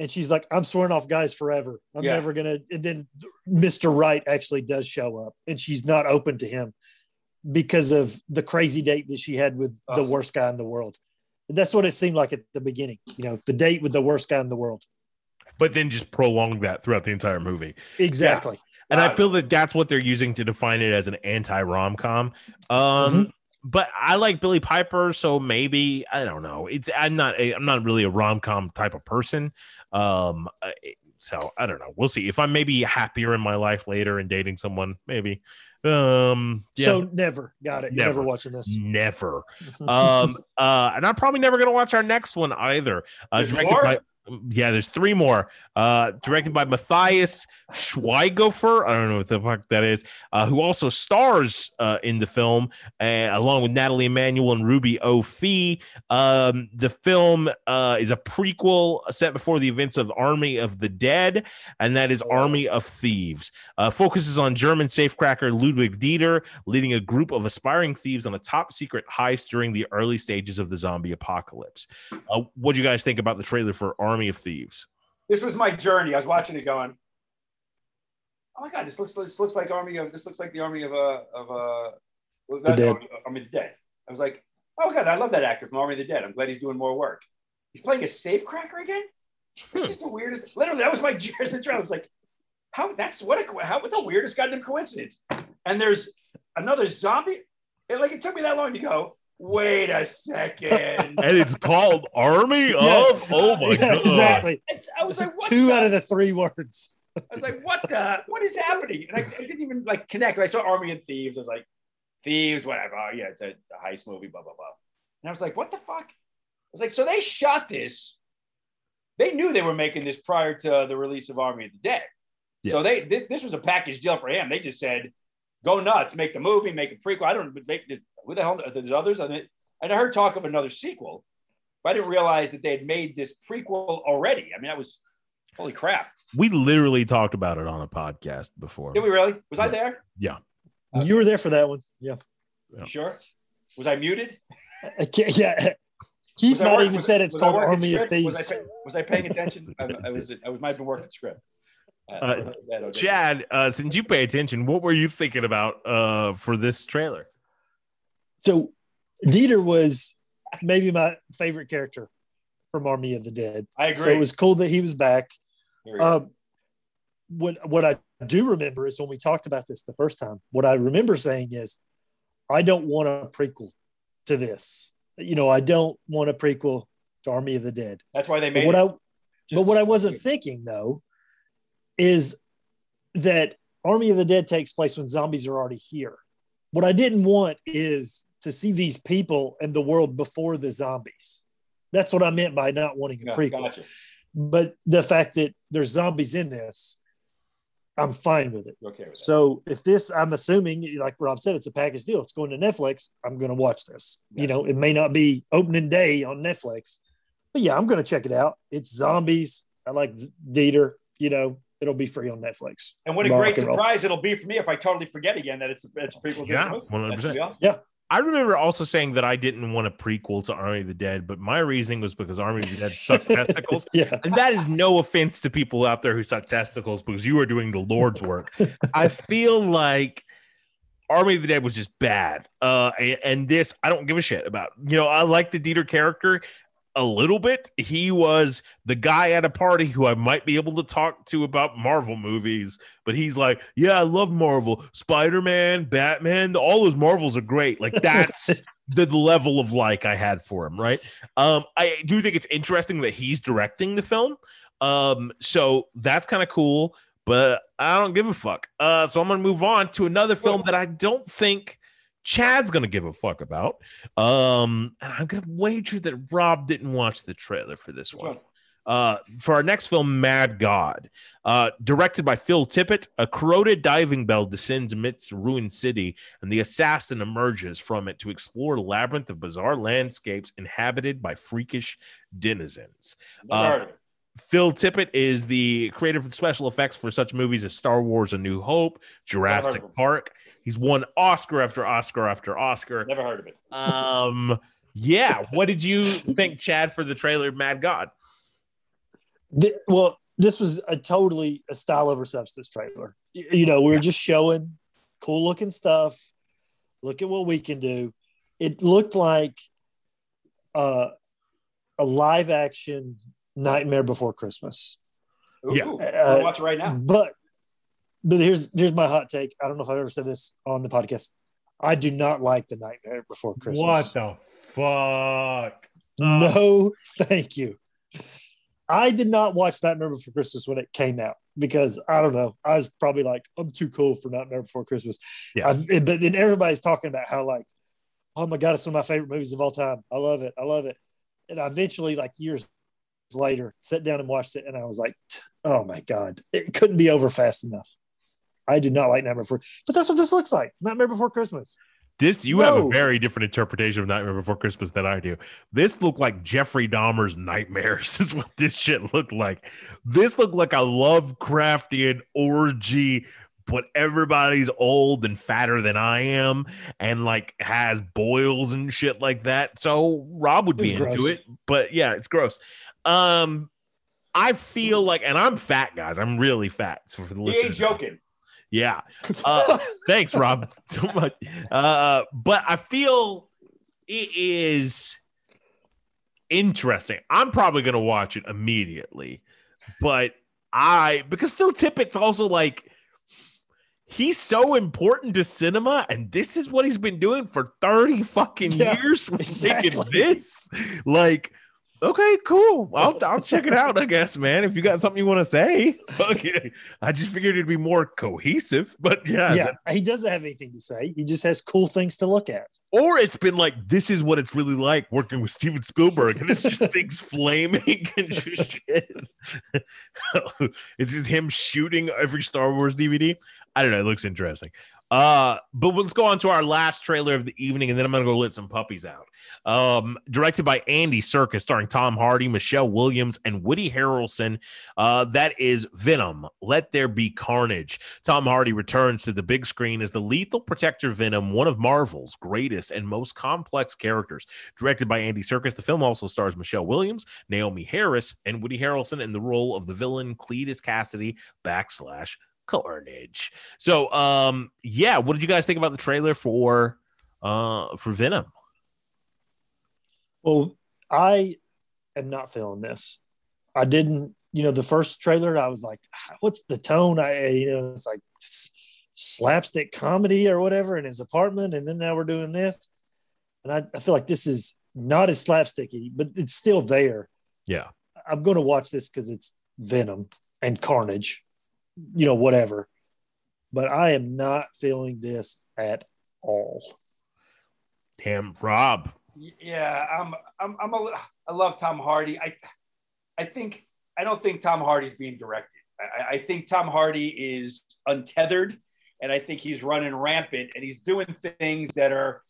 And she's like, I'm swearing off guys forever. I'm Yeah. never gonna. And then Mr. Right actually does show up, and she's not open to him because of the crazy date that she had with the worst guy in the world. That's what it seemed like at the beginning. You know, the date with the worst guy in the world. but then just prolong that throughout the entire movie. Exactly. And I feel that that's what they're using to define it as an anti rom com. Um, Mm-hmm. But I like Billie Piper, so maybe I don't know. It's I'm not a, I'm not really a rom com type of person. Um, uh, so I don't know. We'll see if I'm maybe happier in my life later and dating someone. Maybe. Um, yeah, So never got it. Never. never watching this. never. Um, uh, and I'm probably never gonna watch our next one either. Uh, directed by yeah, there's three more. Uh, directed by Matthias Schweighöfer. I don't know what the fuck that is. Uh, who also stars uh, in the film, uh, along with Nathalie Emmanuel and Ruby O'Fee. Um, the film uh, is a prequel set before the events of Army of the Dead, and that is Army of Thieves. Uh, focuses on German safecracker Ludwig Dieter leading a group of aspiring thieves on a top secret heist during the early stages of the zombie apocalypse. What do you guys think about the trailer for Army of Thieves? this was my journey. I was watching it going, oh my god, this looks this looks like army of this looks like the army of uh of uh well, The Dead. Army, Army of the Dead. I was like, oh god, I love that actor from Army of the Dead. I'm glad he's doing more work. He's playing a safecracker again. This is the weirdest. Literally, that was my as a trailer. I was like, how? That's what a how what the weirdest goddamn coincidence. And there's another zombie. It, like it took me that long to go. Wait a second. And it's called Army Yeah. of. Oh my Yeah, god! exactly. It's- I was like, what Two the- out of the three words. I was like, what the, what is happening? And I, I didn't even like connect. I saw Army and Thieves. I was like, Thieves, whatever. Oh, yeah, it's a, it's a heist movie, blah, blah, blah. And I was like, what the fuck? I was like, so they shot this. They knew they were making this prior to the release of Army of the Dead. So they this this was a package deal for him. They just said, go nuts, make the movie, make a prequel. I don't make the, who the hell there's others. I mean, and I heard talk of another sequel, but I didn't realize that they had made this prequel already. I mean, that was holy crap. We literally talked about it on a podcast before. Did we really? Was I there? Yeah. You were there for that one. Yeah. You sure? Was I muted? I can't, yeah. Keith Was I might even was- said it's was I called working Army of? Was I, Thieves. was I paying attention? I, I was. I was might have been working script. Uh, Chad, uh, since you pay attention, what were you thinking about uh, for this trailer? So Dieter was maybe my favorite character from Army of the Dead. I agree. So it was cool that he was back. Here we go. Um, what what I do remember is when we talked about this the first time. What I remember saying is, I don't want a prequel to this. You know, I don't want a prequel to Army of the Dead. That's why they But made. what it. I Just- but what I wasn't thinking though is that Army of the Dead takes place when zombies are already here. What I didn't want is to see these people and the world before the zombies. That's what I meant by not wanting a Yeah, prequel. gotcha. But the fact that there's zombies in this, I'm fine with it. Okay with. So if this, I'm assuming, like Rob said, it's a package deal. It's going to Netflix. I'm going to watch this. Yeah. You know, it may not be opening day on Netflix, but yeah, I'm going to check it out. It's zombies. I like Dieter. You know, it'll be free on Netflix. and what a rock great surprise it'll be for me if I totally forget again that it's it's a prequel. to Yeah, 100%. That's real. I remember also saying that I didn't want a prequel to Army of the Dead, but my reasoning was because Army of the Dead sucked testicles. Yeah. And that is no offense to people out there who suck testicles because you are doing the Lord's work. I feel like Army of the Dead was just bad. Uh, and, and this, I don't give a shit about. You know, I like the Dieter character a little bit. He was the guy at a party who I might be able to talk to about Marvel movies, but he's like, Yeah, I love Marvel, Spider Man, Batman, all those Marvels are great. Like, that's the level of like I had for him, right? Um, I do think it's interesting that he's directing the film. Um, so that's kind of cool, but I don't give a fuck. Uh, so I'm gonna move on to another film that I don't think Chad's gonna give a fuck about. Um, and I'm gonna wager that Rob didn't watch the trailer for this one. one? Uh, for our next film, Mad God, uh, directed by Phil Tippett, a corroded diving bell descends amidst a ruined city, and the assassin emerges from it to explore a labyrinth of bizarre landscapes inhabited by freakish denizens. Uh, heard of it. Phil Tippett is the creator of special effects for such movies as Star Wars: A New Hope, Jurassic Never heard of him. Park. He's won Oscar after Oscar after Oscar. Never heard of it. Um, Yeah. What did you think, Chad, for the trailer Mad God? Th- well, this was a totally a style over substance trailer. Y- You know, we were just showing cool looking stuff. Look at what we can do. It looked like uh, a live action Nightmare Before Christmas. Ooh, Yeah. Uh, I'll watch it right now. But but here's here's my hot take. I don't know if I've ever said this on the podcast. I do not like the Nightmare Before Christmas. What the fuck? No, thank you. I did not watch Nightmare Before Christmas when it came out because I don't know. I was probably like, I'm too cool for Nightmare Before Christmas. Yeah. I've- but then everybody's talking about how like, oh my god, it's one of my favorite movies of all time. I love it. I love it. And I eventually, like years later, sat down and watched it, and I was like, oh my god, it couldn't be over fast enough. I do not like Nightmare Before, but that's what this looks like. Nightmare Before Christmas. This you have a very different interpretation of Nightmare Before Christmas than I do. This looked like Jeffrey Dahmer's nightmares. Is what this shit looked like. This looked like a Lovecraftian orgy, but everybody's old and fatter than I am, and like has boils and shit like that. So Rob would be into gross. it, but yeah, it's gross. Um, I feel like, and I'm fat, guys. I'm really fat. So for the He listeners, ain't joking. yeah. Uh, thanks, Rob, so much. Uh, but I feel it is interesting. I'm probably going to watch it immediately, but I because Phil Tippett's also like he's so important to cinema, and this is what he's been doing for 30 fucking Yeah, years. exactly. this, like. Okay, cool. I'll, I'll check it out, I guess, man. If you got something you want to say, okay. I just figured it'd be more cohesive, but yeah, yeah, he doesn't have anything to say. He just has cool things to look at. or it's been like this is what it's really like working with Steven Spielberg, and it's just things flaming and just shit. it's just him shooting every Star Wars DVD. I don't know. It looks interesting. Uh, but let's go on to our last trailer of the evening, and then I'm gonna go let some puppies out. Um, directed by Andy Serkis, starring Tom Hardy, Michelle Williams, and Woody Harrelson. Uh, that is Venom. Let there be carnage. Tom Hardy returns to the big screen as the lethal protector Venom, one of Marvel's greatest and most complex characters. Directed by Andy Serkis, the film also stars Michelle Williams, Naomie Harris, and Woody Harrelson in the role of the villain Cletus Kasady backslash Carnage. So, um, yeah, what did you guys think about the trailer for uh for Venom? Well, I am not feeling this. I didn't, you know, the first trailer, I was like, "Ah, what's the tone? I, you know, it's like slapstick comedy or whatever in his apartment. And then now we're doing this. And I, I feel like this is not as slapsticky, but it's still there. Yeah. I'm going to watch this because it's Venom and Carnage, you know, whatever. But I am not feeling this at all. Damn, Rob. Yeah, I'm. I'm. I'm a. li- I love Tom Hardy. I. I think. I don't think Tom Hardy's being directed. I, I- I think Tom Hardy is untethered, and I think he's running rampant, and he's doing things that are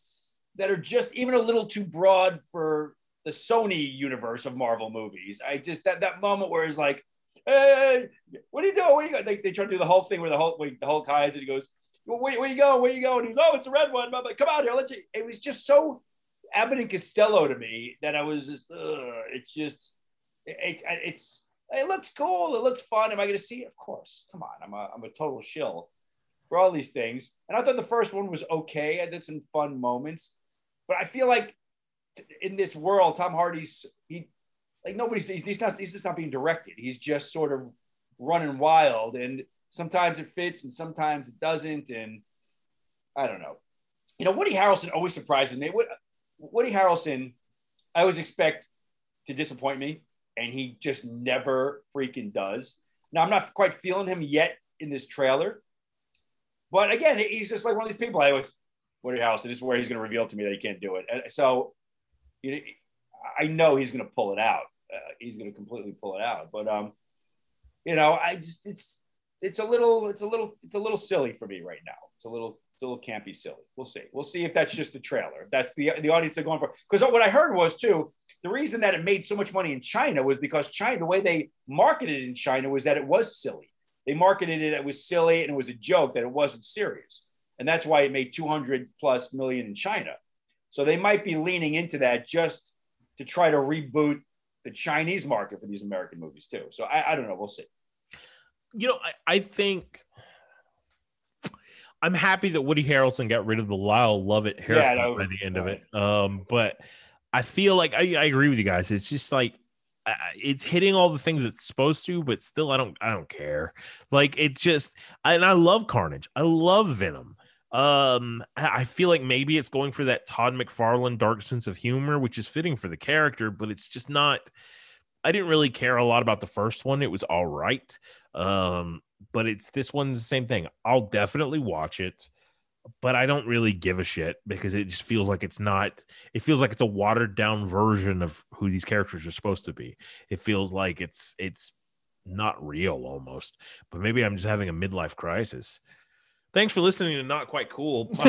that are just even a little too broad for the Sony universe of Marvel movies. I just that that moment where he's like, "Hey, what are you doing? What are you going?" They, they try to do the whole thing where the whole where the Hulk hides and he goes, well, where, where you go? Where you go? And he's, oh, it's a red one. I'm like, come out here. Let's. see." It was just so Abbott and Costello to me that I was just, ugh, it's just, it, it, it's, it looks cool. It looks fun. Am I going to see it? Of course. Come on. I'm a, I'm a total shill for all these things. And I thought the first one was okay. I did some fun moments, but I feel like in this world, Tom Hardy's, he, like nobody's, he's, not, he's just not being directed. He's just sort of running wild. And sometimes it fits and sometimes it doesn't. And I don't know. You know, Woody Harrelson always surprises me. Woody Harrelson, I always expect to disappoint me, and he just never freaking does. Now, I'm not quite feeling him yet in this trailer, but again, he's just like one of these people. I always, Woody Harrelson, this is where he's going to reveal to me that he can't do it. And so, you know, I know he's going to pull it out. Uh, he's going to completely pull it out. But um, you know, I just it's it's a little it's a little it's a little silly for me right now. It's a little it's a little campy silly. We'll see. We'll see if that's just the trailer. That's the the audience they're going for. Because what I heard was too the reason that it made so much money in China was because China the way they marketed in China was that it was silly. They marketed it it was silly and it was a joke that it wasn't serious, and that's why it made 200 plus million in China. So they might be leaning into that just to try to reboot the Chinese market for these American movies too. So I, I don't know. We'll see. you know, I, I think I'm happy that Woody Harrelson got rid of the Lyle Lovett haircut Yeah, by the end of it. Um, but I feel like I, I agree with you guys. It's just like uh, it's hitting all the things it's supposed to, but still, I don't I don't care. Like it's just, and I love Carnage. I love Venom. Um, I feel like maybe it's going for that Todd McFarlane dark sense of humor, which is fitting for the character, but it's just not. I didn't really care a lot about the first one. It was all right. Um, but it's this one's the same thing. I'll definitely watch it, but I don't really give a shit because it just feels like it's not. It feels like it's a watered down version of who these characters are supposed to be. It feels like it's it's not real almost. But maybe I'm just having a midlife crisis. Thanks for listening to Not Quite Cool.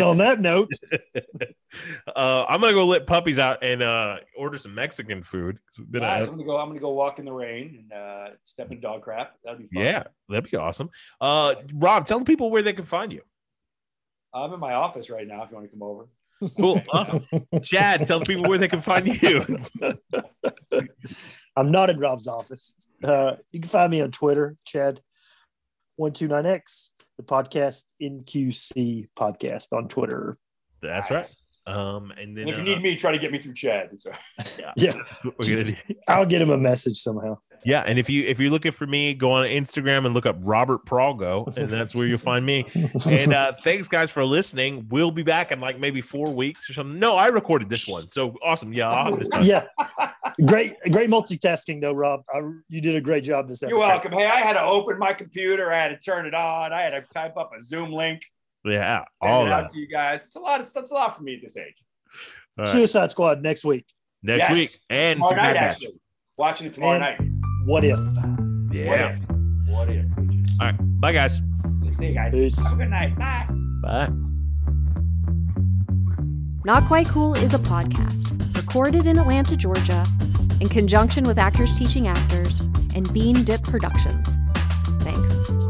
On that note, uh, I'm gonna go let puppies out and uh, order some Mexican food. It's been a- All right, I'm gonna go. I'm gonna go walk in the rain and uh, step in dog crap. That'd be fun. yeah, that'd be awesome. Uh, Rob, tell the people where they can find you. I'm in my office right now. If you want to come over. Cool, awesome. Chad, tell the people where they can find you. I'm not in Rob's office. Uh, you can find me on Twitter, Chad129X, the podcast NQC podcast on Twitter. That's right. Um, and then And if you uh, need me, try to get me through Chad. It's all right. Yeah, that's what we're gonna do. I'll get him a message somehow. Yeah, and if you if you're looking for me, go on Instagram and look up Robert Prago, and that's where you'll find me. And uh, thanks guys for listening. We'll be back in like maybe four weeks or something. No, I recorded this one, so awesome. Yeah, I'll have yeah, great, great multitasking though, Rob. I, you did a great job this episode. You're welcome. Hey, I had to open my computer. I had to turn it on. I had to type up a Zoom link. Yeah, Send all that out to you guys. It's a lot. It's, that's a lot for me at this age. All right. Suicide Squad next week. next Yes. week and Tomorrow night, actually. Watching it tomorrow And- night. What if? Yeah. What if? What if? All right. Bye guys. See you guys. Peace. Have a good night. Bye. Bye. Not Quite Cool is a podcast recorded in Atlanta, Georgia, in conjunction with Actors Teaching Actors and Bean Dip Productions. Thanks.